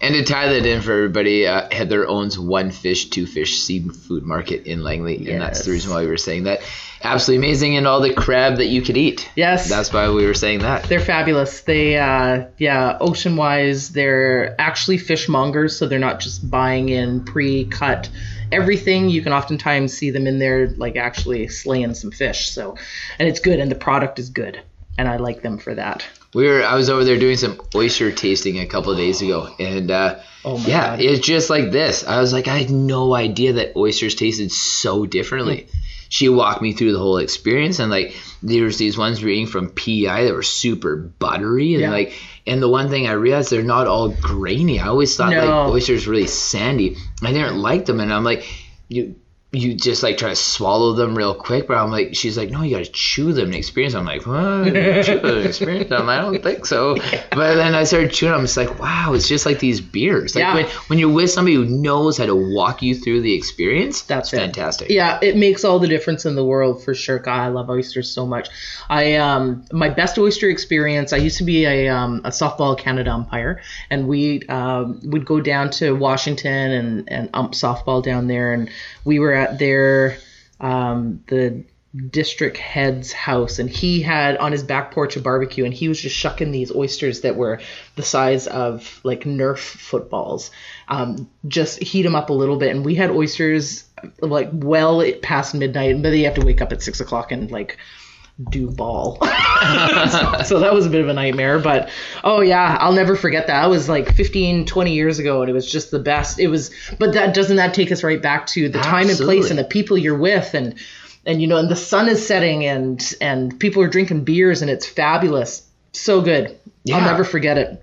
And to tie that in for everybody, uh, Heather owns One Fish, Two Fish Seafood Market in Langley, and that's the reason why we were saying that. Absolutely amazing, and all the crab that you could eat. Yes. That's why we were saying that. They're fabulous. They, uh, yeah, ocean wise, they're actually fishmongers, so they're not just buying in pre cut everything. You can oftentimes see them in there, like actually slaying some fish. So, and it's good, and the product is good, and I like them for that. We were I was over there doing some oyster tasting a couple of days ago, and uh, Oh my yeah, God. it's just like this. I was like, I had no idea that oysters tasted so differently. She walked me through the whole experience, and like there's these ones we're eating from PEI that were super buttery, and Yeah. like, and the one thing I realized they're not all grainy. I always thought No. like oysters really sandy. I didn't like them, and I'm like, you. You just like try to swallow them real quick, but I'm like, she's like, no, you gotta chew them and experience. them. I'm like, what? chew them [LAUGHS] experience them? I don't think so. [LAUGHS] But then I started chewing. them. I'm just like, wow, it's just like these beers. Like Yeah. when, when you're with somebody who knows how to walk you through the experience, That's fantastic. Yeah, it makes all the difference in the world for sure. God, I love oysters so much. I um my best oyster experience. I used to be a um a softball Canada umpire, and we um would go down to Washington and and ump softball down there, and we were at their um the district head's house and he had on his back porch a barbecue and he was just shucking these oysters that were the size of like nerf footballs. Um, just heat them up a little bit and we had oysters like well past midnight but you have to wake up at six o'clock and like do ball [LAUGHS] [LAUGHS] so that was a bit of a nightmare but oh yeah i'll never forget that that was like 15 20 years ago and it was just the best it was but that doesn't that take us right back to the time and place and the people you're with and and you know and the sun is setting and and people are drinking beers and it's fabulous so good Yeah. i'll never forget it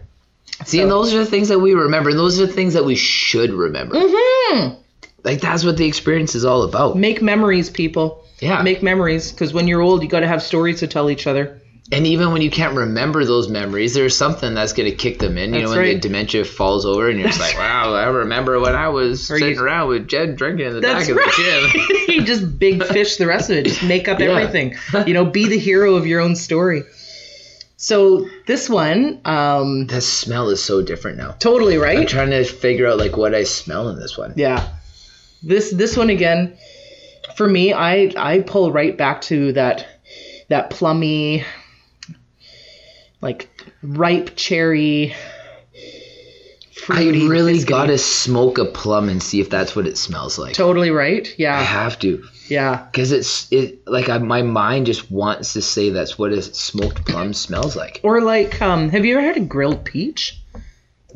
See, and those are the things that we remember. Those are the things that we should remember. Mm-hmm. Like that's what the experience is all about. make memories people Yeah. make memories because when you're old you got to have stories to tell each other And even when you can't remember those memories, there's something that's going to kick them in. You know, That's when the dementia falls over and you're just like, wow, I remember when I was Or sitting you- around with Jed drinking in the That's back of right. the gym. [LAUGHS] you just big [LAUGHS] fish the rest of it. Just make up Yeah. everything. You know, be the hero of your own story. So this one, um, the smell is so different now. totally right. I'm right. trying to figure out like what I smell in this one. Yeah. This this one again, for me, I I pull right back to that that plummy, like ripe cherry. I really biscuity. gotta smoke a plum and see if that's what it smells like. Totally right. Yeah. I have to, Yeah. because it's it like I, my mind just wants to say that's what a smoked plum smells like. Or like, um, have you ever had a grilled peach?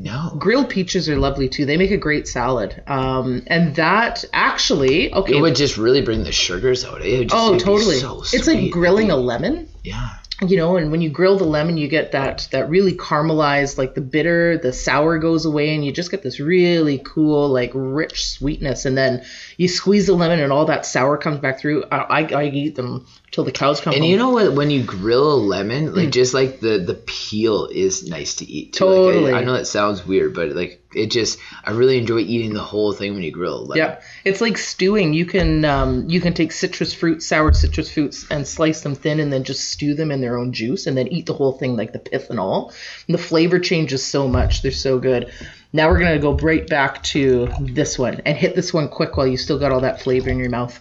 No, Grilled peaches are lovely too. They make a great salad. Um, and that actually, okay. it would just really bring the sugars out. It would just, oh, totally. so it's like grilling a lemon. Yeah, you know and when you grill the lemon you get that that really caramelized like the bitter the sour goes away and you just get this really cool like rich sweetness and then you squeeze the lemon and all that sour comes back through i, I, I eat them till the cows come and home you know what? When you grill a lemon, like just like the the peel is nice to eat. Too. Like, I- Totally. I, know that sounds weird, but like it just I really enjoy eating the whole thing when you grill a lemon. Yep, it's like stewing. You can um, you can take citrus fruit, sour citrus fruits, and slice them thin, and then just stew them in their own juice, and then eat the whole thing, like the pith and all. And the flavor changes so much; they're so good. Now we're gonna go right back to this one and hit this one quick while you still got all that flavor in your mouth.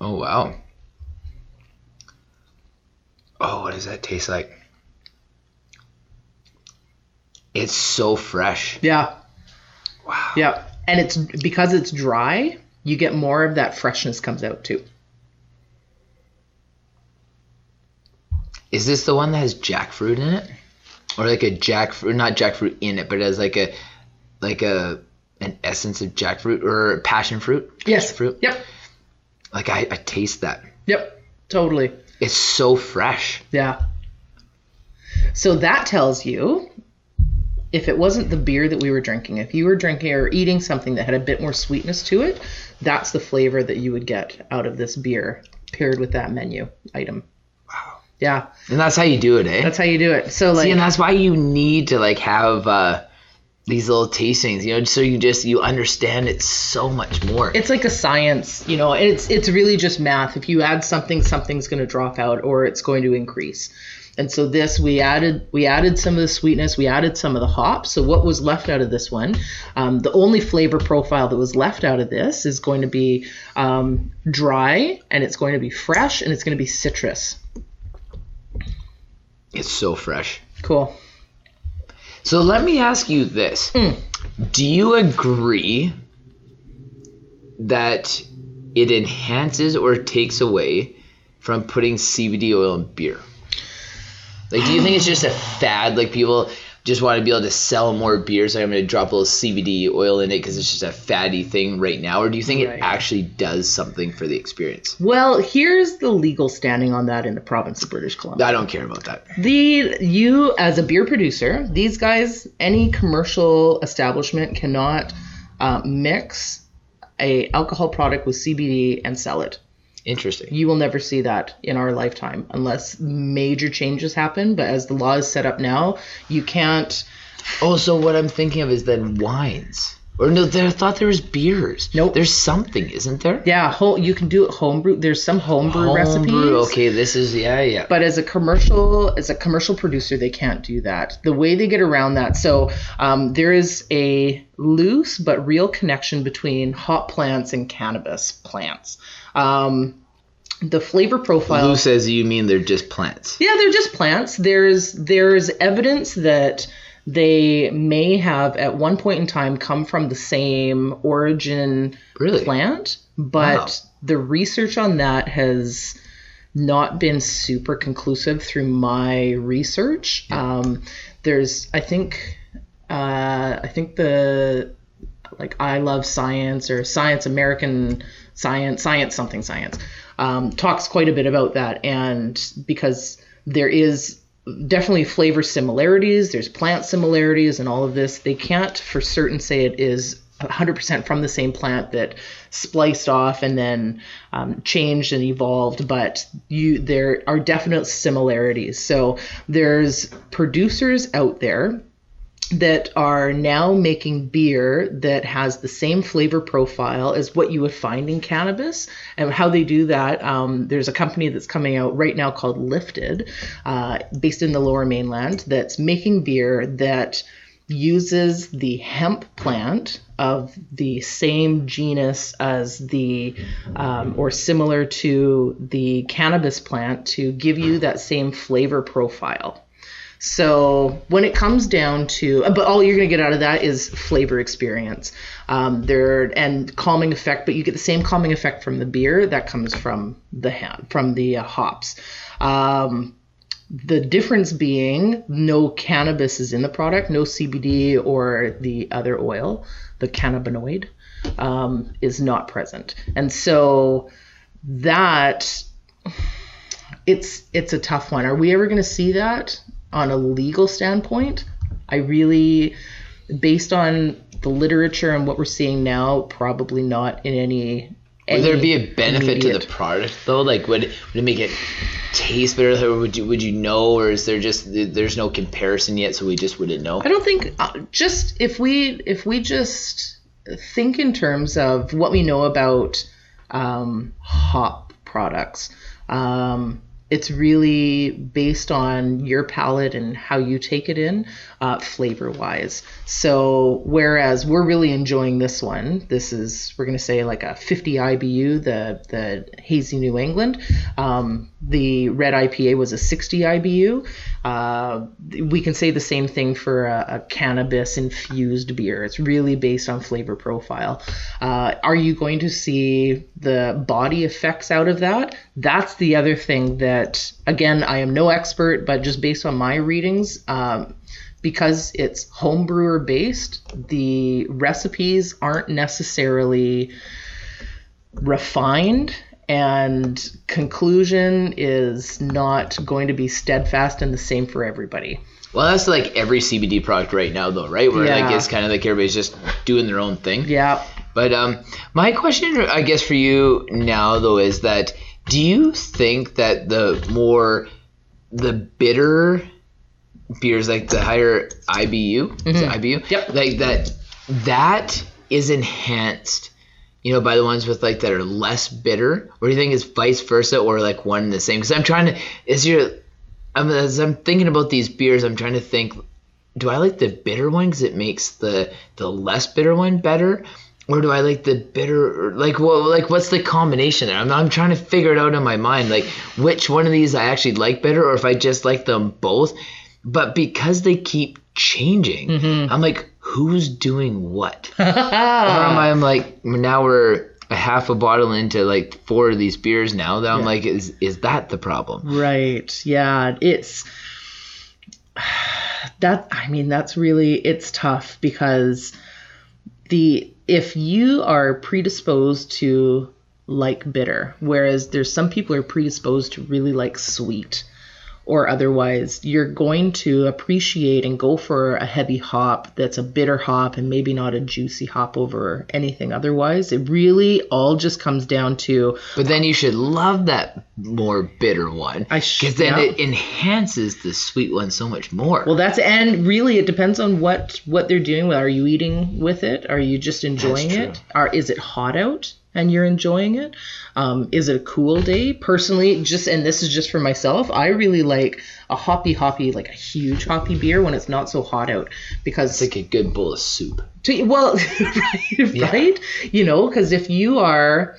Oh wow. Oh, what does that taste like? It's so fresh. Yeah, Wow. yeah, and it's because it's dry. You get more of that freshness comes out too. Is this the one that has jackfruit in it? Or like a jackfruit, not jackfruit in it, but it has like a, like a, an essence of jackfruit or passion fruit? Yes. Passion fruit? Yep. Like I, I taste that. Yep. Totally. It's so fresh. Yeah. So that tells you if it wasn't the beer that we were drinking, if you were drinking or eating something that had a bit more sweetness to it, that's the flavor that you would get out of this beer paired with that menu item. Yeah, And that's how you do it, eh? that's how you do it. So like See, and that's why you need to like have uh these little tastings, you know, so you just you understand it so much more. it's like a science you know it's it's really just math if you add something something's going to drop out or it's going to increase and so this we added we added some of the sweetness we added some of the hops so what was left out of this one um, the only flavor profile that was left out of this is going to be um, dry and it's going to be fresh and it's going to be citrus it's so fresh. cool So let me ask you this. Hmm. Do you agree that it enhances or takes away from putting CBD oil in beer? Like, do you think it's just a fad? Like, people just want to be able to sell more beers. So I'm going to drop a little CBD oil in it because it's just a fatty thing right now. Or do you think Right. it actually does something for the experience? well here's the legal standing on that in the province of british columbia I don't care about that. The you as a beer producer, these guys, any commercial establishment cannot uh, mix a alcohol product with CBD and sell it. Interesting. You will never see that in our lifetime unless major changes happen. But as the law is set up now, you can't. Oh, so what I'm thinking of is then wines. Or no, there- I thought there was beers. Nope. There's something, isn't there? Yeah, whole, you can do it homebrew. There's some homebrew recipes. Homebrew. Okay, this is yeah, yeah. but as a commercial as a commercial producer they can't do that the way they get around that so um, there is a loose but real connection between hop plants and cannabis plants um, the flavor profile Who says you mean they're just plants? yeah they're just plants there's there's evidence that they may have at one point in time come from the same origin Really? plant, but Wow. the research on that has not been super conclusive through my research. Um, there's, I think, uh, I think the like I love science or Science American Science Science something science um, talks quite a bit about that, and because there is definitely flavor similarities, there's plant similarities, and all of this, they can't for certain say it is 100% from the same plant that spliced off and then um, changed and evolved but you there are definite similarities. So there's producers out there that are now making beer that has the same flavor profile as what you would find in cannabis. And how they do that, um, there's a company that's coming out right now called Lifted, uh, based in the lower mainland, that's making beer that uses the hemp plant of the same genus as the um, or similar to the cannabis plant to give you that same flavor profile. So when it comes down to, but all you're going to get out of that is flavor experience, um, there and calming effect. But you get the same calming effect from the beer that comes from the from the uh, hops. Um, the difference being no cannabis is in the product, no CBD or the other oil, the cannabinoid, um, is not present, and so that it's it's a tough one. Are we ever going to see that on a legal standpoint? I really, based on the literature and what we're seeing now, probably not in any. Would there be a benefit to the product though? Like, would would it make it taste better, or would you would you know, or is there just there's no comparison yet, so we just wouldn't know? I don't think uh, just if we if we just think in terms of what we know about um, hop products, um, it's really based on your palate and how you take it in, uh, flavor wise. So whereas we're really enjoying this one, this is we're gonna say like a 50 IBU, the the hazy New England. Um, the red IPA was a 60 IBU. Uh, we can say the same thing for a, a cannabis infused beer. It's really based on flavor profile. Uh, are you going to see the body effects out of that? That's the other thing that, again, I am no expert, but just based on my readings, um, because it's homebrewer based, the recipes aren't necessarily refined and conclusion is not going to be steadfast and the same for everybody. Well, that's like every CBD product right now, though, right? Where like it's kind of like everybody's just doing their own thing. Yeah. But um, my question, I guess, for you now though is that do you think that the more the bitter beers like the higher IBU, is it IBU, Mm-hmm. Yep. like that, that is enhanced. You know, by the ones with like that are less bitter, or do you think it's vice versa, or like one and the same? Because I'm trying to, is your, I'm, as I'm thinking about these beers, I'm trying to think, do I like the bitter one because it makes the the less bitter one better, or do I like the bitter? Like, well, like what's the combination there? I'm, I'm trying to figure it out in my mind, like which one of these I actually like better, or if I just like them both. But because they keep changing, mm-hmm. I'm like, who's doing what? [LAUGHS] or am I, I'm like, now we're a half a bottle into like four of these beers now that I'm like, is is that the problem? Right. Yeah. It's [SIGHS] that. I mean, that's really it's tough because the if you are predisposed to like bitter, whereas there's some people are predisposed to really like sweet or otherwise, you're going to appreciate and go for a heavy hop that's a bitter hop and maybe not a juicy hop over anything otherwise. It really all just comes down to But then you should love that more bitter one. I sh- Because then yeah. it enhances the sweet one so much more. Well, that's and really it depends on what what they're doing. Are you eating with it? Are you just enjoying it? Are is it hot out and you're enjoying it? Um, is it a cool day? Personally, just and this is just for myself. I really like a hoppy hoppy like a huge hoppy beer when it's not so hot out because it's like a good bowl of soup. to, well, [LAUGHS] right, right? You know, because if you are,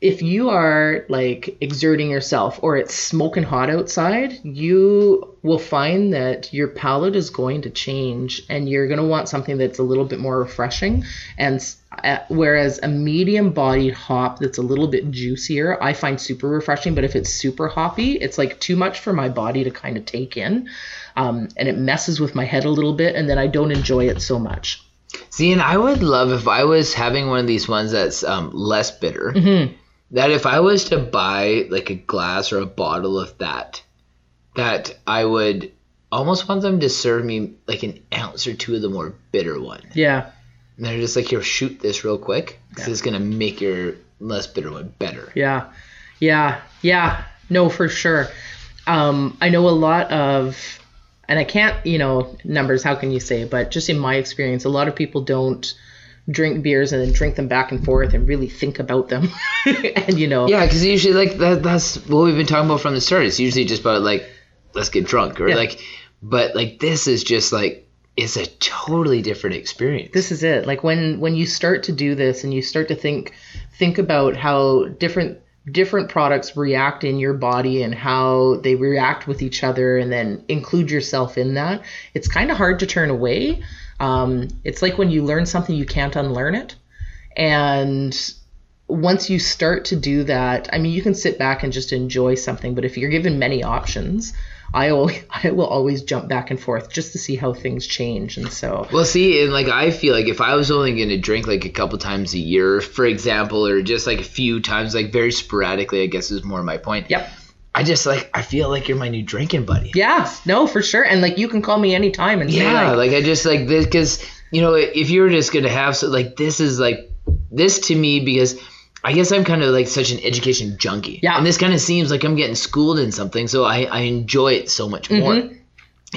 if you are like exerting yourself or it's smoking hot outside, you will find that your palate is going to change and you're going to want something that's a little bit more refreshing. And uh, whereas a medium bodied hop that's a little bit juicier, I find super refreshing. But if it's super hoppy, it's like too much for my body to kind of take in. Um, and it messes with my head a little bit, and then I don't enjoy it so much. See, and I would love if I was having one of these ones that's um, less bitter. Mm-hmm. That if I was to buy like a glass or a bottle of that, that I would almost want them to serve me like an ounce or two of the more bitter one. Yeah. And they're just like, here, shoot this real quick because it's gonna make your less bitter one better. Yeah, yeah, yeah. No, for sure. Um, I know a lot of, and I can't, you know, numbers. How can you say? But just in my experience, a lot of people don't drink beers and then drink them back and forth and really think about them. [LAUGHS] and you know, Yeah, because usually like that, that's what we've been talking about from the start. It's usually just about like let's get drunk or Yeah. like, but like this is just like it's a totally different experience. this is it like when when you start to do this and you start to think think about how different different products react in your body and how they react with each other and then include yourself in that it's kind of hard to turn away um, it's like when you learn something you can't unlearn it. And once you start to do that i mean you can sit back and just enjoy something but if you're given many options i always, [LAUGHS] i will always jump back and forth just to see how things change. And so Well, see, and like I feel like if I was only going to drink like a couple times a year, for example, or just like a few times, like very sporadically, I guess is more my point. yep I just like I feel like you're my new drinking buddy. Yeah, no, for sure. And like you can call me anytime and say Yeah, like, like I just like this because you know if you were just gonna have so like this is like this to me because I guess I'm kind of like such an education junkie. Yeah. and this kind of seems like I'm getting schooled in something, so I I enjoy it so much more. Mm-hmm.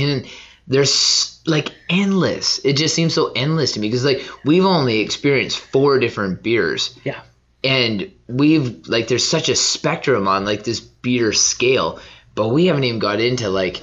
And there's like endless. It just seems so endless to me because like we've only experienced four different beers yeah, and we've like there's such a spectrum on like this beer scale but we haven't even got into like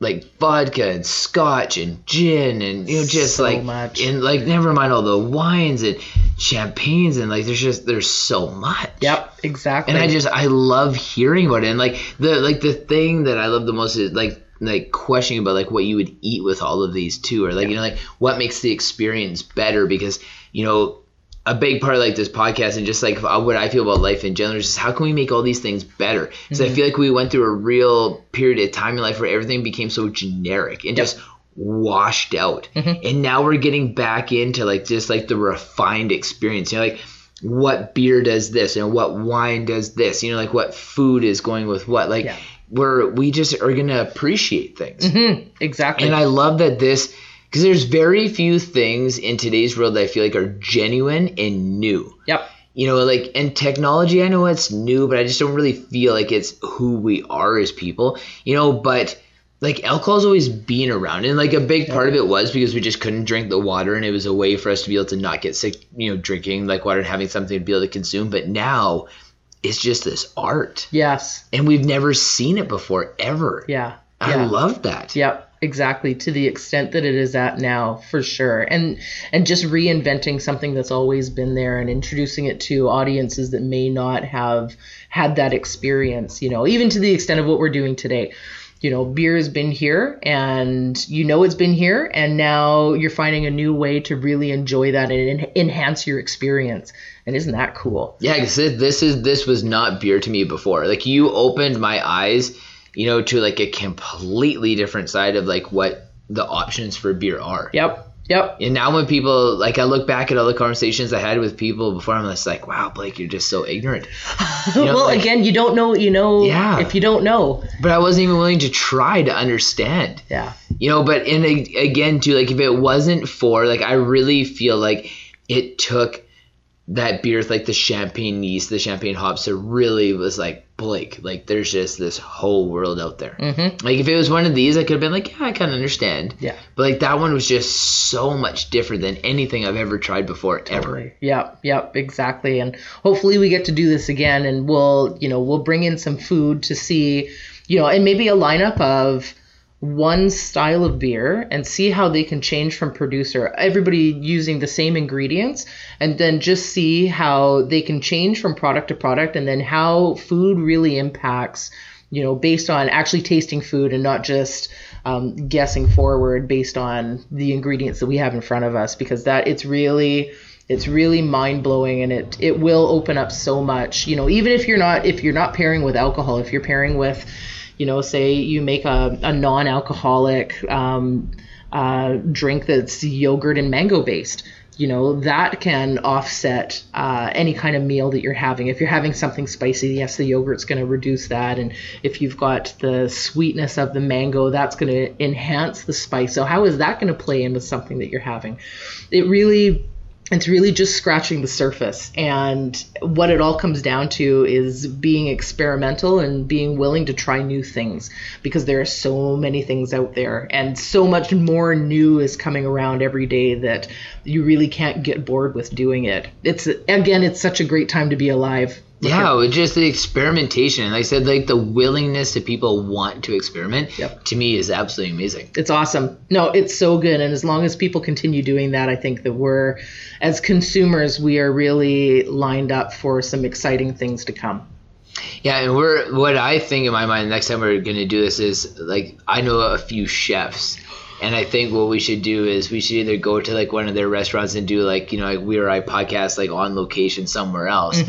like vodka and scotch and gin and you know just So like much. and like never mind all the wines and champagnes and like there's just there's so much yep, exactly. and I just I love hearing about it. And like the like the thing that I love the most is like like questioning about like what you would eat with all of these too, or like you know like what makes the experience better because you know a big part of like this podcast and just like uh, what I feel about life in general is just how can we make all these things better? Because I mm-hmm. feel like we went through a real period of time in life where everything became so generic and just washed out, mm-hmm. and now we're getting back into like just like the refined experience. You know, like what beer does this and what wine does this. You know, like what food is going with what. Like Yeah. we're we just are gonna appreciate things. Mm-hmm. exactly. And I love that this because there's very few things in today's world that I feel like are genuine and new. yep. You know, like and technology, I know it's new, but I just don't really feel like it's who we are as people. You know, but like alcohol's always been around and like a big part of it was because we just couldn't drink the water and it was a way for us to be able to not get sick you know drinking like water and having something to be able to consume but now it's just this art Yes. and we've never seen it before ever Yeah. i yeah. love that Yep, exactly. To the extent that it is at now, for sure, and and just reinventing something that's always been there and introducing it to audiences that may not have had that experience. You know, even to the extent of what we're doing today. You know, beer has been here, and you know it's been here, and now you're finding a new way to really enjoy that and en- enhance your experience. And isn't that cool? Yeah, because this is this was not beer to me before. Like you opened my eyes, you know, to like a completely different side of like what the options for beer are. Yep, yep. And now when people like I look back at all the conversations I had with people before, I'm just like, wow, Blake, you're just so ignorant. [LAUGHS] You know, well, like- again, you don't know, what you know, Yeah. if you don't know. But I wasn't even willing to try to understand. Yeah. You know, but in a, again too, like if it wasn't for like I really feel like it took that beer with like the champagne yeast, the champagne hops, it really was like Blake, like there's just this whole world out there. Mm-hmm. Like if it was one of these, I could have been like, yeah, I kind of understand. Yeah. But like that one was just so much different than anything I've ever tried before, ever. Yep, yep, exactly. And hopefully we get to do this again and we'll, you know, we'll bring in some food to see, you know, and maybe a lineup of one style of beer and see how they can change from producer. Everybody using the same ingredients and then just see how they can change from product to product and then how food really impacts you know, based on actually tasting food and not just um, guessing forward based on the ingredients that we have in front of us, because that it's really it's really mind blowing and it it will open up so much. You know, even if you're not if you're not pairing with alcohol, if you're pairing with, you know, say you make a, a non-alcoholic um, uh, drink that's yogurt and mango based you know that can offset uh, any kind of meal that you're having. If you're having something spicy yes the yogurt's going to reduce that. And if you've got the sweetness of the mango that's going to enhance the spice. So how is that going to play in with something that you're having? It really it's really just scratching the surface. And what it all comes down to is being experimental and being willing to try new things because there are so many things out there and so much more new is coming around every day that you really can't get bored with doing it. It's again it's such a great time to be alive Yeah, with just the experimentation. Like I said, like the willingness that people want to experiment Yep. to me is absolutely amazing. it's awesome. No, it's so good. And as long as people continue doing that, I think that we're, as consumers, we are really lined up for some exciting things to come. Yeah, and we're what I think in my mind next time we're gonna do this is like I know a few chefs, and I think what we should do is we should either go to like one of their restaurants and do like you know like We Are I podcast like on location somewhere else,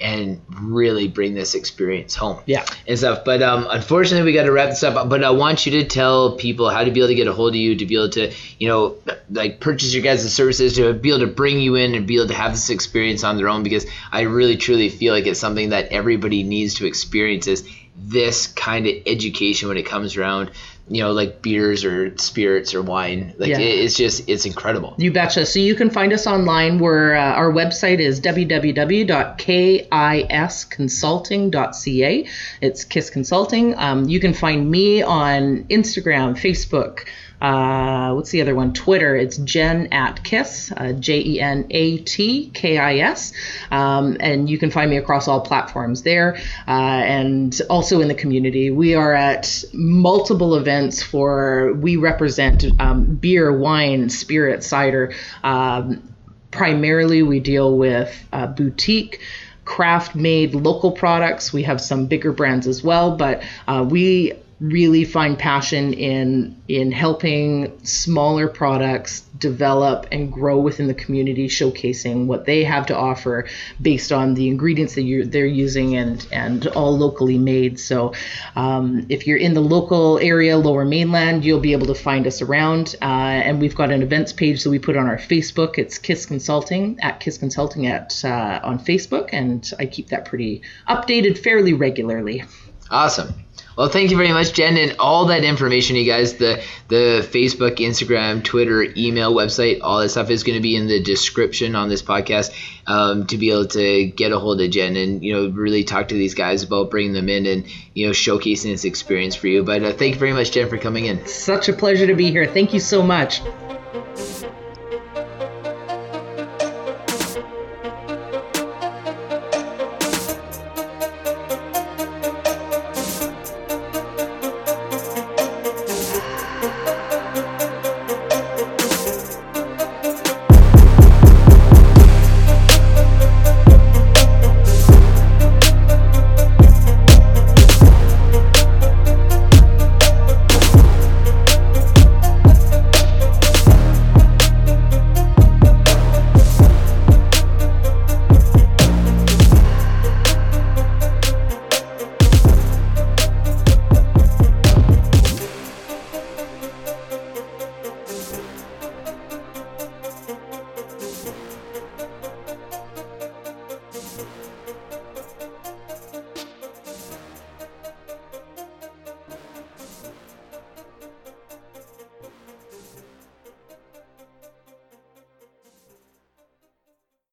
and really bring this experience home. Yeah. and stuff. But um, unfortunately, we got to wrap this up. But I want you to tell people how to be able to get a hold of you, to be able to, you know, like purchase your guys' services, to be able to bring you in and be able to have this experience on their own. Because I really truly feel like it's something that everybody needs to experience. Is this kind of education when it comes around, you know, like beers or spirits or wine. Like Yeah. it, it's just it's incredible. You betcha. So you can find us online. Where uh, our website is www.kisconsulting.ca. It's Kiss Consulting. Um, you can find me on Instagram, Facebook. Uh, what's the other one? Twitter. It's Jen at Kiss, uh, J E N A T K I S. Um, and you can find me across all platforms there uh, and also in the community. We are at multiple events for, we represent um, beer, wine, spirit, cider. Um, primarily, we deal with uh, boutique craft made local products. We have some bigger brands as well, but uh, we really find passion in in helping smaller products develop and grow within the community showcasing what they have to offer based on the ingredients that you're, they're using and and all locally made. So um, if you're in the local area lower mainland you'll be able to find us around. Uh, and we've got an events page that we put on our facebook. It's kiss consulting at kiss consulting at uh, on facebook. And i keep that pretty updated fairly regularly. Awesome. Well, thank you very much, Jen, and all that information, you guys. The the Facebook, Instagram, Twitter, email, website, all that stuff is going to be in the description on this podcast um, to be able to get a hold of Jen and you know really talk to these guys about bringing them in and you know showcasing this experience for you. But uh, thank you very much, Jen, for coming in. Such a pleasure to be here. Thank you so much.